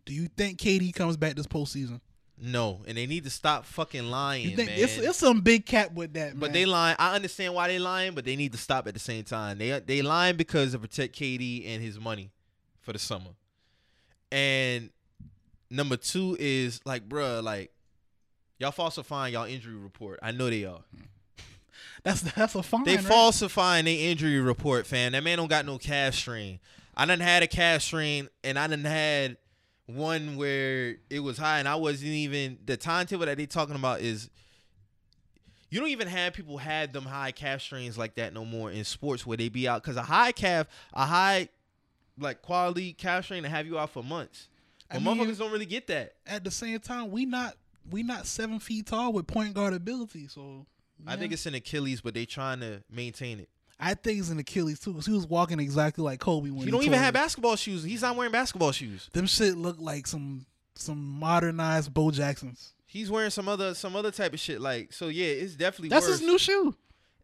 Do you think KD comes back this postseason? No, and they need to stop fucking lying, man. it's it's some big cap with that, man. But they lying. I understand why they lying, but they need to stop at the same time. They they lying because to protect KD and his money for the summer. And number two is like, bruh, like y'all falsifying y'all injury report. I know they are. that's that's a fine. They right? falsifying their injury report, fam. That man don't got no calf strain. I done had a calf strain, and I done had one where it was high, and I wasn't even the timetable that they talking about is. You don't even have people had them high calf strains like that no more in sports where they be out because a high calf, a high like quality calf strain to have you out for months. I But mean- motherfuckers don't really get that. At the same time, we not we not seven feet tall with point guard ability. So I think it's an Achilles, but they trying to maintain it. I think it's an Achilles too, because he was walking exactly like Kobe when He he don't even tore have it. basketball shoes. He's not wearing basketball shoes. Them shit look like some some modernized Bo Jacksons. He's wearing some other some other type of shit. Like so, yeah, it's definitely That's worse. his new shoe.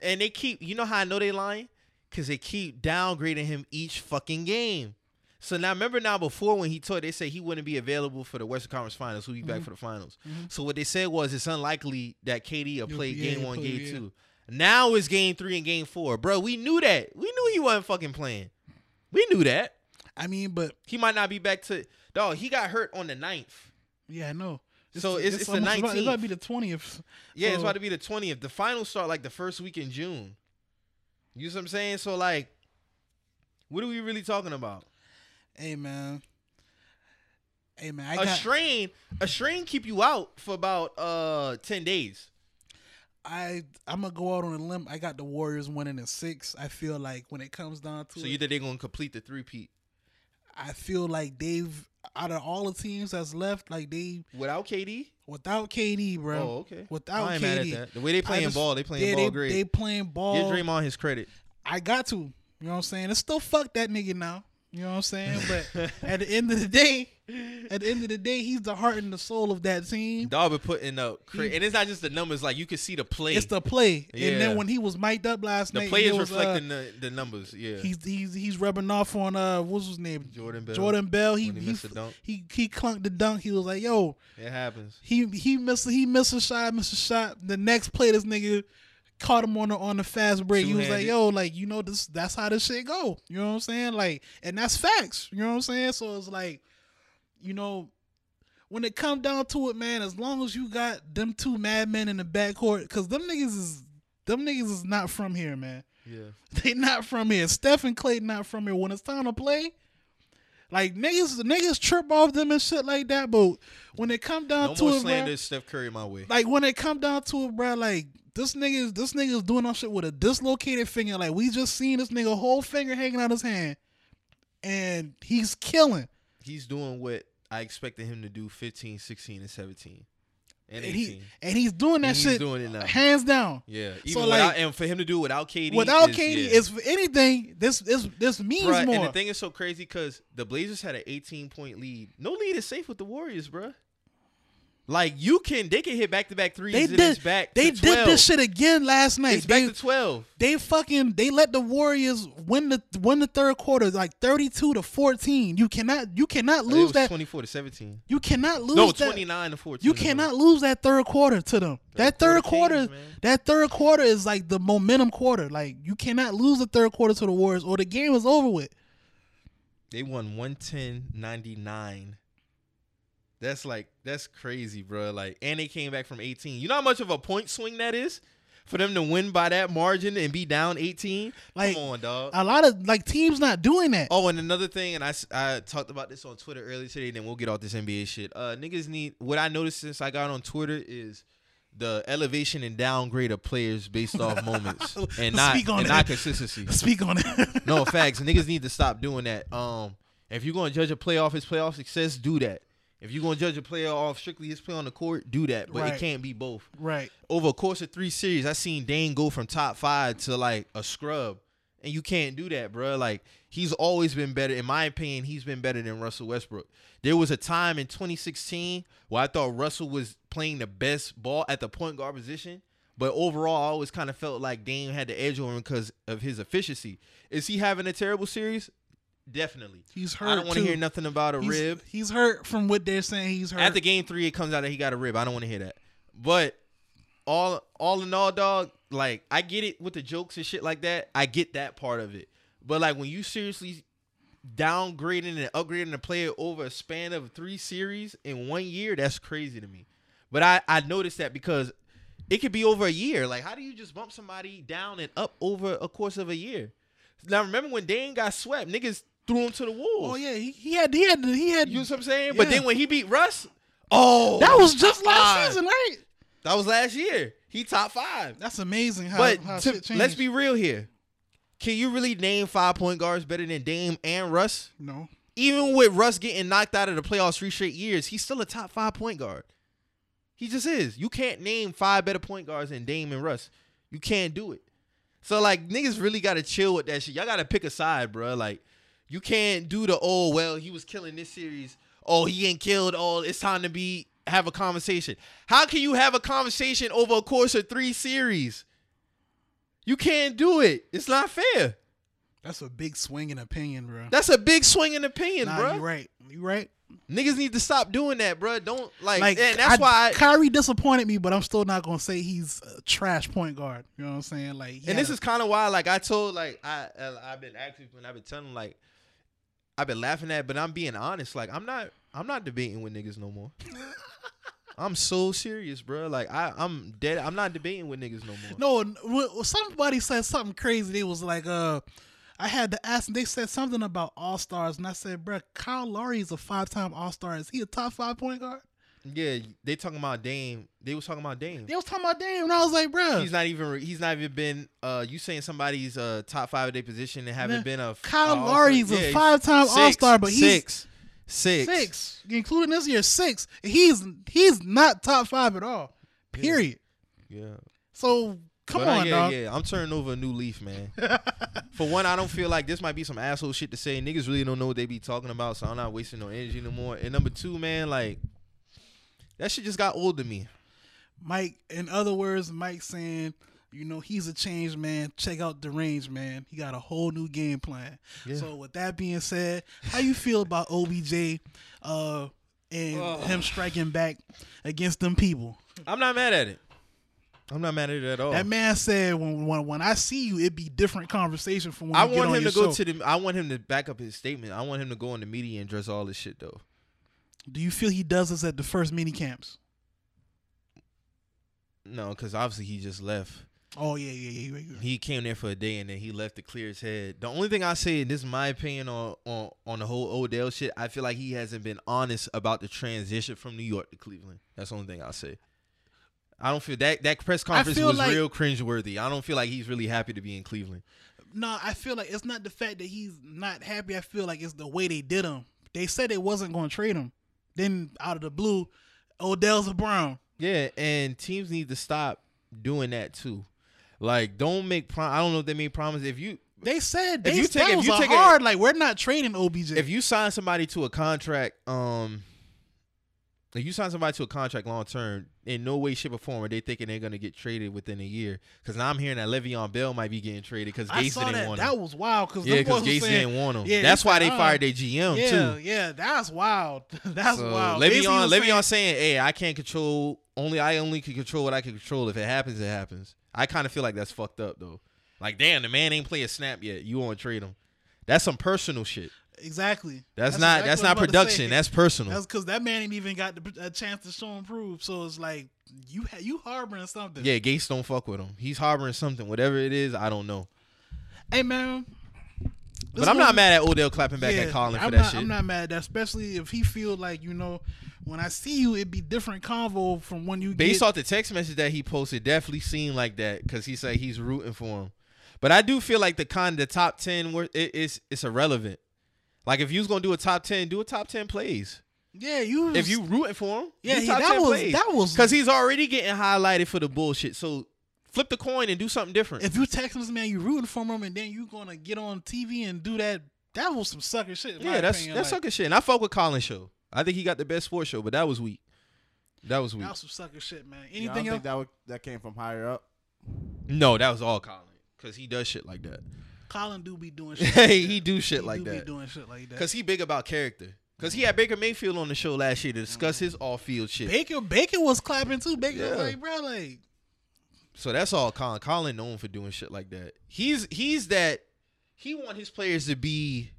and they keep. You know how I know they lying? Cause they keep downgrading him each fucking game. So now remember now before when he told they said he wouldn't be available for the Western Conference Finals, he'll be back mm-hmm. for the finals. Mm-hmm. So what they said was it's unlikely that KD will play yeah, game one, play, game yeah. two. Now it's game three and game four, bro. We knew that. We knew he wasn't fucking playing. We knew that. I mean, but He might not be back to dog. He got hurt on the ninth. yeah, I know. So it's- it's the almost about- It's about to be the twentieth. Yeah, it's So- about to be the twentieth. The finals start like the first week in June. You see what I'm saying? So like, what are we really talking about? Hey man. Hey man, I a got strain, a strain keep you out for about uh ten days. I I'm gonna go out on a limb. I got the Warriors winning in six. I feel like when it comes down to So it, you think they're gonna complete the three peat I feel like they've out of all the teams that's left, like they without KD? without KD, bro. Oh, okay. Without I ain't KD, mad at that. The way they I playing just- ball, they playing yeah, ball they, great. They playing ball. Give Draymond his credit. I got to. You know what I'm saying? It's still fuck that nigga now. You know what I'm saying? But at the end of the day, at the end of the day, he's the heart and the soul of that team. Dog been putting up, cra- and it's not just the numbers. Like you can see the play. It's the play. And then when he was mic'd up last the night, the play is was, uh, reflecting the, the numbers. Yeah. He's he's he's rubbing off on uh what's his name? Jordan Bell. Jordan Bell. He he he, the dunk. he he clunked the dunk. He was like, "Yo, It happens. he he missed he missed a shot, missed a shot. The next play, this nigga caught him on the on the fast break. He was like, "Yo, like you know this that's how this shit go." You know what I'm saying? Like, and that's facts. You know what I'm saying? So it's like, you know, when it come down to it, man, as long as you got them two madmen in the backcourt, because them niggas is them niggas is not from here, man. Yeah. They not from here. Steph and Clay not from here. When it's time to play, like niggas, niggas trip off them and shit like that. But when it come down No to more it, slander bruh, Steph Curry my way. like when it come down to it, bro, like this nigga, this nigga's doing our shit with a dislocated finger. Like we just seen this nigga whole finger hanging out his hand, and he's killing. He's doing what I expected him to do 15, 16, and 17. And, and he and he's doing that he's shit doing it now. hands down. yeah, so, even like- and for him to do it without KD, Without is, KD, yeah. is for anything. This this this means Bruh, more. And the thing is so crazy because the Blazers had an 18 point lead. No lead is safe with the Warriors, bruh. Like you can, they can hit back to back threes. they did back. they did this shit again last night. It's They back to 12. they fucking they let the Warriors win the win the third quarter like thirty two to fourteen. You cannot you cannot lose that. 24 to 17. You cannot lose No, 29 to 14. You cannot lose that third quarter to them. that Third third quarter quarter, man. that third quarter is like the momentum quarter. Like you cannot lose the third quarter to the Warriors, or the game is over with. They won 110 99. That's like that's crazy, bro. Like, and they came back from 18. You know how much of a point swing that is for them to win by that margin and be down 18. Like, Come on, dog. A lot of like teams not doing that. Oh, and another thing, and I, I talked about this on Twitter earlier today. And then we'll get off this NBA shit. Uh, niggas need what I noticed since I got on Twitter is the elevation and downgrade of players based off moments and not Speak on and that. not consistency. Speak on it. No facts. Niggas need to stop doing that. Um, if you're gonna judge a player off his playoff success, do that. If you're gonna judge a player off strictly his play on the court, do that. But Right. it can't be both. right. Over a course of three series, I seen Dame go from top five to like a scrub, and you can't do that, bro. Like he's always been better. In my opinion, he's been better than Russell Westbrook. There was a time in 2016 where I thought Russell was playing the best ball at the point guard position. But overall, I always kind of felt like Dame had the edge over him because of his efficiency. Is he having a terrible series? Definitely. He's hurt. I don't want to hear nothing about a he's, rib. He's hurt from what they're saying. He's hurt. After game three, it comes out that he got a rib. I don't want to hear that. But all all in all, dog, like I get it with the jokes and shit like that. I get that part of it. But like when you seriously downgrading and upgrading a player over a span of three series in one year, that's crazy to me. But I I noticed that because it could be over a year. Like how do you just bump somebody down and up over a course of a year? Now remember when Dame got swept, niggas threw him to the wolves. oh yeah, he, he had he had he had. You know what I'm saying? But then when he beat Russ, oh, that was just last season, right? That was last year. He top five. That's amazing how, but how to- let's be real here. Can you really name five point guards better than Dame and Russ? no. Even with Russ getting knocked out of the playoffs three straight years, he's still a top five point guard. He just is. You can't name five better point guards than Dame and Russ. You can't do it. So like niggas really gotta chill with that shit. Y'all gotta pick a side, bro. Like you can't do the oh well he was killing this series. Oh he ain't killed. Oh it's time to be have a conversation. How can you have a conversation over a course of three series? You can't do it. It's not fair. That's a big swing in opinion, bro. That's a big swing in opinion, nah, bro. you right. You right. Niggas need to stop doing that, bro. Don't like, Like and that's I, why. I, Kyrie disappointed me, but I'm still not gonna say he's a trash point guard. You know what I'm saying? Like, and this a- is kind of why, like, I told, like, I, I've been active when I've been telling, like, I've been laughing at, but I'm being honest. Like, I'm not, I'm not debating with niggas no more. I'm so serious, bro. Like, I, I'm dead. I'm not debating with niggas no more. no. Somebody said something crazy. They was like, uh. I had to ask. They said something about all stars, and I said, "Bro, Kyle Lowry is a five-time All Star. Is he a top five point guard?" Yeah, they talking about Dame. They was talking about Dame. They was talking about Dame, and I was like, "Bro, He's not even. He's not even been. Uh, you saying somebody's uh top five of their position and haven't Man, been a Kyle All-Star- Lowry's Yeah, a he's five-time All Star, but he's six, six, six, including this year, six. He's he's not top five at all. Period. Yeah. So come But, uh, on, yeah, dog. yeah. I'm turning over a new leaf, man. For one, I don't feel like this might be some asshole shit to say. Niggas really don't know what they be talking about, so I'm not wasting no energy no more. And number two, man, like that shit just got old to me. Mike, in other words, Mike saying, you know, he's a changed man. Check out the range, man. He got a whole new game plan. Yeah. So with that being said, how you feel about OBJ uh and him striking back against them people? I'm not mad at it. I'm not mad at it at all. That man said when when when I see you, it'd be different conversation from when I want on him to go show. to the. I want him to back up his statement. I want him to go on the media and address all this shit though. Do you feel he does this at the first mini camps? No, because obviously he just left. Oh yeah, yeah, yeah. yeah, yeah. He came there for a day and then he left to clear his head. The only thing I say, and this is my opinion on on on the whole Odell shit, I feel like he hasn't been honest about the transition from New York to Cleveland. That's the only thing I'll say. I don't feel that that press conference was like- real cringeworthy. I don't feel like he's really happy to be in Cleveland. No, I feel like it's not the fact that he's not happy. I feel like it's the way they did him. They said they wasn't going to trade him. Then out of the blue, Odell's a Brown. Yeah, and teams need to stop doing that too. Like, don't make prom. I don't know if they made promises. If you They said they, If you take- if you a take a- hard. like we're not trading OBJ. if you sign somebody to a contract, um, if you sign somebody to a contract long term, in no way, shape, or form are they thinking they're gonna get traded within a year. Because now I'm hearing that Le'Veon Bell might be getting traded because Gase didn't that, want him. that was wild because Yeah, because Gase saying, didn't want him. Yeah, That's why they uh, fired their GM yeah, too. yeah, that's wild. that's So wild. Le'Veon, Le'Veon saying- saying, "Hey, I can't control. Only I only can control what I can control. If it happens, it happens." I kind of feel like that's fucked up though. Like, damn, the man ain't play a snap yet. You want to trade him? That's some personal shit. Exactly. That's, not. exactly That's not was about to say. production. That's personal. That's because that man ain't even got the, a chance to show and prove. So it's like you ha- you harboring something. yeah, Gates don't fuck with him. He's harboring something. Whatever it is, I don't know. Hey man. But I'm not mad at Odell clapping back yeah, at Colin for I'm that not, shit. I'm not mad at that, especially if he feel like you know, when I see you, it'd be different convo from when you Based get, off the text message that he posted, definitely seemed like that because he said he's rooting for him. But I do feel like the con the top ten were it, it's it's irrelevant. Like if you was gonna do a top ten, do a top ten plays. Yeah, you. If you rooting for him, Yeah, do he- top that 10 was- plays. that was- because he's already getting highlighted for the bullshit. So flip the coin and do something different. if you text this man, you rooting for him, and then you gonna get on TV and do that. That was some sucker shit. yeah, that's opinion. that's like, sucker shit. And I fuck with Colin show. I think he got the best sports show, but that was weak. That was weak. That was some sucker shit, man. Yeah, I Anything don't else? think that would, that came from higher up. No, that was all Colin because he does shit like that. Colin do be doing shit. like he do shit He like do that. Be doing shit like that. Cause he big about character. Cause he had mm-hmm. Baker Mayfield on the show last year to mm-hmm. discuss his off field shit. Baker, Baker was clapping too. Baker Yeah. was like, bro, like, So that's all Colin. Colin known for doing shit like that. He's he's that he want his players to be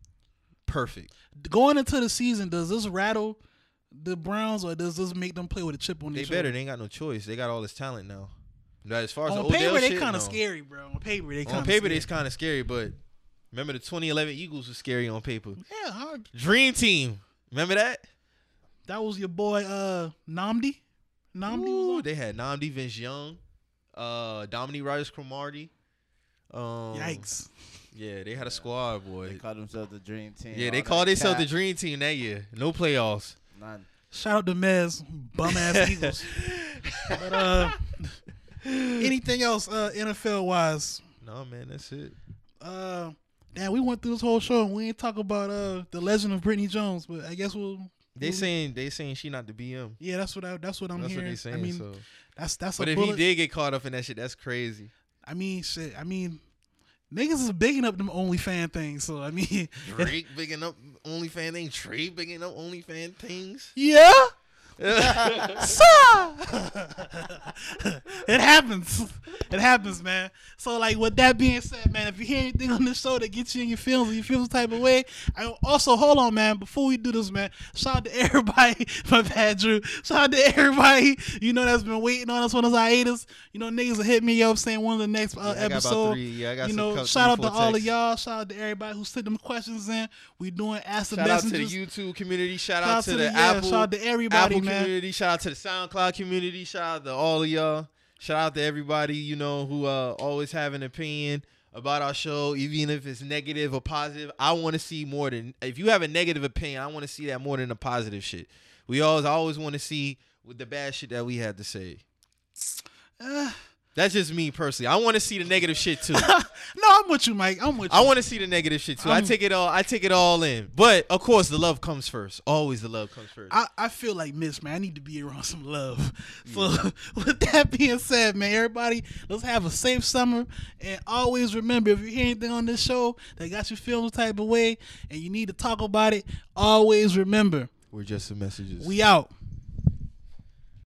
perfect. going into the season, does this rattle the Browns or does this make them play with a chip on their shoulder? They better. They ain't got no choice. They got all this talent now. But as far as On the Odell paper, they kind of no. scary, bro. On paper, they kind On of paper, scary. they's kind of scary. But remember the 2011 Eagles was scary on paper. yeah, hard. Dream Team. Remember that? That was your boy, uh, Nnamdi. Nnamdi Ooh, was on. they had Nnamdi Vince Young, uh, Dominique Rice Cromartie. Um, Yikes. Yeah, they had a squad, boy. They called themselves the Dream Team. Yeah, they called themselves the. Dream Team that year. No playoffs. None. Shout out to Mez, bum ass Eagles. But uh, anything else uh, NFL wise? No, man, that's it. Uh, damn, we went through this whole show and we ain't talk about uh the legend of Brittany Jones, but I guess we'll. They we'll- saying they saying she not the BM. Yeah, that's what I. That's what I'm that's hearing. what they saying. I mean, so. that's that's But if bullet. he did get caught up in that shit, that's crazy. I mean, shit. I mean, niggas is bigging up them OnlyFan things. So I mean, Drake bigging up OnlyFan thing. Trey bigging up OnlyFan things. yeah. Sir! it happens. It happens, man. So, like, with that being said, man, if you hear anything on this show that gets you in your feelings, or you feel some type of way, I also hold on, man. Before we do this, man, shout out to everybody. My bad, Drew. Shout out to everybody. You know that's been waiting on us on this hiatus. You know, niggas will hit me up saying one of the next uh, Yeah, I got about episode. three- yeah, I got you some know, couple- shout out to four all of y'all. Shout out to everybody who sent them questions in. We doing ask the Shout out to the. YouTube community. Shout, Shout out out to, to the, the- yeah, Apple. shout out to everybody, Apple man. Community. Shout out to the SoundCloud community. Shout out to all of y'all. Shout out to everybody you know who uh, always have an opinion about our show, even if it's negative or positive. I want to see more than if you have a negative opinion. I want to see that more than the positive shit. We always I always want to see with the bad shit that we had to say. Uh, That's just me personally. I want to see the negative shit too. no, I'm with you, Mike. I'm with you. I want to see the negative shit too. i I'm- take it all. I take it all in. But of course, the love comes first. Always the love comes first. I, I feel like Miss, man. I need to be around some love. So, with that being said, man, everybody, let's have a safe summer. And always remember if you hear anything on this show that got you feeling type of way and you need to talk about it, always remember We're just the messages. we out.